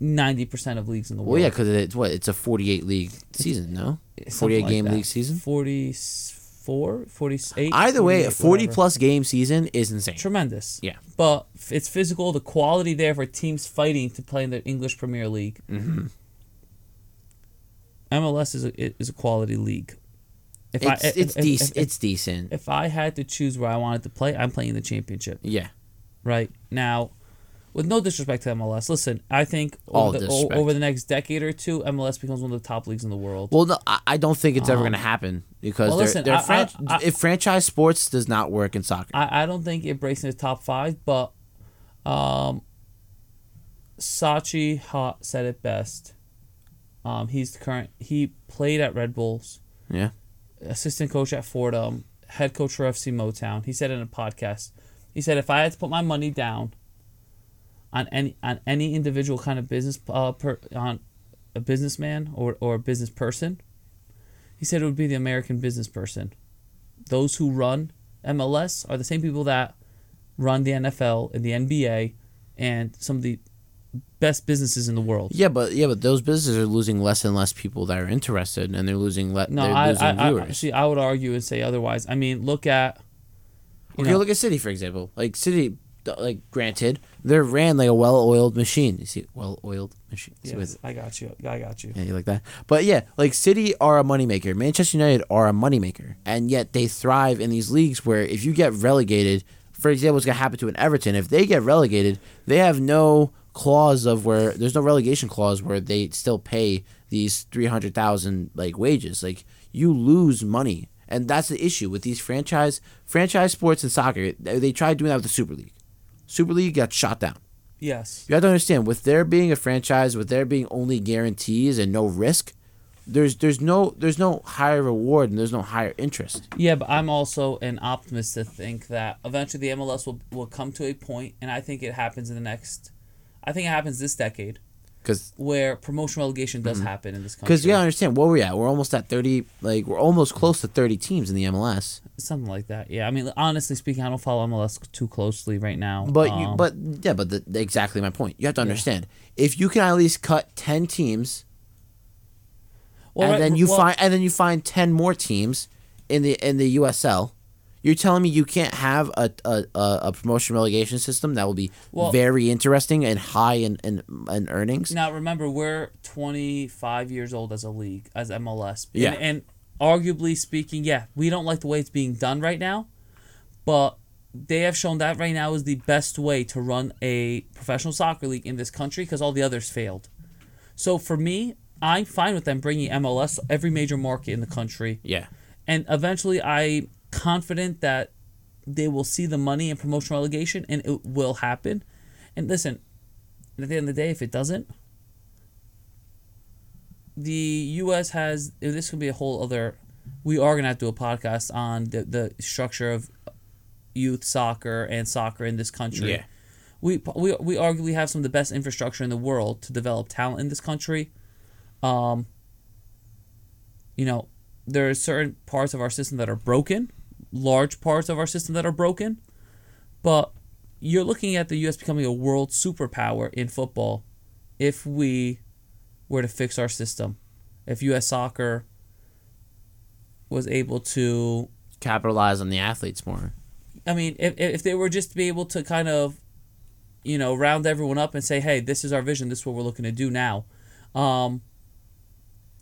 [SPEAKER 4] ninety percent of leagues in the world.
[SPEAKER 1] Well, yeah, because it's what it's a 48 league season, no?
[SPEAKER 4] Something
[SPEAKER 1] 48
[SPEAKER 4] like
[SPEAKER 1] game
[SPEAKER 4] that.
[SPEAKER 1] league season.
[SPEAKER 4] 44, 48.
[SPEAKER 1] Either way, a 40
[SPEAKER 4] whatever.
[SPEAKER 1] plus game season is insane.
[SPEAKER 4] Tremendous.
[SPEAKER 1] Yeah.
[SPEAKER 4] But it's physical, the quality there for teams fighting to play in the English Premier League. Mm-hmm. MLS is a, is a quality league. If
[SPEAKER 1] It's
[SPEAKER 4] if-
[SPEAKER 1] it's
[SPEAKER 4] if-
[SPEAKER 1] decent.
[SPEAKER 4] if-
[SPEAKER 1] It's decent.
[SPEAKER 4] if I had to choose where I wanted to play, I'm playing the championship.
[SPEAKER 1] Yeah.
[SPEAKER 4] Right now, with no disrespect to MLS, listen, I think over the, o- over the next decade or two, MLS becomes one of the top leagues in the world.
[SPEAKER 1] Well, no, I, I don't think it's ever going to happen because
[SPEAKER 4] Um, well,
[SPEAKER 1] they're,
[SPEAKER 4] listen,
[SPEAKER 1] they're
[SPEAKER 4] I-
[SPEAKER 1] fran-
[SPEAKER 4] I- I-
[SPEAKER 1] if franchise sports does not work in soccer.
[SPEAKER 4] I, I don't think it breaks into the top five, but um, Sachi Hot said it best. Um, he's the current. He played at Red Bulls,
[SPEAKER 1] yeah.
[SPEAKER 4] assistant coach at Fordham, head coach for FC Motown. He said in a podcast, he said if I had to put my money down on any on any individual kind of business uh, per, on a businessman or or a business person, he said it would be the American business person. Those who run MLS are the same people that run the NFL and the NBA and some of the best businesses in the world.
[SPEAKER 1] Yeah, but yeah, but those businesses are losing less and less people that are interested, and they're losing le-
[SPEAKER 4] No,
[SPEAKER 1] they're
[SPEAKER 4] I,
[SPEAKER 1] losing
[SPEAKER 4] I, I
[SPEAKER 1] viewers.
[SPEAKER 4] see. I would argue and say otherwise. I mean, look at you
[SPEAKER 1] okay,
[SPEAKER 4] know,
[SPEAKER 1] look at City for example. Like City, like granted, they're ran like a well-oiled machine. You see, well-oiled machine.
[SPEAKER 4] Yes,
[SPEAKER 1] what-
[SPEAKER 4] I got you. I got you.
[SPEAKER 1] Yeah, you like that. But yeah, like City are a moneymaker. Manchester United are a moneymaker. And yet they thrive in these leagues where if you get relegated, for example, what's going to happen to an Everton, if they get relegated, they have no clause of where there's no relegation clause where they still pay these 300,000 like wages. Like you lose money. And that's the issue with these franchise franchise sports and soccer. They tried doing that with the Super League. Super League got shot down.
[SPEAKER 4] Yes.
[SPEAKER 1] You have to understand, with there being a franchise, with there being only guarantees and no risk, there's there's no there's no higher reward and there's no higher interest.
[SPEAKER 4] Yeah, but I'm also an optimist to think that eventually the MLS will will come to a point, and I think it happens in the next. I think it happens this decade
[SPEAKER 1] Because
[SPEAKER 4] where promotion relegation does happen in this country.
[SPEAKER 1] because you gotta understand where we're at. We're almost at thirty, like we're almost close to thirty teams in the MLS.
[SPEAKER 4] something like that. Yeah, I mean, honestly speaking, I don't follow MLS too closely right now.
[SPEAKER 1] But you,
[SPEAKER 4] Um,
[SPEAKER 1] but yeah, but the, exactly my point. You have to understand if you can at least cut ten teams,
[SPEAKER 4] well,
[SPEAKER 1] and
[SPEAKER 4] right-
[SPEAKER 1] then you
[SPEAKER 4] well,
[SPEAKER 1] find and then you find ten more teams in the in the USL. You're telling me you can't have a a, a, a promotion relegation system that will be
[SPEAKER 4] Well-
[SPEAKER 1] very interesting and high in, in, in earnings?
[SPEAKER 4] Now remember, we're 25 years old as a league, as MLS.
[SPEAKER 1] Yeah.
[SPEAKER 4] And, and arguably speaking, yeah, we don't like the way it's being done right now, but they have shown that right now is the best way to run a professional soccer league in this country because all the others failed. So for me, I'm fine with them bringing MLS every major market in the country,
[SPEAKER 1] Yeah.
[SPEAKER 4] and eventually I'm confident that they will see the money in promotion relegation and it will happen. And listen, at the end of the day, if it doesn't, the U.S. has this could be a whole other. We are gonna have to do a podcast on the the structure of youth soccer and soccer in this country.
[SPEAKER 1] Yeah.
[SPEAKER 4] We, we, we arguably have some of the best infrastructure in the world to develop talent in this country. Um, you know, there are certain parts of our system that are broken, large parts of our system that are broken, but you're looking at the U.S. becoming a world superpower in football if we were to fix our system. If U.S. soccer was able to,
[SPEAKER 1] Capitalize on the athletes more.
[SPEAKER 4] I mean, if, if they were just to be able to kind of, you know, round everyone up and say, hey, this is our vision, this is what we're looking to do now. Um,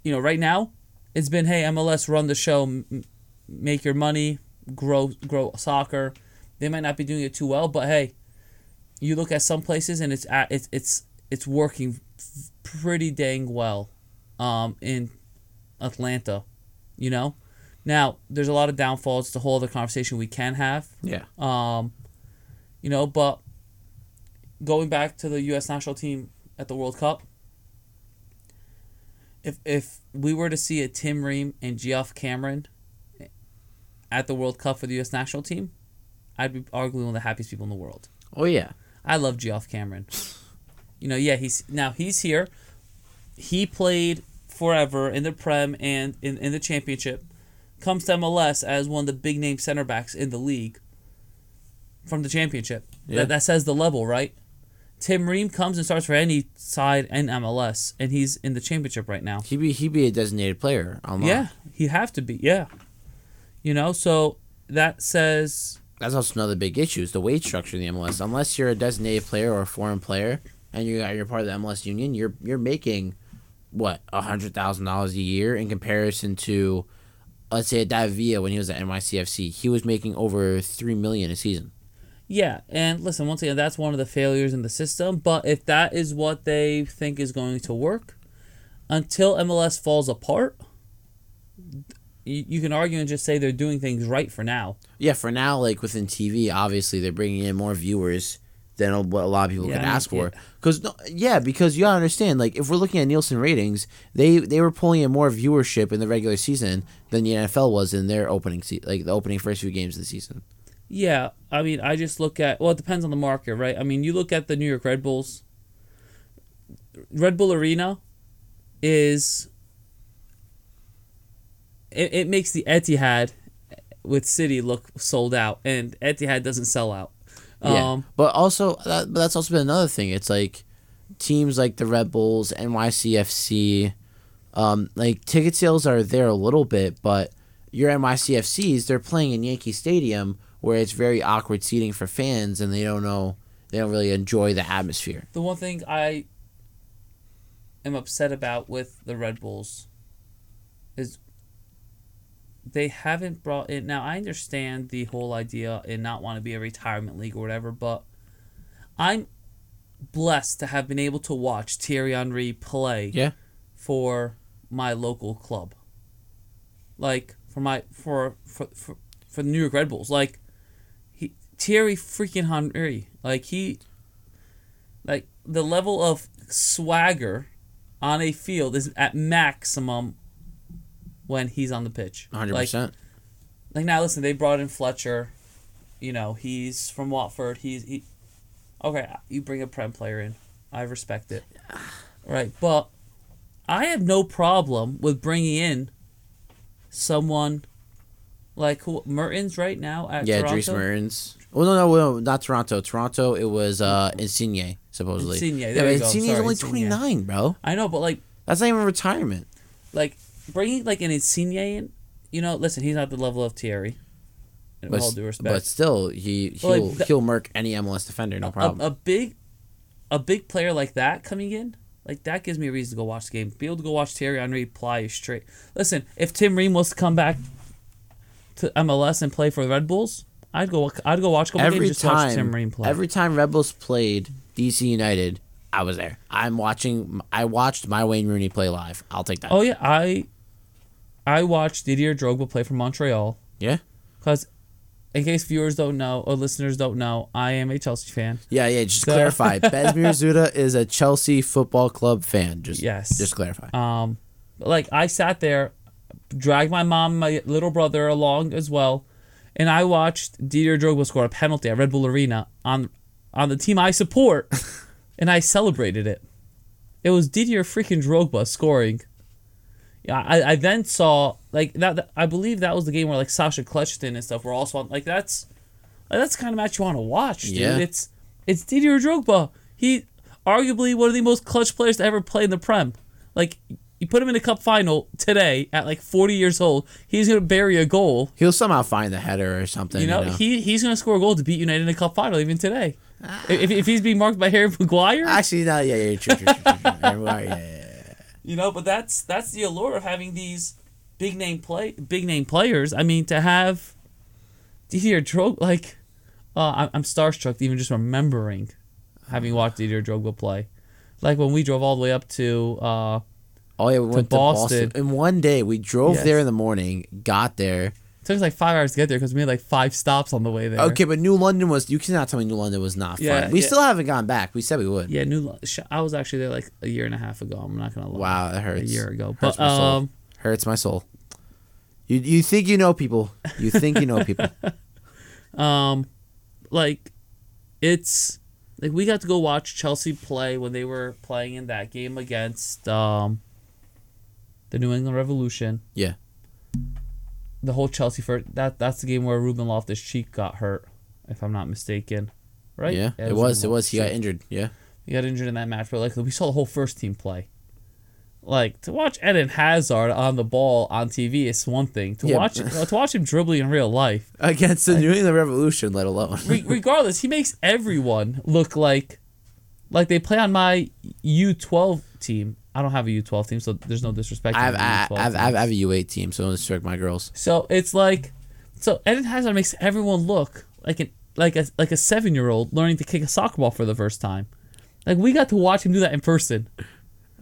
[SPEAKER 4] you know, right now, it's been, hey, MLS, run the show, m- make your money, grow grow soccer. They might not be doing it too well, but hey, you look at some places and it's at, it's it's it's working pretty dang well um, in Atlanta, you know. Now there's a lot of downfalls. It's a whole other conversation we can have.
[SPEAKER 1] Yeah.
[SPEAKER 4] Um, you know, but going back to the U.S. national team at the World Cup, if if we were to see a Tim Ream and Geoff Cameron at the World Cup for the U.S. national team, I'd be arguably one of the happiest people in the world.
[SPEAKER 1] Oh yeah.
[SPEAKER 4] I love Geoff Cameron. You know, yeah, he's now he's here. He played forever in the Prem and in, in the championship. Comes to MLS as one of the big name center backs in the league from the championship.
[SPEAKER 1] Yeah.
[SPEAKER 4] That, that says the level, right? Tim Ream comes and starts for any side in MLS, and he's in the championship right now.
[SPEAKER 1] He'd be he'd be a designated player on loan.
[SPEAKER 4] Yeah, he'd have to be. Yeah, you know, so that says
[SPEAKER 1] That's also another big issue is the wage structure in the MLS. Unless you're a designated player or a foreign player and you you're part of the MLS union, you're you're making what a hundred thousand dollars a year in comparison to let's say David Villa when he was at NYCFC. He was making over three million a season.
[SPEAKER 4] Yeah, and listen, once again, that's one of the failures in the system. But if that is what they think is going to work, until MLS falls apart, you, you can argue and just say they're doing things right for now.
[SPEAKER 1] Yeah, for now, like within TV, obviously they're bringing in more viewers than what a lot of people
[SPEAKER 4] Yeah,
[SPEAKER 1] could
[SPEAKER 4] I mean,
[SPEAKER 1] ask for.
[SPEAKER 4] yeah.
[SPEAKER 1] Because no, yeah, because you gotta understand, like if we're looking at Nielsen ratings, they they were pulling in more viewership in the regular season than the NFL was in their opening se- like the opening first few games of the season.
[SPEAKER 4] Yeah, I mean, I just look at well, it depends on the market, right? I mean, you look at the New York Red Bulls. Red Bull Arena is it, it makes the Etihad with City look sold out, and Etihad doesn't sell out.
[SPEAKER 1] Yeah,
[SPEAKER 4] Um,
[SPEAKER 1] but also that, but that's also been another thing. It's like teams like the Red Bulls, NYCFC, um, like ticket sales are there a little bit, but your NYCFCs they're playing in Yankee Stadium where it's very awkward seating for fans, and they don't know they don't really enjoy the atmosphere.
[SPEAKER 4] The one thing I am upset about with the Red Bulls they haven't brought in. Now, I understand the whole idea and not want to be a retirement league or whatever, but I'm blessed to have been able to watch Thierry Henry play
[SPEAKER 1] Yeah,
[SPEAKER 4] for my local club. Like for my for for for, for the New York Red Bulls. Like he Thierry freaking Henry. Like he like the level of swagger on a field is at maximum when he's on the pitch.
[SPEAKER 1] hundred
[SPEAKER 4] Like
[SPEAKER 1] percent.
[SPEAKER 4] like now listen, they brought in Fletcher. You know, he's from Watford. He's he Okay, you bring a prem player in. I respect it. Right, but I have no problem with bringing in someone like who Mertens right now at
[SPEAKER 1] Yeah,
[SPEAKER 4] Toronto.
[SPEAKER 1] Dries Mertens. Well, no, no, no, not Toronto. Toronto, it was uh, Insigne supposedly.
[SPEAKER 4] Insigne, there
[SPEAKER 1] yeah,
[SPEAKER 4] you
[SPEAKER 1] but
[SPEAKER 4] go.
[SPEAKER 1] Insigne's
[SPEAKER 4] Sorry,
[SPEAKER 1] only twenty nine, bro.
[SPEAKER 4] I know, but like
[SPEAKER 1] That's not even retirement.
[SPEAKER 4] like bringing like an Insigne in, you know, listen, he's not the level of Thierry. With
[SPEAKER 1] But,
[SPEAKER 4] all due respect.
[SPEAKER 1] but still, he he'll
[SPEAKER 4] But, like, the-
[SPEAKER 1] he'll murk any MLS defender, no problem.
[SPEAKER 4] a big a big player like that coming in like that gives me a reason to go watch the game be able to go watch Thierry Henry ply straight listen if Tim Ream was to come back to MLS and play for the Red Bulls I'd go I'd go watch a couple
[SPEAKER 1] every
[SPEAKER 4] games
[SPEAKER 1] time,
[SPEAKER 4] Tim Ream play
[SPEAKER 1] every time Red Bulls played DC United, I was there. I'm watching. I watched my Wayne Rooney play live. I'll take that.
[SPEAKER 4] oh yeah I I watched Didier Drogba play for Montreal
[SPEAKER 1] yeah,
[SPEAKER 4] because in case viewers don't know or listeners don't know I am a Chelsea fan
[SPEAKER 1] yeah, yeah. Just
[SPEAKER 4] So-
[SPEAKER 1] clarify. Besmir Zuda is a Chelsea Football Club fan. Just
[SPEAKER 4] Yes.
[SPEAKER 1] just clarify.
[SPEAKER 4] Um, like I sat there, dragged my mom, my little brother along as well, and I watched Didier Drogba score a penalty at Red Bull Arena on on the team I support, and I celebrated it. It was Didier freaking Drogba scoring. Yeah, I, I then saw like that, that- I believe that was the game where like Sacha Kljestan and stuff were also on. Like that's like, that's the kind of match you want to watch, dude.
[SPEAKER 1] Yeah.
[SPEAKER 4] It's it's Didier Drogba. He arguably one of the most clutch players to ever play in the Prem. Like you put him in a cup final today at like 40 years old, he's gonna bury a goal.
[SPEAKER 1] He'll somehow find the header or something.
[SPEAKER 4] You know, he he's gonna score a goal to beat United in a cup final even today. Ah. If, if he's being marked by Harry Maguire,
[SPEAKER 1] Actually, no, yeah, yeah, true, true, true, true, yeah, yeah.
[SPEAKER 4] You know, but that's that's the allure of having these big name play big name players. I mean, to have Didier Drogba, like, uh, I'm, I'm starstruck even just remembering having watched Didier Drogba play. Like when we drove all the way up to uh,
[SPEAKER 1] Oh yeah, we went to Boston.
[SPEAKER 4] Boston.
[SPEAKER 1] In one day, we drove
[SPEAKER 4] Yes.
[SPEAKER 1] there in the morning, got there.
[SPEAKER 4] Took us like five hours to get there because we made like five stops on the way there.
[SPEAKER 1] Okay, but New London was. You cannot tell me New London was not fun.
[SPEAKER 4] Yeah,
[SPEAKER 1] we
[SPEAKER 4] yeah.
[SPEAKER 1] still haven't gone back. We said we would.
[SPEAKER 4] Yeah, New. I was actually there like a year and a half ago. I'm not gonna lie.
[SPEAKER 1] Wow, that hurts.
[SPEAKER 4] A year ago,
[SPEAKER 1] Hurts
[SPEAKER 4] but
[SPEAKER 1] my soul.
[SPEAKER 4] um,
[SPEAKER 1] Hurts my soul. You you think you know people. You think you know people.
[SPEAKER 4] um, like, it's like we got to go watch Chelsea play when they were playing in that game against um, the New England Revolution.
[SPEAKER 1] Yeah.
[SPEAKER 4] The whole Chelsea for that. That's the game where Ruben Loftus Cheek got hurt, if I'm not mistaken. Right?
[SPEAKER 1] Yeah, it
[SPEAKER 4] Ruben
[SPEAKER 1] was. It was. He got injured. Yeah.
[SPEAKER 4] He got injured in that match, but like we saw the whole first team play. Like to watch Eden Hazard on the ball on TV is one thing. To
[SPEAKER 1] Yeah.
[SPEAKER 4] watch to watch him dribbling in real life,
[SPEAKER 1] Against the New England Revolution, let alone.
[SPEAKER 4] re- regardless, he makes everyone look like like they play on my U12 team. I don't have a U12 team, so there's no disrespect. to
[SPEAKER 1] I have, I,
[SPEAKER 4] U12
[SPEAKER 1] have, I, have. A U8 team, so don't distract my girls.
[SPEAKER 4] So it's like, so Eden Hazard makes everyone look like an like a like a seven year old learning to kick a soccer ball for the first time. Like we got to watch him do that in person.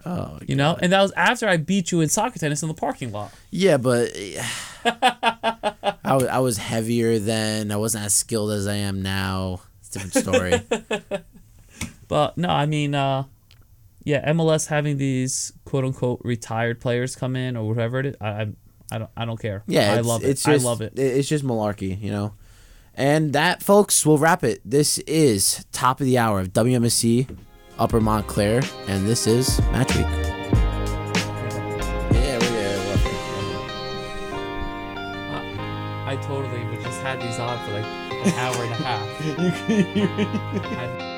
[SPEAKER 1] Oh,
[SPEAKER 4] You know, and that was after I beat you in soccer tennis in the parking lot.
[SPEAKER 1] Yeah, but I, was, I was heavier then. I wasn't as skilled as I am now. It's a different story.
[SPEAKER 4] But no, I mean, uh, yeah, MLS having these quote unquote retired players come in or whatever it is, I, I, I don't, I don't care.
[SPEAKER 1] Yeah,
[SPEAKER 4] I love it.
[SPEAKER 1] It's just,
[SPEAKER 4] I love it.
[SPEAKER 1] It's just malarkey, you know. And that, folks, will wrap it. This is top of the hour of WMSC Upper Montclair, and this is Match Week. Yeah, we're there.
[SPEAKER 4] I totally would just had these on for like an hour and a half. I-